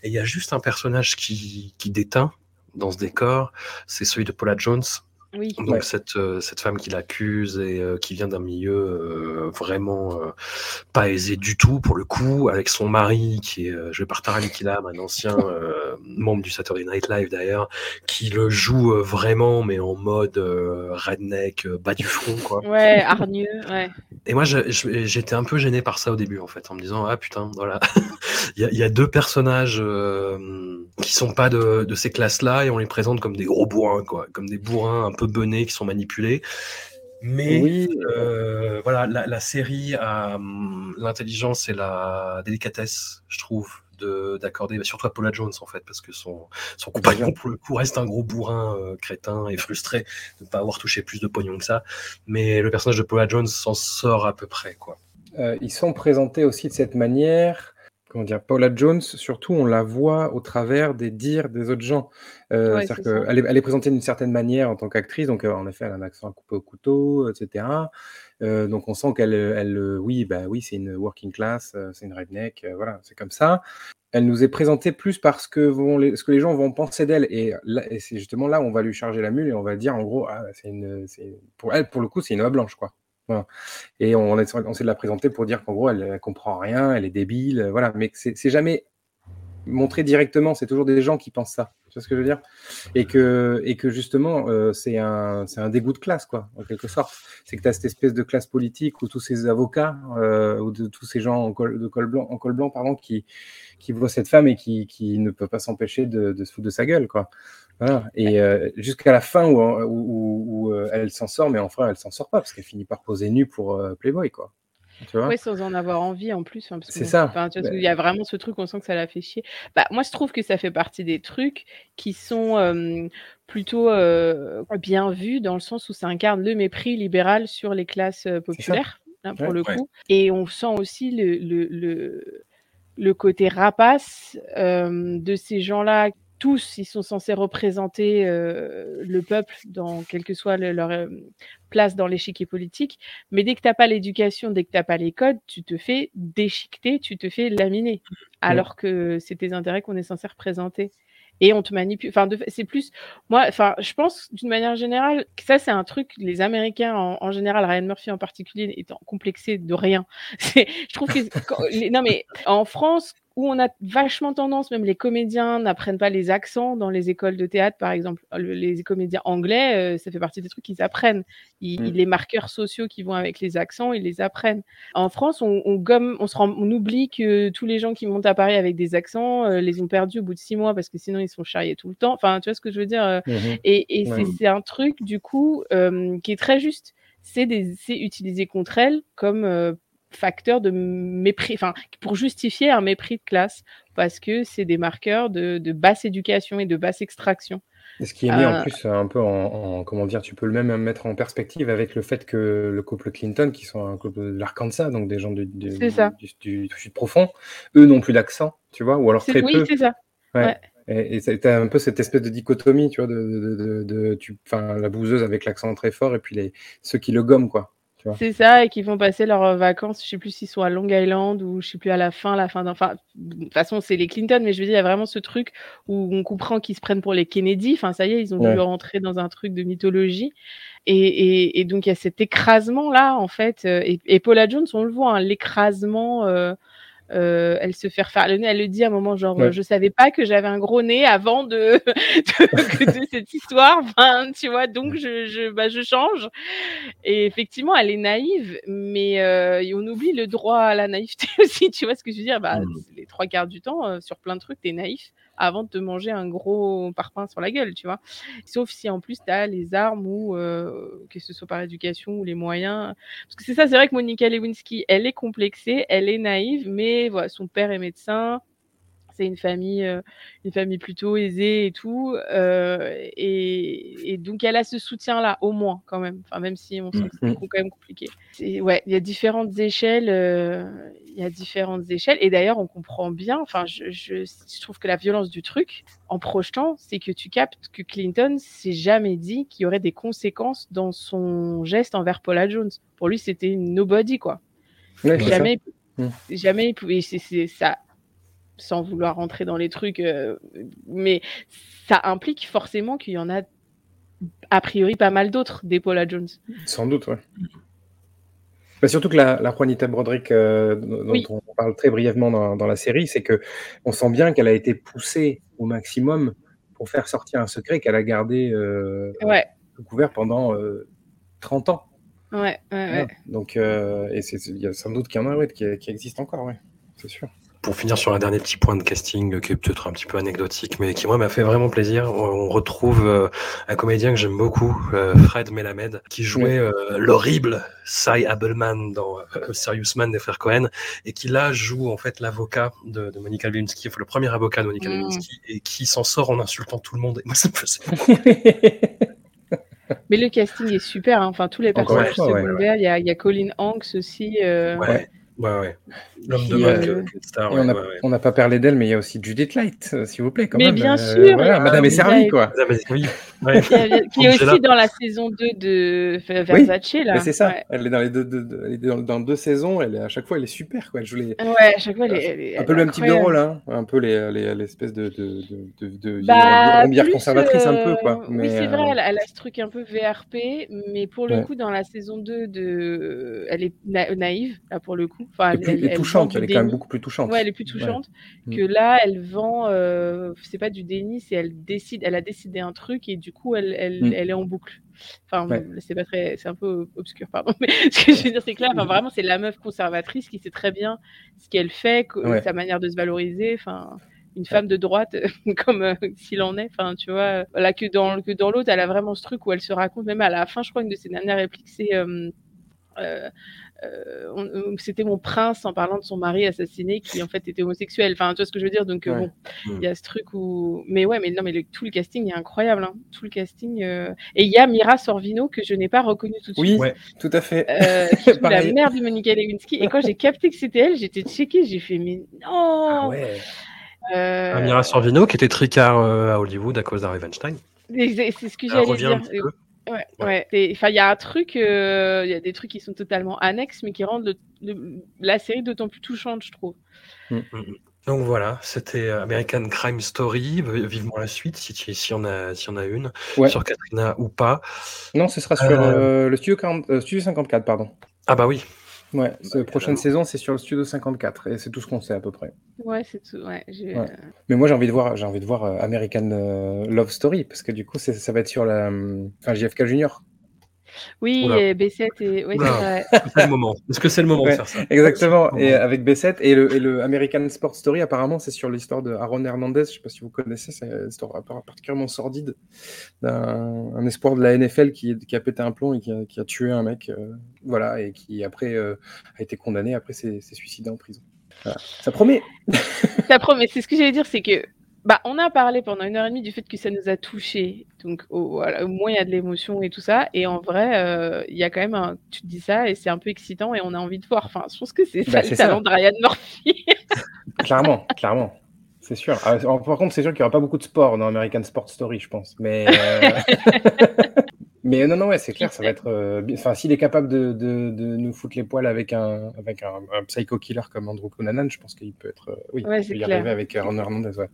Et il y a juste un personnage qui, qui déteint dans ce décor, c'est celui de Paula Jones. Oui. Donc Ouais. cette, euh, cette femme qui l'accuse et euh, qui vient d'un milieu euh, vraiment euh, pas aisé du tout pour le coup, avec son mari qui est euh, joué par Tara Killam, un ancien euh, membre du Saturday Night Live d'ailleurs, qui le joue euh, vraiment mais en mode euh, redneck, euh, bas du front quoi. Ouais, hargneux, ouais. Et moi je- je- j'étais un peu gêné par ça au début en fait, en me disant ah putain voilà, il y, a, il y a deux personnages euh, qui sont pas de, de ces classes-là et on les présente comme des gros bourrins quoi, comme des bourrins un peu benés qui sont manipulés. Mais oui, euh, voilà, la, la série a hum, l'intelligence et la délicatesse, je trouve, de d'accorder, bah, surtout à Paula Jones en fait, parce que son son compagnon pour le coup reste un gros bourrin euh, crétin et frustré de ne pas avoir touché plus de pognon que ça. Mais le personnage de Paula Jones s'en sort à peu près, quoi. Euh, ils sont présentés aussi de cette manière. Comment dire, Paula Jones, surtout, on la voit au travers des dires des autres gens. Euh, Ouais, C'est-à-dire qu'elle est, elle est présentée d'une certaine manière en tant qu'actrice, donc euh, en effet, elle a un accent coupé au couteau, etc. Euh, donc on sent qu'elle, elle, oui, bah oui, c'est une working class, c'est une redneck, voilà, c'est comme ça. Elle nous est présentée plus parce que vont les, ce que les gens vont penser d'elle, et, c'est justement là où on va lui charger la mule et on va dire en gros, ah, c'est une, c'est- pour elle, pour le coup, c'est une oie blanche, quoi. Voilà. Et on, on essaie de la présenter pour dire qu'en gros, elle, elle comprend rien, elle est débile, euh, voilà. Mais c'est jamais montré directement. C'est toujours des gens qui pensent ça. Tu vois ce que je veux dire? Et que, et que justement, euh, c'est un, un dégoût de classe, quoi, en quelque sorte. C'est que tu as cette espèce de classe politique où tous ces avocats, euh, ou de tous ces gens en col, de col blanc, en col blanc pardon, qui, qui voient cette femme et qui, qui ne peut pas s'empêcher de, de, se foutre de sa gueule. Quoi. Voilà. Et euh, jusqu'à la fin où, où, où, où elle s'en sort, mais enfin, elle s'en sort pas parce qu'elle finit par poser nue pour Playboy. Quoi. Oui, sans en avoir envie en plus. Hein, c'est ça. tu Il y a vraiment ce truc, on sent que ça l'a fait chier. Bah, moi, je trouve que ça fait partie des trucs qui sont euh, plutôt euh, bien vus dans le sens où ça incarne le mépris libéral sur les classes populaires, hein, pour le coup. Et on sent aussi le, le, le, le côté rapace de ces gens-là tous, ils sont censés représenter euh, le peuple dans quelle que soit leur euh, place dans l'échiquier politique. Mais dès que tu n'as pas l'éducation, dès que tu n'as pas les codes, tu te fais déchiqueter, tu te fais laminer. Alors que c'est tes intérêts qu'on est censé représenter. Et on te manipule. Enfin, c'est plus. Moi, enfin, je pense d'une manière générale que ça, c'est un truc. Les Américains, en, général, Ryan Murphy en particulier, étant complexé de rien. je trouve que. non, mais en France, où on a vachement tendance, même les comédiens n'apprennent pas les accents dans les écoles de théâtre, par exemple. les comédiens anglais, euh, ça fait partie des trucs qu'ils apprennent. Ils, mm. Les marqueurs sociaux qui vont avec les accents, ils les apprennent. En France, on, gomme, on se rend, on oublie que tous les gens qui montent à Paris avec des accents, euh, les ont perdus au bout de six mois parce que sinon ils sont charriés tout le temps. Enfin, tu vois ce que je veux dire euh, mm-hmm. Et, c'est un truc du coup qui est très juste. C'est utilisé contre elles comme facteur de mépris, enfin, pour justifier un mépris de classe, parce que c'est des marqueurs de, basse éducation et de basse extraction. Et ce qui est mis en euh, plus un peu en, comment dire, tu peux le même mettre en perspective avec le fait que le couple Clinton, qui sont un couple de l'Arkansas, donc des gens du, du, du, sud profond, eux n'ont plus d'accent, tu vois, ou alors très oui, peu. Oui, c'est ça. Ouais. Et as un peu cette espèce de dichotomie, tu vois, de, de, de, tu, la bouseuse avec l'accent très fort et puis les, ceux qui le gomment, quoi. C'est ça, et qui vont passer leurs euh, vacances, je sais plus s'ils sont à Long Island ou je sais plus à la fin, la fin d'enfin. De toute façon, c'est les Clinton, mais je veux dire, il y a vraiment ce truc où on comprend qu'ils se prennent pour les Kennedy. Enfin, ça y est, ils ont dû rentrer dans un truc de mythologie. Et, et, donc, il y a cet écrasement-là, en fait. Euh, et, et, Paula Jones, on le voit, hein, l'écrasement. Euh, euh, elle se fait refaire le nez. Elle le dit à un moment, genre, je savais pas que j'avais un gros nez avant de, de, cette histoire. Enfin, tu vois, donc je, je, bah, je change. Et effectivement, elle est naïve, mais euh, on oublie le droit à la naïveté aussi. Tu vois ce que je veux dire? Bah, mmh. Les trois quarts du temps, euh, sur plein de trucs, tu es naïf avant de te manger un gros parpaing sur la gueule, tu vois. Sauf si en plus tu as les armes ou euh, que ce soit par éducation ou les moyens. Parce que c'est ça, c'est vrai que Monica Lewinsky, elle est complexée, elle est naïve, mais voilà, son père est médecin, c'est une famille, euh, une famille plutôt aisée et tout. Euh, et, donc, elle a ce soutien-là, au moins, quand même. Enfin, même si on sent que c'est mm-hmm. quand même compliqué. Ouais, il y a différentes échelles. Euh, il y a différentes échelles. Et d'ailleurs, on comprend bien. Enfin, je, je, trouve que la violence du truc, en projetant, c'est que tu captes que Clinton s'est jamais dit qu'il y aurait des conséquences dans son geste envers Paula Jones. Pour lui, c'était une nobody, quoi. jamais, mm. jamais il pouvait. C'est ça sans vouloir rentrer dans les trucs, euh, mais ça implique forcément qu'il y en a a priori pas mal d'autres des Paula Jones. Sans doute, ouais. Bah, surtout que la, la Juanita Broderick, euh, dont on parle très brièvement dans, la série, c'est que on sent bien qu'elle a été poussée au maximum pour faire sortir un secret qu'elle a gardé euh, couvert pendant 30 ans. Ouais, ouais, Donc, et il y a sans doute qu'il y en a qui, qui existe encore, ouais, c'est sûr pour finir sur un dernier petit point de casting qui est peut-être un petit peu anecdotique, mais qui moi m'a fait vraiment plaisir. On retrouve euh, un comédien que j'aime beaucoup, euh, Fred Melamed, qui jouait euh, l'horrible Cy Abelman dans Serious Man des frères Cohen, et qui là joue en fait l'avocat de, de, Monica Lewinsky, le premier avocat de Monica mm. Lewinsky, et qui s'en sort en insultant tout le monde. Et moi, ça Mais le casting est super, hein. enfin tous les personnages secondaires, il y, a, y, a Colin Hanks aussi. Ouais. Ouais, ouais. L'homme de euh, on n'a pas parlé d'elle, mais il y a aussi Judith Light, euh, s'il vous plaît. Quand mais même. bien euh, sûr. Voilà, Madame est servie, quoi. Madame est servie. qui, est aussi dans la saison 2 de Versace, là. c'est ça. Elle est dans les deux, elle est dans, deux saisons. Elle est, à chaque fois, elle est super, quoi. Elle joue les... Ouais, à chaque fois, elle est, Un peu le même type de rôle, hein. Un peu l'espèce les, de, de, de, de, bah, conservatrice, un peu, quoi. Mais, oui, c'est vrai, elle, a ce truc un peu VRP, mais pour le coup, dans la saison 2, de... elle est naïve, là, pour le coup Enfin, elle, vend touchante, elle est quand même beaucoup plus touchante. Ouais, elle est plus touchante. Que là, elle vend, euh, c'est pas du déni, c'est elle décide, elle a décidé un truc et du coup, elle, elle, Mm. elle est en boucle. Enfin, Ouais. c'est pas très, c'est un peu obscur, pardon. Mais ce que je veux dire, c'est que là, enfin, vraiment, c'est la meuf conservatrice qui sait très bien ce qu'elle fait, Ouais. sa manière de se valoriser. Enfin, une femme de droite, comme euh, s'il en est. Enfin, tu vois, là que dans que dans l'autre, elle a vraiment ce truc où elle se raconte, même à la fin, je crois, une de ses dernières répliques, c'est euh, euh, c'était mon prince en parlant de son mari assassiné qui en fait était homosexuel. Enfin, tu vois ce que je veux dire? Donc euh, Ouais. bon, Mm. il y a ce truc où, mais ouais, mais non, mais le- tout le casting est incroyable. hein. Tout le casting euh, et il y a Mira Sorvino que je n'ai pas reconnue tout de Oui, suite. Ouais. tout à fait. Euh, qui joue la mère de Monica Lewinsky. Et quand j'ai capté que c'était elle, j'étais checkée, j'ai fait mais non. Ah ouais. Euh, Amira Sorvino, qui était tricard euh, à Hollywood à cause d'Harvey-Weinstein. c'est c'est ce que j'allais dire. Ouais, ouais. Enfin, il y a un truc, euh, il y a des trucs qui sont totalement annexes, mais qui rendent le- le- la série d'autant plus touchante, je trouve. Donc voilà, c'était American Crime Story. Vivement la suite, si tu- s'il y, en a- s'il y en a une, Ouais. sur Katrina ou pas. Non, ce sera sur Euh, euh, le studio, 40 euh, studio 54, pardon. Ah bah oui, Ouais, cette Bah, prochaine saison, c'est sur le studio 54, et c'est tout ce qu'on sait à peu près. Ouais, c'est tout. Ouais, Ouais. Mais moi, j'ai envie de voir, j'ai envie de voir euh, American euh, Love Story, parce que du coup, c'est- ça va être sur la, euh, enfin, JFK Junior. Oui, Oula. et B7 et. Ouais, c'est Oula. vrai. c'est le moment. Est-ce que c'est le moment Ouais, de faire ça? Exactement. Et avec B7 et le, et le American Sport Story, apparemment, c'est sur l'histoire de Aaron Hernandez. Je sais pas si vous connaissez, c'est une histoire particulièrement sordide d'un un espoir de la NFL qui, qui a pété un plomb et qui a, qui a tué un mec, euh, voilà, et qui après euh, a été condamné. Après, s'est s'est suicidé en prison. Voilà. Ça promet. Ça promet. C'est ce que j'allais dire, c'est que. Bah, on a parlé pendant une heure et demie du fait que ça nous a touchés. Donc, au, voilà, au moins, il y a de l'émotion et tout ça. Et en vrai, euh, il y a quand même un. Tu te dis ça et c'est un peu excitant et on a envie de voir. Enfin, je pense que c'est ça Bah, le c'est talent ça. de Ryan Murphy. Clairement, clairement. C'est sûr. Ah, par contre, c'est sûr qu'il n'y aura pas beaucoup de sport dans American Sport Story, je pense. Mais, euh, mais non, non, ouais, c'est clair, ça va être. euh, Enfin, s'il est capable de, de, de nous foutre les poils avec un, avec un, un psycho killer comme Andrew Cunanan, je pense qu'il peut être. euh, oui, Ouais, il c'est peut y clair. arriver avec Aaron Hernandez, ouais.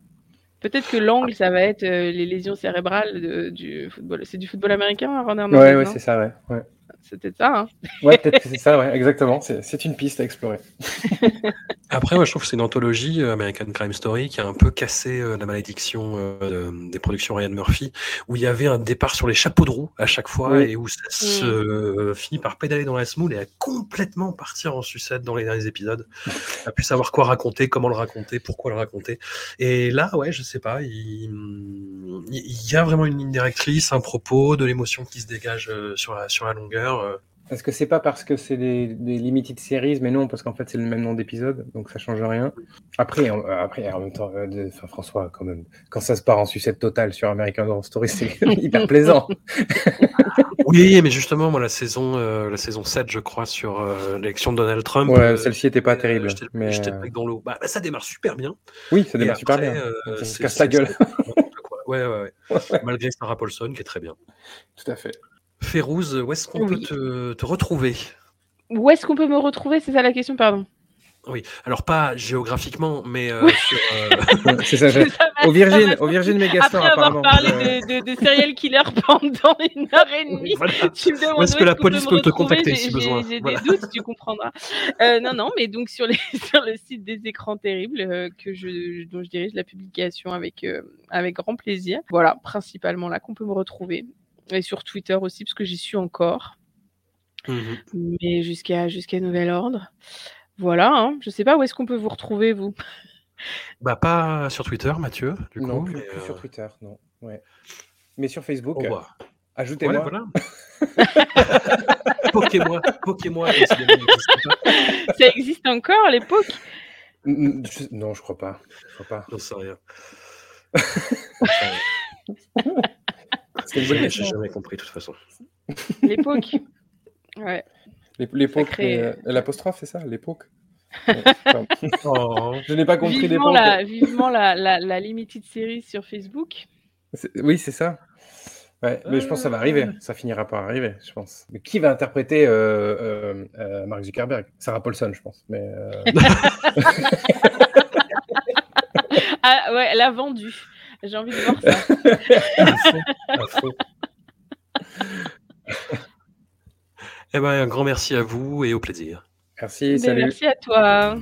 Peut-être que l'angle, ça va être euh, les lésions cérébrales de- du football. C'est du football américain, Aaron Hernandez, Ouais, ouais, c'est ça, ouais. Ouais, Peut-être ça. Hein ouais peut-être que c'est ça, ouais, exactement. C'est c'est une piste à explorer. Après, moi, je trouve que c'est une anthologie, euh, American Crime Story, qui a un peu cassé euh, la malédiction euh, de- des productions Ryan Murphy, où il y avait un départ sur les chapeaux de roue à chaque fois, Oui. et où ça se euh, finit par pédaler dans la semoule et à complètement partir en sucette dans les derniers épisodes. à plus savoir quoi raconter, comment le raconter, pourquoi le raconter. Et là, ouais, je sais pas, il, il y a vraiment une ligne directrice, un propos, de l'émotion qui se dégage euh, sur, la, sur la longueur. Euh. Est-ce que c'est pas parce que c'est des, des limited series, mais non, parce qu'en fait c'est le même nom d'épisode, donc ça change rien. Après, en, après, en même temps, euh, de- enfin, François, quand même, quand ça se part en sucette totale sur American Horror Story, c'est hyper plaisant. Oui, mais justement, moi, la saison, euh, la saison 7, je crois, sur euh, l'élection de Donald Trump. Ouais, euh, celle-ci était pas euh, terrible, J'étais le- mais j'étais euh, dans l'eau. Bah, bah, ça démarre super bien. oui, ça démarre super après, bien. euh, Ça se casse la gueule. Ouais, ouais, ouais. Malgré Sarah Paulson, qui est très bien. Tout à fait. Férouz, où est-ce qu'on Oui. peut te, te retrouver? Où est-ce qu'on peut me retrouver? C'est ça la question, pardon. Oui, alors pas géographiquement, mais euh, sur, euh, c'est ça. Au Virgin, au Virgin Megastore, Après avoir apparemment. parlé Euh, de, de, de serial killer pendant une heure et demie, voilà. tu me demandes Où est-ce que la police peut te contacter si besoin J'ai Voilà. des doutes, tu comprendras. Euh, non, non, mais donc sur, les, sur le site des écrans terribles, euh, que je, dont je dirige la publication avec, euh, avec grand plaisir. Voilà, principalement là qu'on peut me retrouver. Et sur Twitter aussi, parce que j'y suis encore. Mhm. Mais jusqu'à jusqu'à nouvel ordre. Voilà, hein. je sais pas où est-ce qu'on peut vous retrouver, vous. Bah, pas sur Twitter, Mathieu, du non, coup. plus, mais, plus euh, sur Twitter, non. Ouais. Mais sur Facebook, au euh, revoir. ajoutez-moi. Ouais, voilà. Il n'existe pas. Ça existe encore à l'époque mm, je- Non, je crois pas. Je crois pas. J'en sais rien. C'est une bonne J'ai jamais compris, de toute façon. L'époque Ouais. L'ép- L'époque, Sacré- euh, l'apostrophe, c'est ça L'époque Ouais. Oh. Je n'ai pas compris Vivement, l'époque. la, vivement la, la, la limited series sur Facebook. C'est- Oui, c'est ça. Ouais, mais je pense que ça va arriver. Ça finira par arriver, je pense. Mais qui va interpréter euh, euh, euh, Mark Zuckerberg? Sarah Paulson, je pense. Mais euh, Ah ouais, elle a vendu. J'ai envie de voir ça. Eh ben, un grand merci à vous et au plaisir. Merci, Ben, salut. Merci à toi.